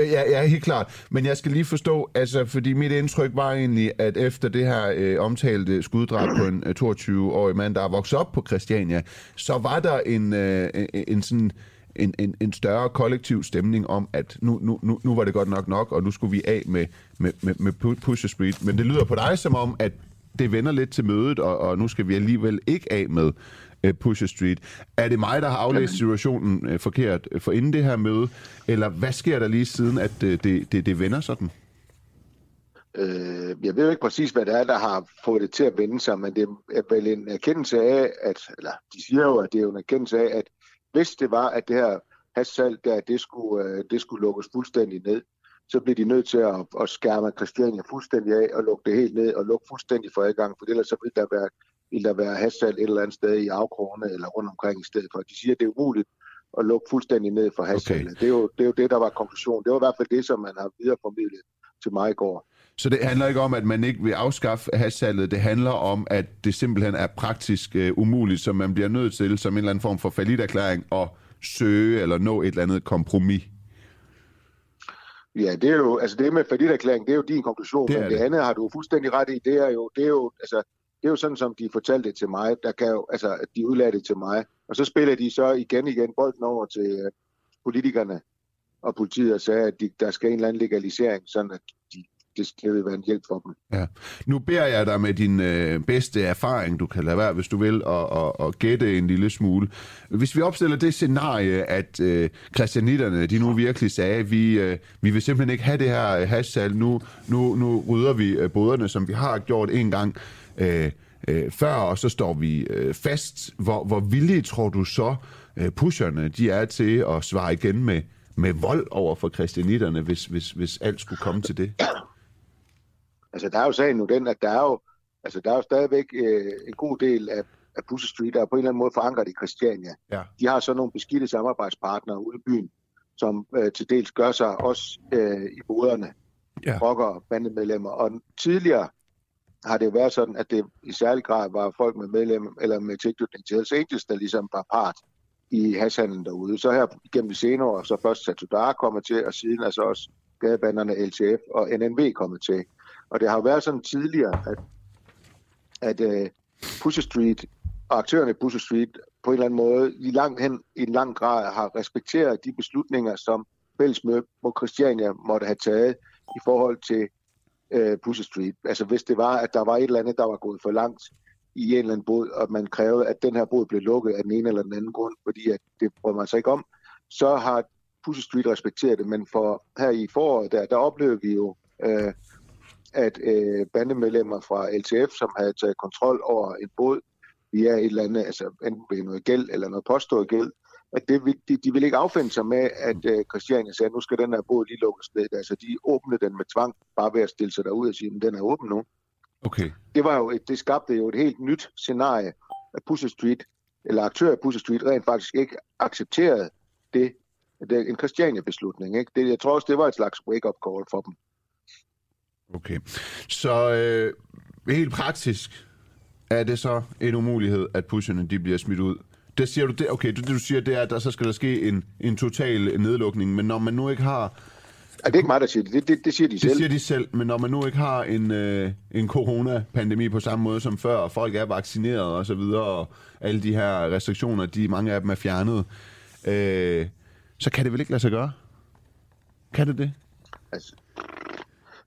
Øh, Ja, ja, helt klart. Men jeg skal lige forstå, altså, fordi mit indtryk var egentlig, at efter det her øh, omtalte skuddrab på en øh, 22-årig mand, der er vokset op på Christiania, så var der en, øh, en, sådan en, en, en større kollektiv stemning om, at nu, nu, nu, nu var det godt nok nok, og nu skulle vi af med, med, med, med Pu- Pusher Street. Men det lyder på dig som om, at det vender lidt til mødet, og, og nu skal vi alligevel ikke af med øh, Pusher Street. Er det mig, der har aflæst situationen øh, forkert øh, for inden det her møde, eller hvad sker der lige siden, at øh, det, det, det vender sådan? Øh, jeg ved jo ikke præcis, hvad det er, der har fået det til at vende sig, men det er vel en erkendelse af, at, eller de siger jo, at det er jo en erkendelse af, at hvis det var, at det her hashsalg der, det skulle, øh, det skulle lukkes fuldstændig ned, så bliver de nødt til at, at skærme Christiania fuldstændig af og lukke det helt ned og lukke fuldstændig for adgang, for ellers så vil der være, vil der være hashsalg et eller andet sted i afkrogene eller rundt omkring i stedet for. De siger, at det er umuligt at lukke fuldstændig ned for hashsalget. Okay. Det, er jo, det er jo det, der var konklusionen. Det var i hvert fald det, som man har videreformidlet til mig i går. Så det handler ikke om, at man ikke vil afskaffe hashsalget. Det handler om, at det simpelthen er praktisk øh, umuligt, så man bliver nødt til, som en eller anden form for faliderklæring, at søge eller nå et eller andet kompromis. Ja, det er jo, altså det med erklæring, det er jo din konklusion, Det men det det. andet har du fuldstændig ret i, det er jo, det er jo, altså, det er jo sådan, som de fortalte det til mig, der kan jo, altså, at de udlagde det til mig, og så spiller de så igen igen bolden over til øh, politikerne. Og politiet og sagde, at de, der skal en eller anden legalisering, sådan at det, vil være en hjælp for dem. Ja. Nu beder jeg dig med din øh, bedste erfaring, du kan lade være, hvis du vil, og, og, og gætte en lille smule. Hvis vi opstiller det scenarie, at øh, christianitterne, de nu virkelig sagde, vi, øh, vi vil simpelthen ikke have det her øh, hashsalg, nu, nu, nu rydder vi øh, boderne, som vi har gjort en gang øh, øh, før, og så står vi øh, fast. Hvor, hvor villige tror du så, øh, pusherne, de er til at svare igen med, med vold over for christianitterne, hvis, hvis, hvis alt skulle komme til det? *clears throat* Altså, der er jo sagen nu den, at der er jo, altså, der er jo stadigvæk øh, en god del af, af Pussy Street, der er på en eller anden måde forankret i Christiania. Ja. De har så nogle beskidte samarbejdspartnere ude i byen, som øh, til dels gør sig også øh, i boderne, ja. rocker bandemedlemmer. Og tidligere har det jo været sådan, at det i særlig grad var folk med medlem eller med tilknytning til Hells Angels, der ligesom var part i hashandlen derude. Så her gennem de senere år, så først Satudar kommer til, og siden er så også gadebanderne LTF og NNV kommet til. Og det har jo været sådan tidligere, at, at uh, Pusher Street og aktørerne i Pusher Street på en eller anden måde i, lang hen, i en lang grad har respekteret de beslutninger, som Fællesmøde på Christiania måtte have taget i forhold til uh, Pusher Street. Altså hvis det var, at der var et eller andet, der var gået for langt i en eller anden båd, og man krævede, at den her båd blev lukket af den ene eller den anden grund, fordi at det brød man sig ikke om, så har Pusher Street respekteret det. Men for her i foråret, der, der oplevede vi jo, øh, at øh, bandemedlemmer fra LTF, som havde taget kontrol over en båd via et eller andet, altså enten ved noget gæld eller noget påstået gæld, at det, de, de ville ikke affinde sig med, at øh, Christiania sagde, at nu skal den her båd lige lukkes ned. Altså de åbnede den med tvang, bare ved at stille sig derud og sige, at den er åben nu. Okay. Det, var jo et, det skabte jo et helt nyt scenarie, at Pussy Street, eller aktører af Pussy Street, rent faktisk ikke accepterede det, det en Christiania-beslutning. Ikke? Det, jeg tror også, det var et slags wake-up call for dem. Okay. Så øh, helt praktisk er det så en umulighed, at pusherne de bliver smidt ud. Det siger du, det, okay, det, det du siger, det er, at der så skal der ske en, en total nedlukning, men når man nu ikke har... Er det ikke mig, der siger det? Det, det, det siger de det selv. Det siger de selv, men når man nu ikke har en, øh, en coronapandemi på samme måde som før, og folk er vaccineret og så videre, og alle de her restriktioner, de mange af dem er fjernet, øh, så kan det vel ikke lade sig gøre? Kan det det? Altså,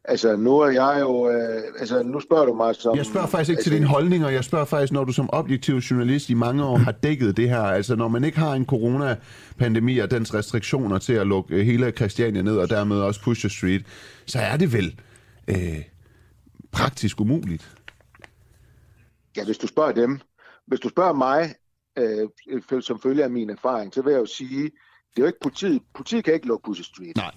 altså nu er jeg jo... Øh, altså, nu spørger du mig som... Jeg spørger faktisk ikke altså, til dine holdninger, jeg spørger faktisk, når du som objektiv journalist i mange år har dækket det her, altså når man ikke har en coronapandemi og dens restriktioner til at lukke hele Christiania ned og dermed også Pusher Street, så er det vel øh, praktisk umuligt. Ja, hvis du spørger dem. Hvis du spørger mig, øh, som følge af min erfaring, så vil jeg jo sige, det er jo ikke politiet. Politiet kan ikke lukke Pusher Street. Nej.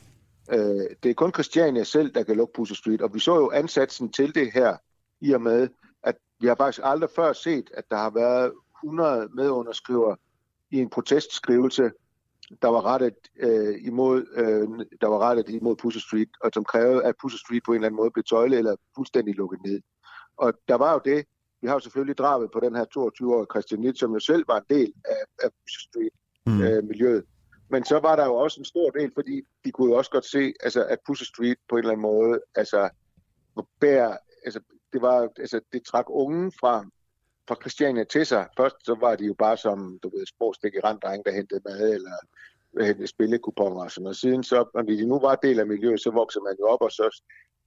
Øh, det er kun Christiania selv, der kan lukke Pusher Street. Og vi så jo ansatsen til det her, i og med, at vi har faktisk aldrig før set, at der har været 100 medunderskrivere i en protestskrivelse, der var rettet øh, imod øh, der var rettet imod Pusher Street, og som krævede, at Pusher Street på en eller anden måde blev tøjlet eller fuldstændig lukket ned. Og der var jo det, vi har jo selvfølgelig drabet på den her 22-årige Christian Nitt, som jo selv var en del af, af Pusher Street-miljøet. Mm. Øh, men så var der jo også en stor del, fordi de kunne jo også godt se, altså, at Pusher Street på en eller anden måde, altså, bær, altså, det, var, altså, det trak unge fra, fra Christiania til sig. Først så var de jo bare som, du ved, sprogstik i randdreng, der hentede mad, eller hentede spillekuponer og sådan noget. Siden så, når de nu var del af miljøet, så voksede man jo op, og så,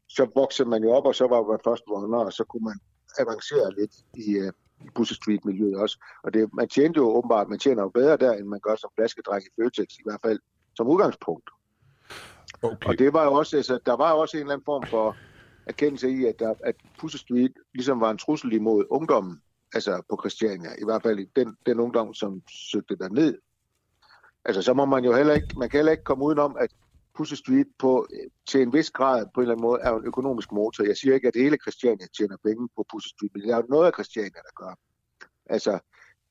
så voksede man jo op, og så var man først vundet, og så kunne man avancere lidt i, uh, i Pusher Street-miljøet også. Og det, man tjente jo åbenbart, man tjener jo bedre der, end man gør som flaskedreng i Føtex, i hvert fald som udgangspunkt. Okay. Og det var jo også, altså, der var jo også en eller anden form for erkendelse i, at, der, at Pusher Street ligesom var en trussel imod ungdommen, altså på Christiania, i hvert fald den, den ungdom, som søgte derned. Altså, så må man jo heller ikke, man kan heller ikke komme udenom, at Pusher Street på, øh, til en vis grad på en eller anden måde er en økonomisk motor. Jeg siger ikke, at hele Christiania tjener penge på Pusher Street, men det er jo noget af Christiania, der gør. Altså,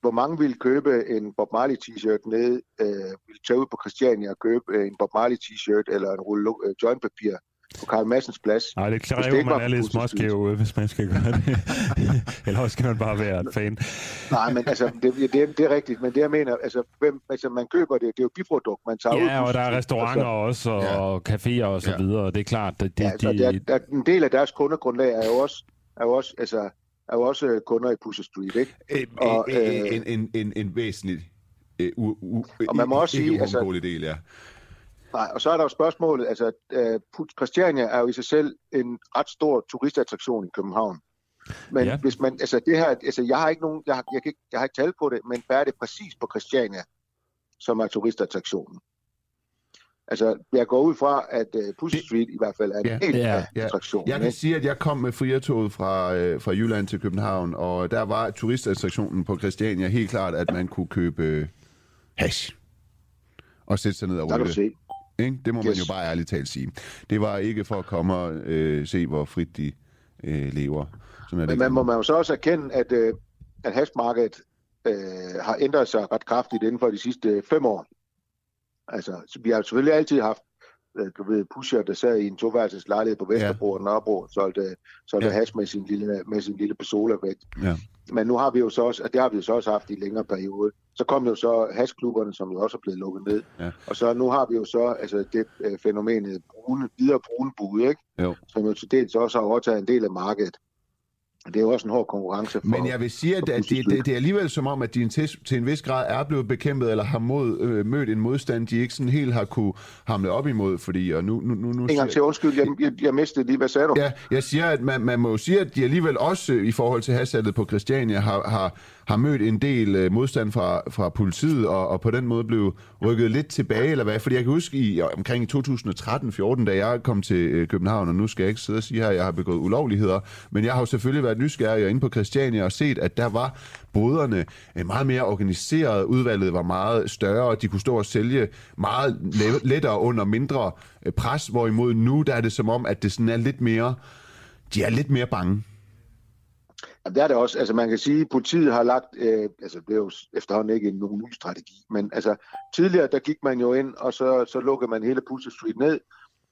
hvor mange vil købe en Bob Marley t-shirt ned, øh, vil tage ud på Christiania og købe øh, en Bob Marley t-shirt eller en rulle øh, jointpapir på Karl Massens plads. Nej, det kræver, at man er lidt småskæv, øh, hvis man skal gøre det. *laughs* Eller også skal man bare være en fan. Nej, men altså, det, det, det er rigtigt, men det jeg mener, altså, hvem, altså man køber det, det er jo biprodukt, man tager ja, ud. og der er restauranter altså, også, og ja. caféer og så ja. videre, det er klart. Det, det, ja, altså, de... der, der, en del af deres kundegrundlag er jo også, er jo også, altså, er jo også kunder i Pusher Street, ikke? En, og, øh, en, en, en, en væsentlig øh, u, u, og man må også sige, altså, del, ja. Nej, og så er der jo spørgsmålet, altså uh, Christiania er jo i sig selv en ret stor turistattraktion i København. Men ja. hvis man, altså det her, altså jeg har ikke nogen, jeg har, jeg, kan ikke, jeg har ikke tal på det, men hvad er det præcis på Christiania, som er turistattraktionen? Altså, jeg går ud fra, at uh, Pussy Street i hvert fald er en ja, del ja, af ja. attraktionen. Jeg kan ikke? sige, at jeg kom med friatoget fra, øh, fra Jylland til København, og der var turistattraktionen på Christiania helt klart, at man kunne købe hash og sætte sig ned og ryge det. Ikke? Det må yes. man jo bare ærligt talt sige. Det var ikke for at komme og øh, se, hvor frit de øh, lever. Sådan er det Men man må man jo så også erkende, at, øh, at hashmarkedet øh, har ændret sig ret kraftigt inden for de sidste fem år. Altså, vi har selvfølgelig altid haft øh, du ved, pusher, der sad i en toværelses lejlighed på Vesterbro ja. og Nørrebro, og solgte, solgte ja. hash med sin lille, med sin lille pistola væk. Ja. Men nu har vi jo så også, og det har vi jo så også haft i længere periode. Så kom jo så hashklubberne, som jo også er blevet lukket ned. Ja. Og så nu har vi jo så altså det øh, fænomenet brune, videre brune bud, ikke? Jo. som jo til dels også har overtaget en del af markedet. Det er jo også en hård konkurrence for Men jeg vil sige, at, at det, det, det er alligevel som om, at de til, til en vis grad er blevet bekæmpet, eller har mod, øh, mødt en modstand, de ikke sådan helt har kunne hamle op imod, fordi... Og nu, nu, nu, nu en gang til, undskyld, jeg, jeg, jeg mistede lige, hvad sagde du? Ja, jeg siger, at man, man må jo sige, at de alligevel også i forhold til hassalget på Christiania har, har, har mødt en del øh, modstand fra, fra politiet, og, og på den måde blev rykket lidt tilbage, eller hvad? Fordi jeg kan huske i omkring 2013-14, da jeg kom til øh, København, og nu skal jeg ikke sidde og sige her, at jeg har begået ulovligheder, men jeg har jo selvfølgelig været nysgerrig inde på Christiania og set, at der var boderne øh, meget mere organiseret, udvalget var meget større, og de kunne stå og sælge meget lettere under mindre øh, pres, hvorimod nu der er det som om, at det sådan er lidt mere, de er lidt mere bange. Jamen, det er det også. Altså, man kan sige, at politiet har lagt, øh, altså det er jo efterhånden ikke nogen ny strategi, men altså tidligere, der gik man jo ind, og så, så lukkede man hele Pussy Street ned,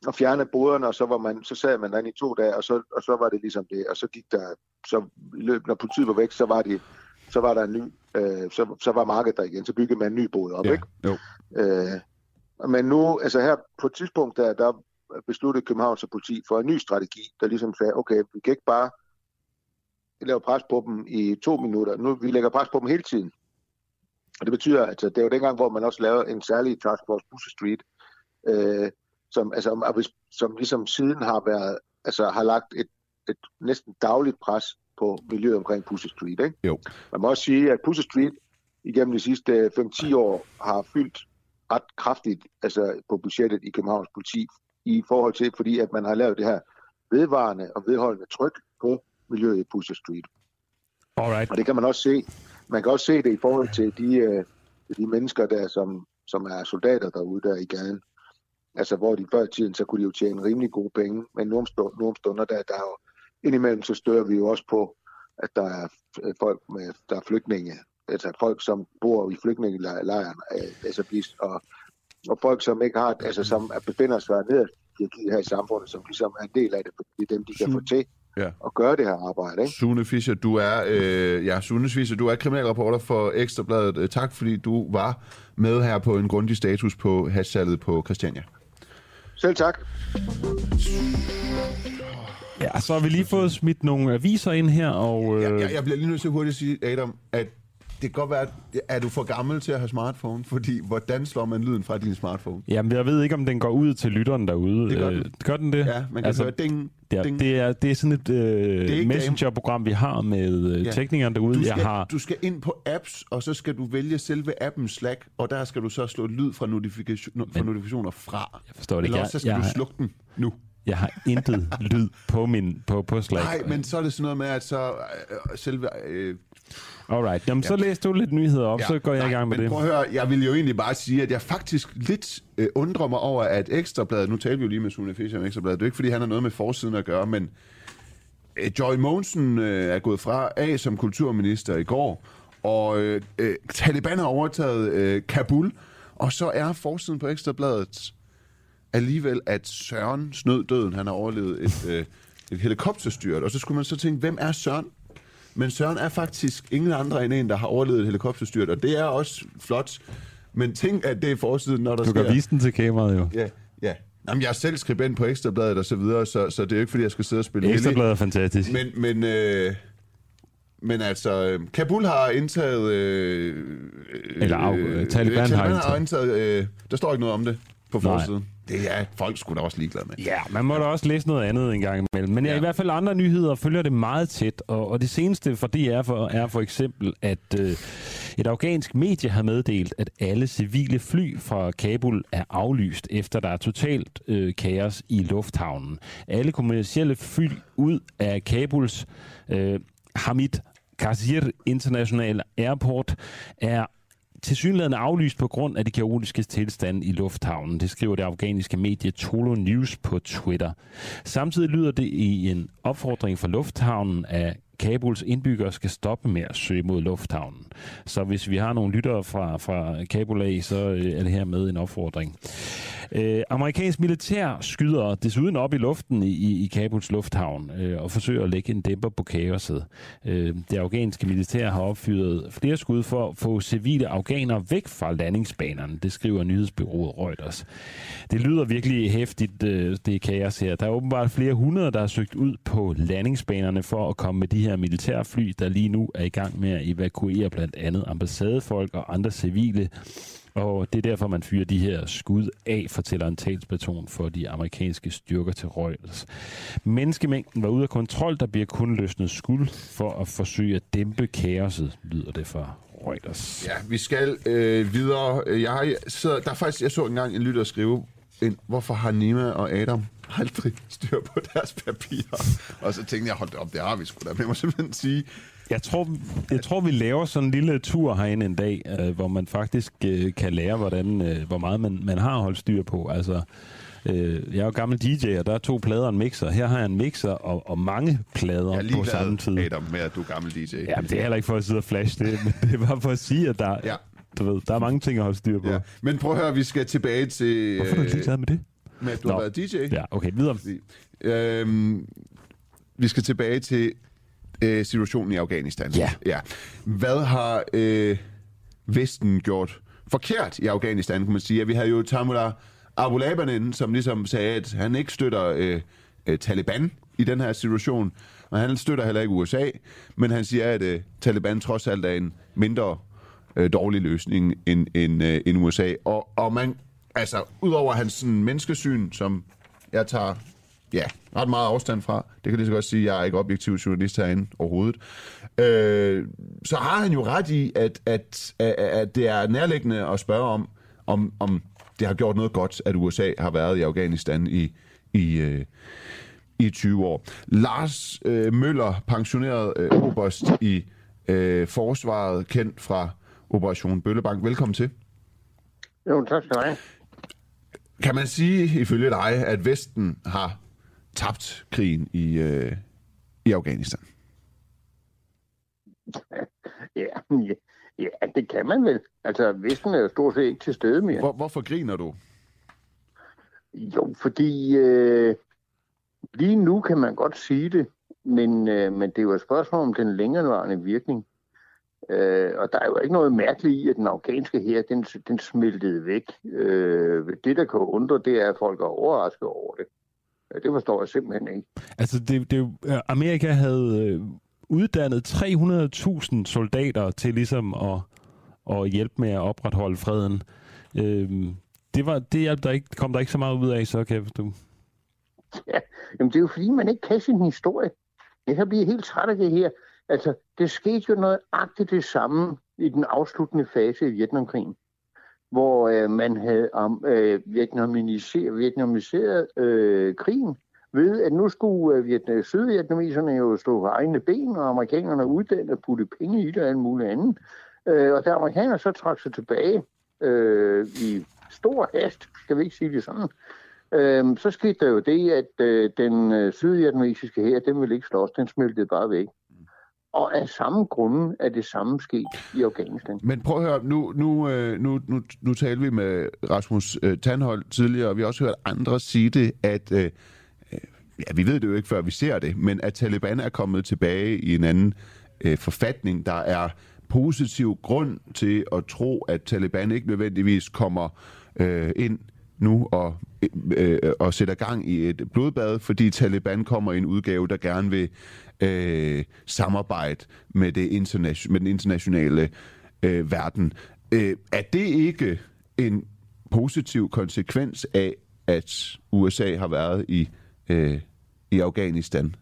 og fjernede boderne, og så, var man, så sad man der i to dage, og så, og så var det ligesom det. Og så gik der, så løb, når politiet var væk, så var, de, så var der en ny, øh, så, så var markedet der igen, så byggede man en ny bod op, ja, ikke? Jo. Øh, men nu, altså her på et tidspunkt, der, der besluttede Københavns politi for en ny strategi, der ligesom sagde, okay, vi kan ikke bare lave pres på dem i to minutter. Nu vi lægger pres på dem hele tiden. Og det betyder, at det er jo dengang, hvor man også lavede en særlig task force Pussy Street, øh, som, altså, om- som ligesom siden har været, altså har lagt et, et næsten dagligt pres på miljøet omkring Pussy Street. Ikke? Jo. Man må også sige, at Pussy Street igennem de sidste 5-10 år har fyldt ret kraftigt altså på budgettet i Københavns politi i forhold til, fordi at man har lavet det her vedvarende og vedholdende tryk på miljøet i Pussy Street. Alright. Og det kan man også se. Man kan også se det i forhold til de, øh, de mennesker der, som, som er soldater derude der i gaden. Altså hvor de før i tiden, så kunne de jo tjene rimelig gode penge. Men nogle stunder, nogle stunder der, der er jo indimellem, så støder vi jo også på, at der er øh, folk med, der er flygtninge. Altså folk, som bor i flygtningelejren, altså, og, og folk, som ikke har, altså som er, befinder sig ned her i samfundet, som ligesom er en del af det, fordi dem, de kan få til Ja. at gøre det her arbejde. Ikke? Sune Fischer, du er, øh, ja, Sune Fischer, du er kriminalreporter for Ekstrabladet. Øh, Tak fordi du var med her på en grundig status på hashsalget på Christiania. Selv tak. Ja, så har vi lige fået smidt nogle aviser ind her, og... Øh, Jeg, jeg bliver lige nødt til hurtigt at sige, Adam, at det kan godt være, at er du for gammel til at have smartphone? Fordi hvordan slår man lyden fra din smartphone? Jamen, jeg ved ikke, om den går ud til lytteren derude. Det gør Øh, den. gør den det? Ja, man kan høre ding, det er, ding. Det er, det er sådan et øh, messenger-program, vi har med øh, Ja. teknikeren derude. Du skal, jeg har, du skal ind på apps, og så skal du vælge selve appen Slack, og der skal du så slå lyd fra, notifikation, fra notifikationer fra. Jeg forstår det ikke. Eller også så skal jeg du har- slukke den nu. jeg har intet lyd på min på, på Slack. Nej, men så er det sådan noget med, at så øh, selve... Øh, Alright, Jamen, så læs du lidt nyheder op, så går jeg i gang med men det. prøv at høre, jeg vil jo egentlig bare sige, at jeg faktisk lidt øh, undrer mig over, at Ekstrabladet, nu talte vi jo lige med Sune Fischer om Ekstrabladet, det er ikke, fordi han har noget med forsiden at gøre, men øh, Joy Mogensen øh, er gået fra af som kulturminister i går, og øh, øh, Taliban har overtaget øh, Kabul, og så er forsiden på Ekstrabladet alligevel, at Søren snød døden. Han har overlevet et, øh, et helikopterstyrt. Og så skulle man så tænke, hvem er Søren? Men Søren er faktisk ingen andre end en, der har overlevet et helikopterstyrt, og det er også flot. Men tænk, at det er forsiden, når der Du sker... kan vise den til kameraet jo. Ja, ja. Jamen, jeg er selv skribent på Ekstrabladet og så videre, så, så det er jo ikke, fordi jeg skal sidde og spille. Ekstrabladet er fantastisk. Men, men, øh, men altså, Kabul har indtaget... Øh, Eller af- øh, Taliban har Taliban indtaget. har indtaget... Øh, der står ikke noget om det på Nej. Det er folk skulle da også ligeglade med. Ja, man må da også læse noget andet en gang imellem. Men ja. i hvert fald andre nyheder følger det meget tæt, og, og det seneste for DR for, er for eksempel, at øh, et afghansk medie har meddelt, at alle civile fly fra Kabul er aflyst, efter der er totalt øh, kaos i lufthavnen. Alle kommercielle fly ud af Kabuls øh, Hamid Karzir International Airport er tilsyneladende aflyst på grund af de kaotiske tilstande i lufthavnen. Det skriver det afghanske medie Tolo News på Twitter. Samtidig lyder det i en opfordring fra lufthavnen, at Kabuls indbyggere skal stoppe med at søge mod lufthavnen. Så hvis vi har nogle lyttere fra, fra Kabul af, så øh, er det her med en opfordring. Øh, amerikansk militær skyder desuden op i luften i, i, Kabuls lufthavn øh, og forsøger at lægge en dæmper på kaoset. Øh, det afghanske militær har opfyret flere skud for at få civile afghanere væk fra landingsbanerne. Det skriver nyhedsbyrået Reuters. Det lyder virkelig hæftigt, øh, det er kaos her. Der er åbenbart flere hundrede, der har søgt ud på landingsbanerne for at komme med de her militærfly, der lige nu er i gang med at evakuere blandt andet ambassadefolk og andre civile og det er derfor, man fyrer de her skud af, fortæller en talsperson for de amerikanske styrker til Reuters. Menneskemængden var ude af kontrol, der bliver kun løsnet skud for at forsøge at dæmpe kaoset, lyder det fra Reuters. Ja, vi skal øh, videre. Jeg, har, så, der faktisk, jeg så engang en lytter skrive, en, hvorfor har Nima og Adam aldrig styr på deres papirer? Og så tænkte jeg, hold op, det har vi sgu da. Men jeg må simpelthen sige, Jeg tror, jeg tror, vi laver sådan en lille tur herinde en dag, øh, hvor man faktisk øh, kan lære, hvordan, øh, hvor meget man, man har holdt styr på. Altså, øh, jeg er jo gammel DJ, og der er to plader og en mixer. Her har jeg en mixer og, og mange plader jeg er på samme tid. Adam, med at du er gammel DJ. Ja, men det er heller ikke for at sidde og flash det, men det er bare for at sige, at der, Ja. du ved, der er mange ting at holde styr på. Ja. Men prøv at høre, vi skal tilbage til... Hvorfor er du ikke ligeglad med det? Med at du har Nå. været DJ. Ja, okay, videre. Øhm, vi skal tilbage til øh, situationen i Afghanistan. Ja. ja. Hvad har øh, Vesten gjort forkert i Afghanistan, kan man sige? Ja, vi havde jo Tamula Abu Laban inde, som ligesom sagde, at han ikke støtter øh, øh, Taliban i den her situation, og han støtter heller ikke USA, men han siger, at øh, Taliban trods alt er en mindre øh, dårlig løsning end, end, øh, end USA. Og, og man, altså, udover hans sådan, menneskesyn, som jeg tager ja, ret meget afstand fra. Det kan lige så godt sige, at jeg er ikke objektiv journalist herinde overhovedet. Øh, så har han jo ret i, at, at, at, at det er nærliggende at spørge om, om, om det har gjort noget godt, at USA har været i Afghanistan i, i, øh, i 20 år. Lars øh, Møller, pensioneret øh, oberst i øh, forsvaret, kendt fra Operation Bøllebank. Velkommen til. Jo, tak skal du have. Kan man sige, ifølge dig, at Vesten har tabt krigen i, øh, i Afghanistan? *laughs* Ja, ja, ja, det kan man vel. Altså, Vesten er jo stort set ikke til stede mere. Hvor, hvorfor griner du? Jo, fordi øh, lige nu kan man godt sige det, men, øh, men det er jo et spørgsmål om den længerevarende virkning. Øh, og der er jo ikke noget mærkeligt i, at den afghanske her, den, den smeltede væk. Øh, det, der kan undre, det er, at folk er overrasket over det. Det forstår jeg simpelthen ikke. Altså, det, det, Amerika havde øh, uddannet 300.000 soldater til ligesom at, at hjælpe med at opretholde freden. Øhm, det, var, det hjalp der ikke, kom der ikke så meget ud af, så kan forstå. Ja, jamen det er jo fordi, man ikke kan sin historie. Jeg kan blive helt træt af det her. Altså, det skete jo noget agtigt det samme i den afsluttende fase i Vietnamkrigen, hvor øh, man havde om, øh, vietnamiseret, vietnamiseret øh, krigen ved, at nu skulle øh, Vietnam, øh, sydvietnamiserne jo stå på egne ben, og amerikanerne uddanne og putte penge i det og alt muligt andet. Øh, og da amerikanerne så trak sig tilbage øh, i stor hast, skal vi ikke sige det sådan, øh, så skete der jo det, at øh, den øh, sydvietnamesiske her, den ville ikke slås, den smeltede bare væk. Og af samme grunde er det samme sket i Afghanistan. Men prøv at høre, nu, nu, øh, nu, nu, nu talte vi med Rasmus øh, Tandhold tidligere, og vi har også hørt andre sige det, at øh, øh, ja, vi ved det jo ikke, før vi ser det, men at Taliban er kommet tilbage i en anden øh, forfatning, der er positiv grund til at tro, at Taliban ikke nødvendigvis kommer øh, ind nu og, øh, øh, og sætter gang i et blodbad, fordi Taliban kommer i en udgave, der gerne vil øh, samarbejde med, det internation- med den internationale øh, verden. Øh, er det ikke en positiv konsekvens af, at USA har været i, øh, i Afghanistan?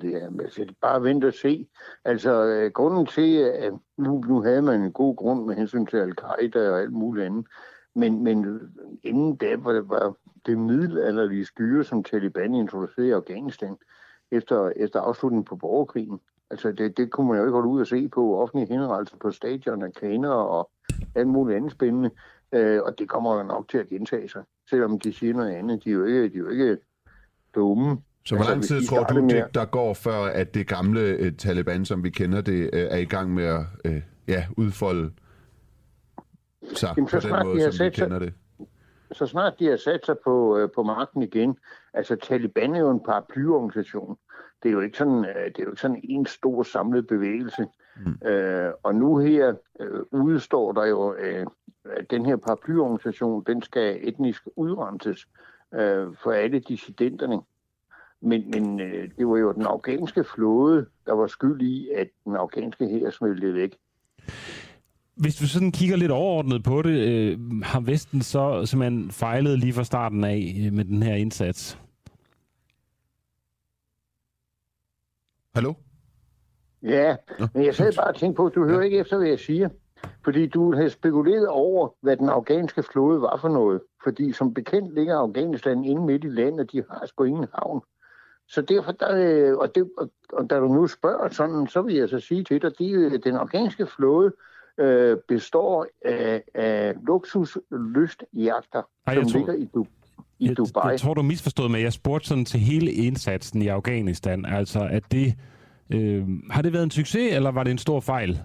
Det er altså, bare vente og se. Altså, øh, grunden til, at nu, nu havde man en god grund med hensyn til al-Qaida og alt muligt andet, men, men inden da var det, var det middelalderlige styre, som Taliban introducerede i Afghanistan efter, efter afslutningen på borgerkrigen. Altså, det, det kunne man jo ikke holde ud og se på offentlige henrettelser på stadion og kaner og alt muligt andet spændende. Øh, og det kommer jo nok til at gentage sig, selvom de siger noget andet. De er jo ikke, de er jo ikke dumme. Så hvor lang tid tror du, det, der går før, at det gamle uh, Taliban, som vi kender det, uh, er i gang med at uh, ja, udfolde sig Jamen, så på den måde, de som vi kender det? Så snart de har sat sig på, uh, på magten igen, altså Taliban er jo en paraplyorganisation. Det er jo ikke sådan, uh, det er jo ikke sådan en stor samlet bevægelse. Mm. Uh, og nu her uh, udstår der jo, uh, at den her paraplyorganisation, den skal etnisk udrenses uh, for alle dissidenterne. Men, men øh, det var jo den afghanske flåde, der var skyld i, at den afghanske her smeltede væk. Hvis du sådan kigger lidt overordnet på det, øh, har Vesten så simpelthen fejlet lige fra starten af øh, med den her indsats? Hallo? Ja, men jeg sad bare og tænkte på, at du hører ikke efter, hvad jeg siger. Fordi du havde spekuleret over, hvad den afghanske flåde var for noget. Fordi som bekendt ligger Afghanistan inde midt i landet, og de har sgu ingen havn. Så derfor, der, øh, og, det, og da du nu spørger sådan, så vil jeg så sige til dig, at den afghanske flåde øh, består af, af luksuslystjagter, som tror, ligger i, du, i Dubai. Jeg, jeg tror, du misforstod mig. Jeg spurgte sådan til hele indsatsen i Afghanistan. Altså, at det, øh, har det været en succes, eller var det en stor fejl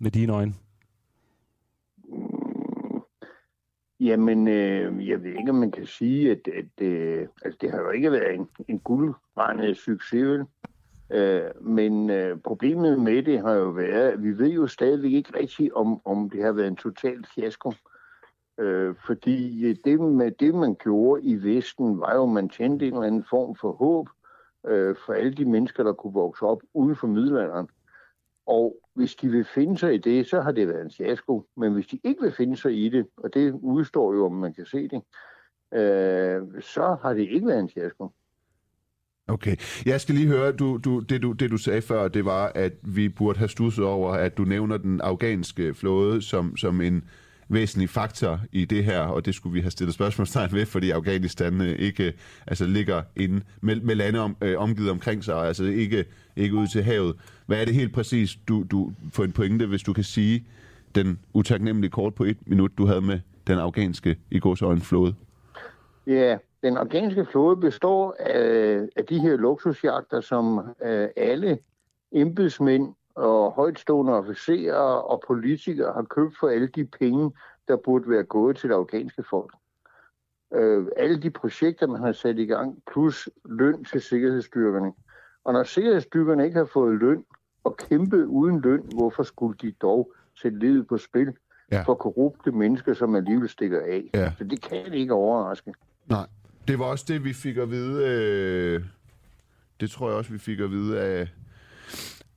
med dine øjne? Jamen, øh, jeg ved ikke, om man kan sige, at, at øh, altså, det har jo ikke været en, en guldrendet succes, vel? Øh, men øh, problemet med det har jo været, at vi ved jo stadigvæk ikke rigtigt, om, om det har været en total fiasko. Øh, fordi øh, det, med, det, man gjorde i Vesten, var jo, at man tændte en eller anden form for håb øh, for alle de mennesker, der kunne vokse op uden for middelalderen. Og Hvis de vil finde sig i det, så har det været en fiasko. Men hvis de ikke vil finde sig i det, og det udstår jo, om man kan se det, øh, så har det ikke været en fiasko. Okay. Jeg skal lige høre, du, du, det, du, det du sagde før, det var, at vi burde have stusset over, at du nævner den afghanske flåde som, som en væsentlig faktor i det her, og det skulle vi have stillet spørgsmålstegn ved, fordi Afghanistan øh, ikke altså, ligger inde med, med lande om, øh, omgivet omkring sig, altså ikke, ikke ud til havet. Hvad er det helt præcis, du, du får en pointe, hvis du kan sige den utaknemmelige kort på et minut, du havde med den afghanske i godsøjne flåde? Ja, den afghanske flåde består af, af de her luksusjagter, som øh, alle embedsmænd og højtstående officerer og politikere har købt for alle de penge, der burde være gået til det afghanske folk. Øh, alle de projekter, man har sat i gang, plus løn til sikkerhedsstyrkerne. Og når sikkerhedsstyrkerne ikke har fået løn og kæmpe uden løn, hvorfor skulle de dog sætte livet på spil ja. for korrupte mennesker, som alligevel stikker af? Ja. Så det kan ikke overraske. Nej. Det var også det, vi fik at vide. Øh, det tror jeg også, vi fik at vide af,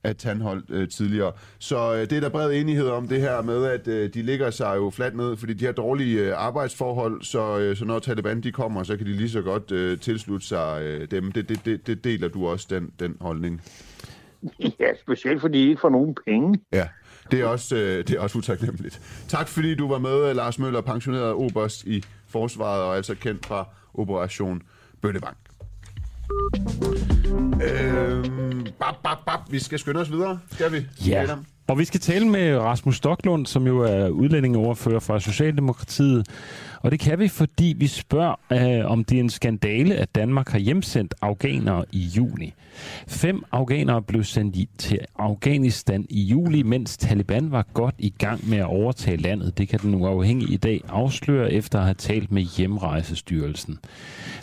af Tandhold øh, tidligere. Så øh, det er der bred enighed om det her med, at øh, de ligger sig jo fladt ned, fordi de har dårlige øh, arbejdsforhold, så, øh, så når Taliban de kommer, så kan de lige så godt øh, tilslutte sig øh, dem. Det, det, det, det deler du også, den, den holdning. Ja, specielt fordi de ikke får nogen penge. Ja, det er også, øh, det er også utaknemmeligt. Tak fordi du var med, Lars Møller, pensioneret oberst i Forsvaret, og altså kendt fra Operation Bøllebank. Øhm, bap, bap, bap. Vi skal skynde os videre, skal vi? Ja, Adam? Og vi skal tale med Rasmus Stocklund, som jo er udlændingeordfører fra Socialdemokratiet. Og det kan vi, fordi vi spørger, øh, om det er en skandale, at Danmark har hjemsendt afghanere i juni. Fem afghanere blev sendt i, til Afghanistan i juli, mens Taliban var godt i gang med at overtage landet. Det kan den uafhængige i dag afsløre efter at have talt med Hjemrejsestyrelsen.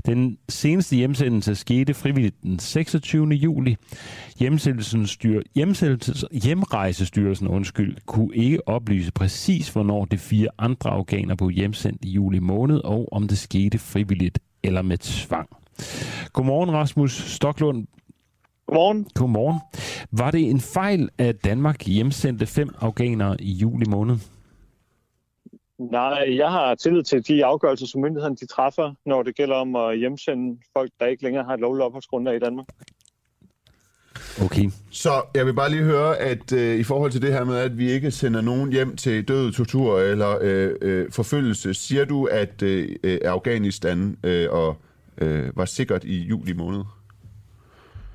Den seneste hjemsendelse skete frivilligt den 26. juli. Hjemsendelsen styr, hjemsendelses, hjemrejsestyrelsen undskyld, kunne ikke oplyse præcis, hvornår de fire andre afghanere blev hjemsendt i juli måned, og om det skete frivilligt eller med tvang. Godmorgen, Rasmus Stoklund. Godmorgen. Godmorgen. Var det en fejl, at Danmark hjemsendte fem afghanere i juli måned? Nej, jeg har tillid til de afgørelser, som myndighederne de træffer, når det gælder om at hjemsende folk, der ikke længere har et lovligt opholdsgrundlag i Danmark. Okay. Så jeg vil bare lige høre, at øh, i forhold til det her med, at vi ikke sender nogen hjem til død, tortur eller øh, øh, forfølgelse, siger du, at øh, øh Afghanistan øh, og, øh, var sikkert i juli måned?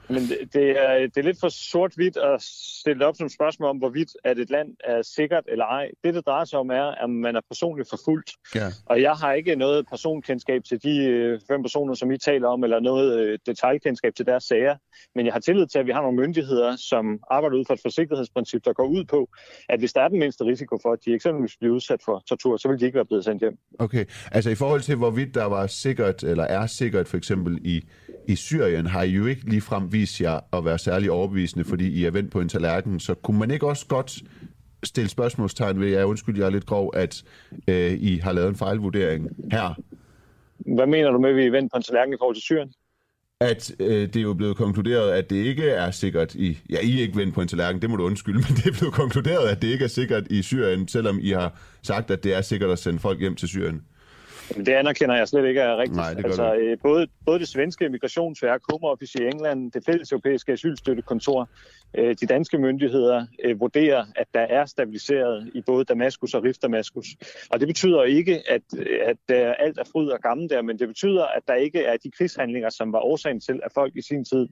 Men det, det, er, det er lidt for sort-hvidt at stille op som spørgsmål om, hvorvidt at et land er sikkert eller ej. Det, det drejer sig om, er, at man er personligt forfulgt. Ja. Og jeg har ikke noget personkendskab til de øh, fem personer, som I taler om, eller noget øh, detaljkendskab til deres sager. Men jeg har tillid til, at vi har nogle myndigheder, som arbejder ud fra et forsigtighedsprincip, der går ud på, at hvis der er den mindste risiko for, at de eksempelvis bliver udsat for tortur, så vil de ikke være blevet sendt hjem. Okay, altså i forhold til, hvorvidt der var sikkert, eller er sikkert for eksempel i, i Syrien, har I jo ikke ligefrem vist jer at være særlig overbevisende, fordi I er vendt på en tallerken, så kunne man ikke også godt stille spørgsmålstegn ved, jeg undskyld, jeg er lidt grov, at øh, I har lavet en fejlvurdering her, Hvad mener du med, at vi er vendt på en tallerken i forhold til Syrien? at øh, det er jo blevet konkluderet, at det ikke er sikkert i... Ja, I er ikke vendt på en tallerken, det må du undskylde, *laughs* men det er blevet konkluderet, at det ikke er sikkert i Syrien, selvom I har sagt, at det er sikkert at sende folk hjem til Syrien. Men Det anerkender jeg slet ikke er rigtigt. Nej, det altså, øh, både, både det svenske migrationsværk, Home Office i England, det fælles europæiske asylstøttekontor, øh, de danske myndigheder øh, vurderer, at der er stabiliseret i både Damaskus og Rif Damaskus. Og det betyder ikke, at, at der alt er fryd og gammel der, men det betyder, at der ikke er de krigshandlinger, som var årsagen til, at folk i sin tid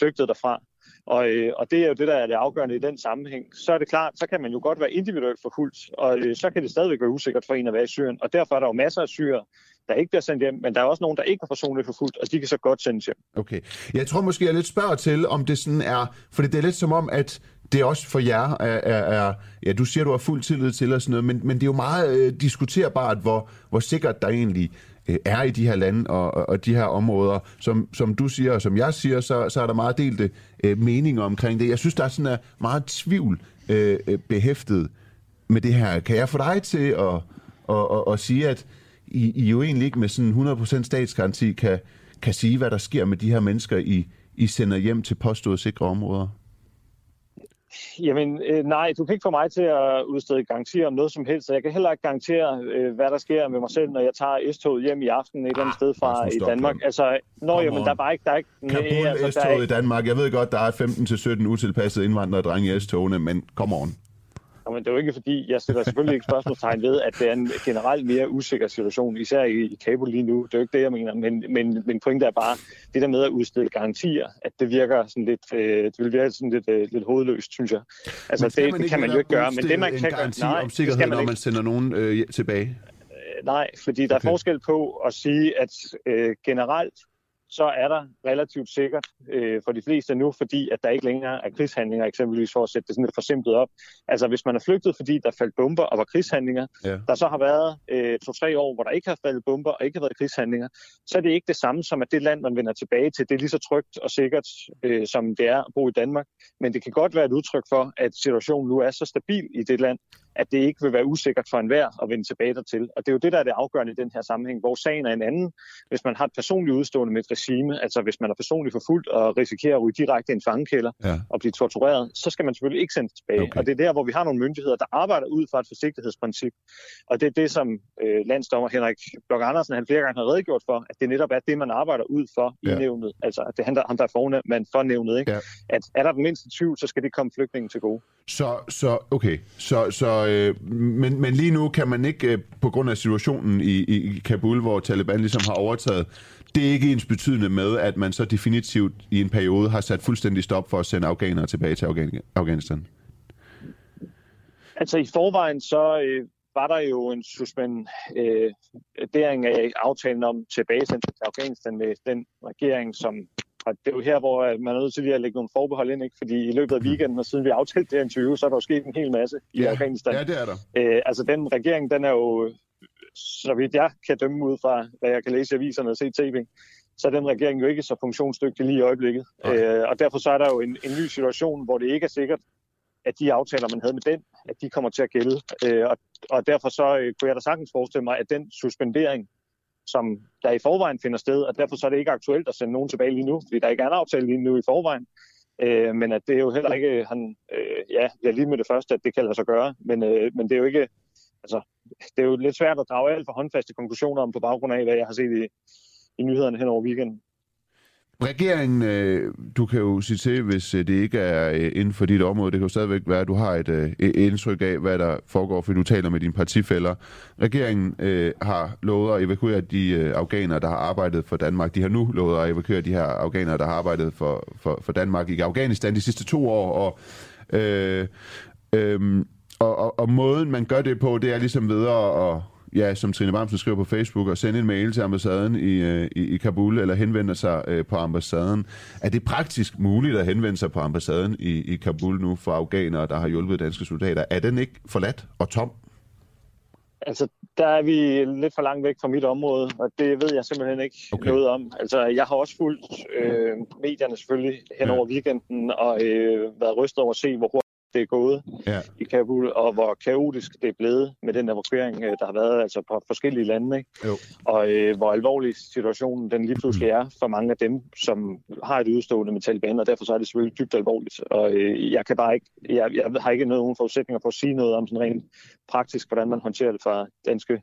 flygtede derfra. Og, øh, og det er jo det, der er det afgørende i den sammenhæng. Så er det klart, så kan man jo godt være individuelt forfulgt, og øh, så kan det stadigvæk være usikkert for en at være i Syrien. Og derfor er der jo masser af syrer, der ikke bliver sendt hjem, men der er også nogen, der ikke er personligt forfulgt, og de kan så godt sendes hjem. Okay. Jeg tror måske, jeg lidt spørger til, om det sådan er... Fordi det er lidt som om, at det også for jer er... er, er ja, du siger, du har fuld tillid til og sådan noget, men, men det er jo meget øh, diskuterbart, hvor, hvor sikkert der egentlig øh, er i de her lande og, og, og de her områder. Som, som du siger, og som jeg siger, så, så er der meget delte øh, meninger omkring det. Jeg synes, der er sådan er meget tvivl øh, øh, behæftet med det her. Kan jeg få dig til at, at, at, at sige, at I, I jo egentlig ikke med sådan 100% statsgaranti kan, kan sige, hvad der sker med de her mennesker, I, I sender hjem til påstået sikre områder? Jamen, øh, nej, du kan ikke få mig til at udstede garantier om noget som helst, så jeg kan heller ikke garantere, øh, hvad der sker med mig selv, når jeg tager S-toget hjem i aften et eller andet sted fra i. Danmark. Altså, nå, Come jo, men on. der er bare ikke... Der er ikke Kabul altså, der S-toget i Danmark. Jeg ved godt, der er 15-17 utilpassede indvandrere og drenge i S-togene, men come on. Nå, men det er jo ikke fordi, jeg sætter selvfølgelig ikke spørgsmålstegn ved, at det er en generelt mere usikker situation, især i, i Kabul lige nu. Det er jo ikke det, jeg mener, men, men, men pointet er bare, det der med at udstille garantier, at det virker sådan lidt, øh, det vil virke sådan lidt, øh, lidt hovedløst, synes jeg. Altså, det, det kan man jo ikke gøre, men det man kan gøre, nej, om sikkerhed, man når man sender nogen øh, tilbage. Nej, fordi der er Okay. forskel på at sige, at øh, generelt så er der relativt sikkert øh, for de fleste nu, fordi at der ikke længere er krigshandlinger, eksempelvis for at sætte det sådan lidt forsimplet op. Altså hvis man er flygtet, fordi der faldt bomber og var krigshandlinger, Ja. der så har været øh, to-tre år, hvor der ikke har faldet bomber og ikke har været krigshandlinger, så er det ikke det samme som, at det land, man vender tilbage til, det er lige så trygt og sikkert, øh, som det er at bo i Danmark. Men det kan godt være et udtryk for, at situationen nu er så stabil i det land, at det ikke vil være usikkert for enhver at vende tilbage dertil. Og det er jo det, der er det afgørende i den her sammenhæng, hvor sagen er en anden. Hvis man har et personligt udstående med et regime, altså hvis man er personligt forfulgt og risikerer at ryge direkte i en fangekælder Ja. og blive tortureret, så skal man selvfølgelig ikke sendes tilbage. Okay. Og det er der, hvor vi har nogle myndigheder, der arbejder ud fra et forsigtighedsprincip. Og det er det, som øh, landsdommer Henrik Blok Andersen han flere gange har redegjort for, at det netop er det, man arbejder ud for i Ja. nævnet. Altså at det er han, der, er fornævnt for nævnet. Ikke? Ja. At er der den mindste tvivl, så skal det komme flygtningen til gode. Så, så okay. Så, så, øh, men, men lige nu kan man ikke, øh, på grund af situationen i, i Kabul, hvor Taliban ligesom har overtaget, det er ikke ens betydende med, at man så definitivt i en periode har sat fuldstændig stop for at sende afghanere tilbage til Afghanistan. Altså i forvejen så øh, var der jo en suspendering øh, af aftalen om tilbagesendelse til Afghanistan med den regering, som og det er jo her, hvor øh, man er nødt til lige at lægge nogle forbehold ind, ikke? fordi i løbet af weekenden, og siden vi aftalte det interview, så er der jo sket en hel masse i Ja. Afghanistan. Ja, det er der. Øh, altså den regering, den er jo, så vidt jeg kan dømme ud fra, hvad jeg kan læse i aviserne og se tv, så er den regering jo ikke så funktionsdygtig lige i øjeblikket. Øh, og derfor så er der jo en, en ny situation, hvor det ikke er sikkert, at de aftaler, man havde med den, at de kommer til at gælde. Øh, og, og derfor så øh, kunne jeg da sagtens forestille mig, at den suspendering, som der i forvejen finder sted, og derfor så er det ikke aktuelt at sende nogen tilbage lige nu, fordi der ikke er en aftale lige nu i forvejen. Øh, men at det er jo heller ikke, øh, han, øh, ja, jeg er lige med det første, at det kan lade sig gøre, men, øh, men det er jo ikke, altså, det er jo lidt svært at drage alt for håndfaste konklusioner om på baggrund af, hvad jeg har set i, i nyhederne hen over weekenden. Regeringen, øh, du kan jo sige til, hvis øh, det ikke er øh, inden for dit område, det kan jo stadigvæk være, at du har et, øh, et indtryk af, hvad der foregår, fordi du taler med dine partifælder. Regeringen øh, har lovet at evakuere de øh, afghanere, der har arbejdet for Danmark. De har nu lovet at evakuere de her afghanere, der har arbejdet for, for, for Danmark i Afghanistan de sidste to år. Og, øh, øh, og, og, og måden, man gør det på, det er ligesom ved at ja, som Trine Bamsen skriver på Facebook, og sende en mail til ambassaden i, øh, i, i Kabul, eller henvende sig øh, på ambassaden. Er det praktisk muligt at henvende sig på ambassaden i, i Kabul nu for afghanere, der har hjulpet danske soldater? Er den ikke forladt og tom? Altså, der er vi lidt for langt væk fra mit område, og det ved jeg simpelthen ikke okay. noget om. Altså, jeg har også fulgt øh, medierne selvfølgelig hen over weekenden, og øh, været rystet over at se, hvor det er gået ja. i Kabul, og hvor kaotisk det er blevet med den evakuering, øh, der har været altså på forskellige lande. Ikke? Jo. Og øh, hvor alvorlig situationen den lige pludselig er for mange af dem, som har et udstående med Taliban, og derfor så er det selvfølgelig dybt alvorligt. Og øh, jeg kan bare ikke, jeg, jeg har ikke nogen forudsætninger for at sige noget om sådan rent praktisk, hvordan man håndterer det fra danske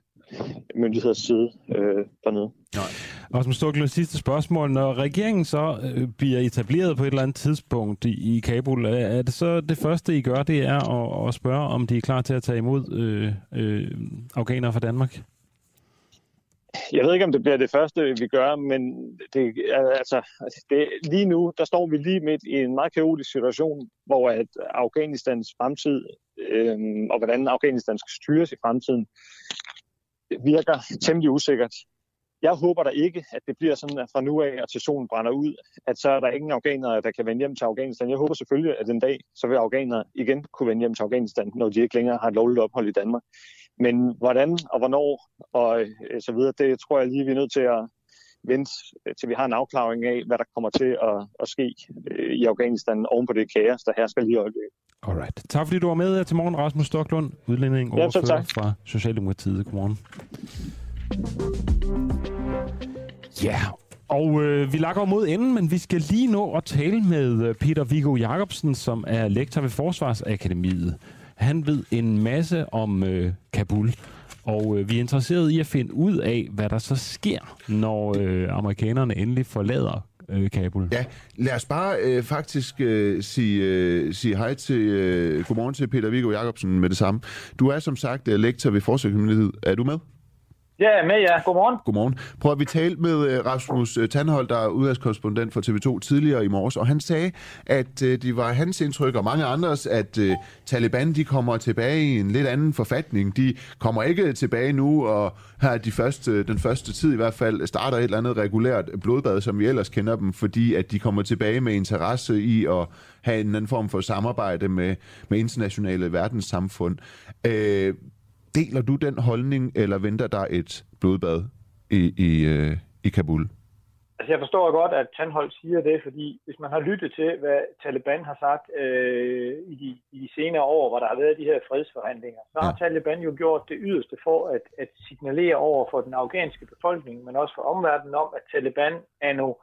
myndigheders side øh, dernede. Nej. Rasmus Stukle, sidste spørgsmål. Når regeringen så øh, bliver etableret på et eller andet tidspunkt i, i Kabul, er, det så det første, I gør, det er at, at spørge, om de er klar til at tage imod øh, øh, afghanere fra Danmark? Jeg ved ikke, om det bliver det første, vi gør, men det, altså, det, lige nu, der står vi lige midt i en meget kaotisk situation, hvor at Afghanistans fremtid øh, og hvordan Afghanistan skal styres i fremtiden, virker temmelig usikkert. Jeg håber da ikke, at det bliver sådan, at fra nu af og til solen brænder ud, at så er der ingen afghanere, der kan vende hjem til Afghanistan. Jeg håber selvfølgelig, at en dag, så vil afghanere igen kunne vende hjem til Afghanistan, når de ikke længere har et lovligt ophold i Danmark. Men hvordan og hvornår og øh, så videre, det tror jeg lige, vi er nødt til at vente, til vi har en afklaring af, hvad der kommer til at, at ske øh, i Afghanistan oven på det kaos, der hersker lige i øjeblikket. Alright. Tak fordi du var med her til morgen, Rasmus Stoklund, udlænding Ja, tak. fra Socialdemokratiet. Godmorgen. Ja, Og øh, vi lakker mod enden, men vi skal lige nå at tale med øh, Peter Viggo Jacobsen, som er lektor ved Forsvarsakademiet. Han ved en masse om øh, Kabul, og øh, vi er interesseret i at finde ud af, hvad der så sker, når øh, amerikanerne endelig forlader øh, Kabul. Ja, lad os bare øh, faktisk øh, sige, øh, sige hej til, øh, godmorgen til Peter Viggo Jacobsen med det samme. Du er som sagt øh, lektor ved Forsvarsakademiet. Er du med? Ja, jeg er med, ja. Godmorgen. Godmorgen. Prøv at vi talte med øh, Rasmus øh, Tandhold, der er udlandskorrespondent for TV2 tidligere i morges, og han sagde, at øh, det var hans indtryk og mange andres, at Taliban de kommer tilbage i en lidt anden forfatning. De kommer ikke tilbage nu, og her de første, den første tid i hvert fald starter et eller andet regulært blodbad, som vi ellers kender dem, fordi at de kommer tilbage med interesse i at have en anden form for samarbejde med, med internationale verdenssamfund. Øh, Deler du den holdning, eller venter der et blodbad i, i, øh, i Kabul? Altså, jeg forstår godt, at Tandhold siger det, fordi hvis man har lyttet til, hvad Taliban har sagt øh, i, de, i de senere år, hvor der har været de her fredsforhandlinger, så har ja. Taliban jo gjort det yderste for at, at signalere over for den afghanske befolkning, men også for omverdenen om, at Taliban anno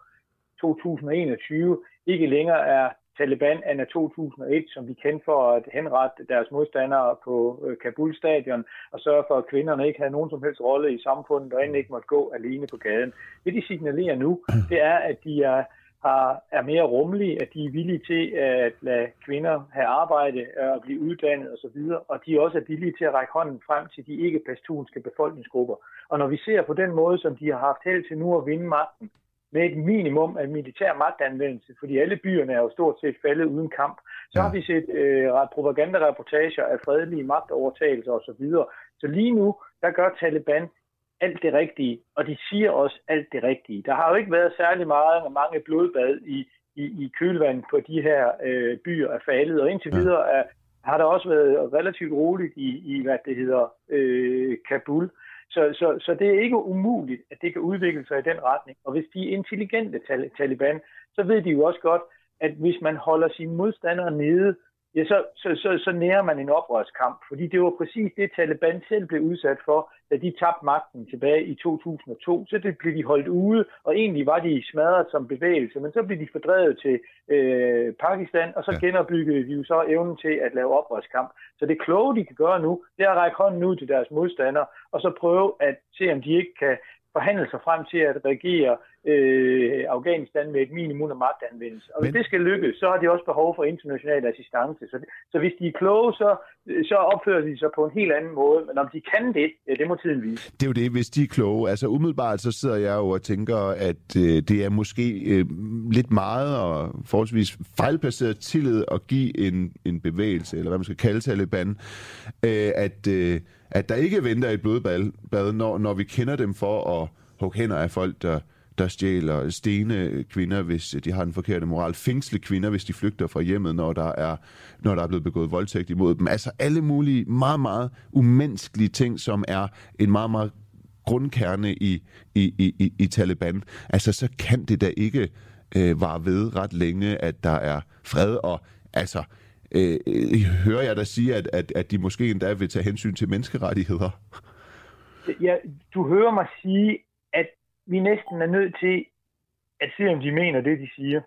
2021 ikke længere er Taliban af 2001, som vi kendte for at henrette deres modstandere på øh, Kabul stadion og sørge for, at kvinderne ikke havde nogen som helst rolle i samfundet og ikke måtte gå alene på gaden. Det de signalerer nu, det er, at de er, har, er mere rummelige, at de er villige til at lade kvinder have arbejde øh, og blive uddannet osv., og, og de også er villige til at række hånden frem til de ikke-pastunske befolkningsgrupper. Og når vi ser på den måde, som de har haft held til nu at vinde magten, med et minimum af militær magtanvendelse, fordi alle byerne er jo stort set faldet uden kamp. Så ja. har vi set øh, propagandareportager af fredelige magtovertagelser osv. Så, så lige nu, der gør Taliban alt det rigtige, og de siger også alt det rigtige. Der har jo ikke været særlig meget mange blodbad i, i, i kølvandet på de her øh, byer er faldet, og indtil videre er, har der også været relativt roligt i, i hvad det hedder, øh, Kabul. Så, så, så det er ikke umuligt, at det kan udvikle sig i den retning. Og hvis de er intelligente Taliban, så ved de jo også godt, at hvis man holder sine modstandere nede, ja, så, så, så, så nærer man en oprørskamp. Fordi det var præcis det, Taliban selv blev udsat for, da de tabte magten tilbage i 2002. Så det blev de holdt ude, og egentlig var de smadret som bevægelse, men så blev de fordrevet til øh, Pakistan, og så ja. genopbyggede de jo så evnen til at lave oprørskamp. Så det kloge, de kan gøre nu, det er at række hånden ud til deres modstandere, og så prøve at se, om de ikke kan forhandle sig frem til at regere øh, Afghanistan med et minimum af magtanvendelse. Og hvis Men... det skal lykkes, så har de også behov for international assistance. Så, så hvis de er kloge, så, så opfører de sig på en helt anden måde. Men om de kan det, ja, det må tiden vise. Det er jo det, hvis de er kloge. Altså umiddelbart så sidder jeg jo og tænker, at øh, det er måske øh, lidt meget og forholdsvis fejlplaceret tillid at give en, en bevægelse, eller hvad man skal kalde Taliban, øh, at... Øh, at der ikke venter et blodbad, når, når vi kender dem for at hugge hænder af folk, der, der stjæler, stene kvinder, hvis de har den forkerte moral, fængsle kvinder, hvis de flygter fra hjemmet, når der er, når der er blevet begået voldtægt imod dem. Altså alle mulige meget, meget umenneskelige ting, som er en meget, meget grundkerne i, i, i, i Taliban. Altså så kan det da ikke øh, vare ved ret længe, at der er fred, og altså øh, hører jeg dig sige, at, at, at de måske endda vil tage hensyn til menneskerettigheder? Ja, du hører mig sige, at vi næsten er nødt til at se, om de mener det, de siger.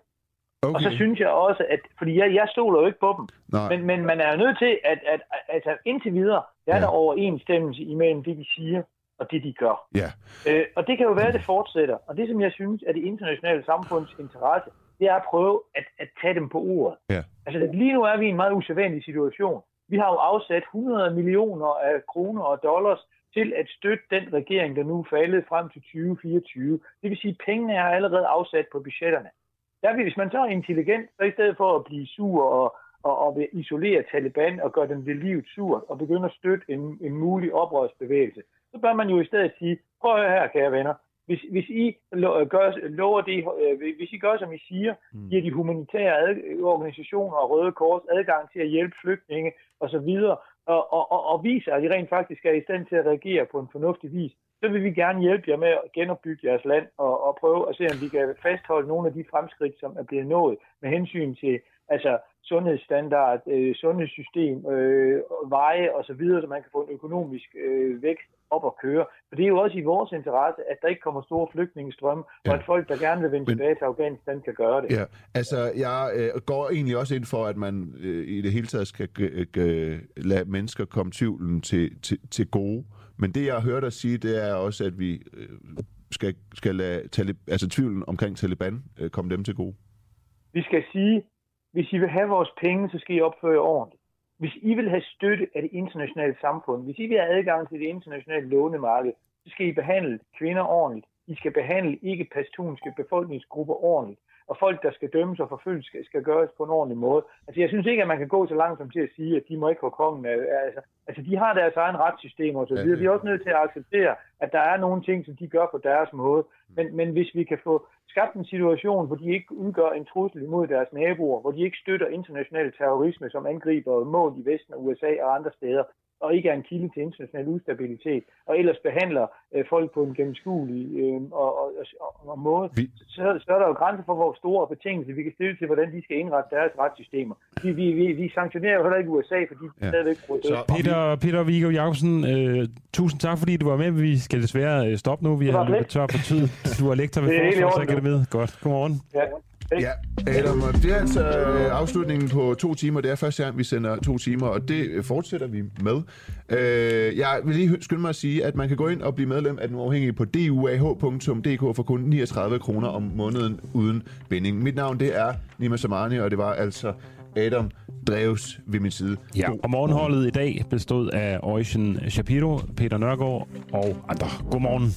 Okay. Og så synes jeg også, at, fordi jeg, jeg stoler jo ikke på dem, men, men man er jo nødt til, at, at, at altså indtil videre, der er ja. der overensstemmelse imellem det, de siger, og det, de gør. Ja. Øh, og det kan jo være, at det fortsætter. Og det, som jeg synes er det internationale samfunds interesse, det er at prøve at, at tage dem på ordet. Ja. Altså lige nu er vi i en meget usædvanlig situation. Vi har jo afsat 100 millioner af kroner og dollars til at støtte den regering, der nu er faldet frem til 2024. Det vil sige, at pengene er allerede afsat på budgetterne. Der vil, hvis man så er intelligent, så i stedet for at blive sur og, og, og vil isolere Taliban og gøre dem ved livet surt og begynde at støtte en, en mulig oprørsbevægelse, så bør man jo i stedet sige, prøv her, kære venner, hvis, hvis, I gør, lover det, øh, hvis I gør, som I siger, mm. giver de humanitære ad, organisationer og Røde Kors adgang til at hjælpe flygtninge osv., og, og, og, og viser, at I rent faktisk er i stand til at reagere på en fornuftig vis, så vil vi gerne hjælpe jer med at genopbygge jeres land og, og prøve at se, om vi kan fastholde nogle af de fremskridt, som er blevet nået med hensyn til altså, sundhedsstandard, øh, sundhedssystem, øh, veje osv., så, videre, så man kan få en økonomisk øh, vækst op at køre. For det er jo også i vores interesse, at der ikke kommer store flygtningestrømme, ja. og at folk, der gerne vil vende Men- tilbage til Afghanistan, kan gøre det. Ja, altså jeg øh, går egentlig også ind for, at man øh, i det hele taget skal g- lade mennesker komme tvivlen til, til, til gode. Men det, jeg har hørt dig sige, det er også, at vi øh, skal, skal lade talib, altså tvivlen omkring Taliban øh, komme dem til gode. Vi skal sige, hvis I vil have vores penge, så skal I opføre ordentligt. Hvis I vil have støtte af det internationale samfund, hvis I vil have adgang til det internationale lånemarked, så skal I behandle kvinder ordentligt. I skal behandle ikke-pastunske befolkningsgrupper ordentligt. Og folk, der skal dømmes og forfølges, skal, skal gøres på en ordentlig måde. Altså, jeg synes ikke, at man kan gå så langt som til at sige, at de må ikke få kongen. af- Altså, altså de har deres egen retssystem og så videre. Vi er også nødt til at acceptere, at der er nogle ting, som de gør på deres måde. Men, men hvis vi kan få skabt en situation, hvor de ikke udgør en trussel imod deres naboer, hvor de ikke støtter international terrorisme, som angriber mål i Vesten og USA og andre steder, og ikke er en kilde til international ustabilitet, og ellers behandler øh, folk på en gennemskuelig øh, og, og, og, og måde, vi... så, så er der jo grænser for, hvor store betingelser vi kan stille til, hvordan de skal indrette deres retssystemer. Vi, vi, vi, vi sanktionerer jo heller ikke USA, fordi de Ja. stadigvæk bruger dødsstraf. Peter, Peter Viggo Jacobsen, øh, tusind tak, fordi du var med. Vi skal desværre øh, stoppe nu. Vi Det har løbet lidt. tør på tid. Du er lektor ved Det. Forsvarsakademiet. Godt. Godmorgen. Ja. Ja, Adam, og det er altså øh, afslutningen på to timer. Det er første gang, vi sender to timer, og det øh, fortsætter vi med. Øh, jeg vil lige skynde mig at sige, at man kan gå ind og blive medlem af den uafhængige på duah.dk for kun 39 kroner om måneden uden binding. Mit navn det er Nima Samani, og det var altså Adam Dreves ved min side. Ja, og morgenholdet i dag bestod af Ocean Shapiro, Peter Nørgaard og andre. Godmorgen.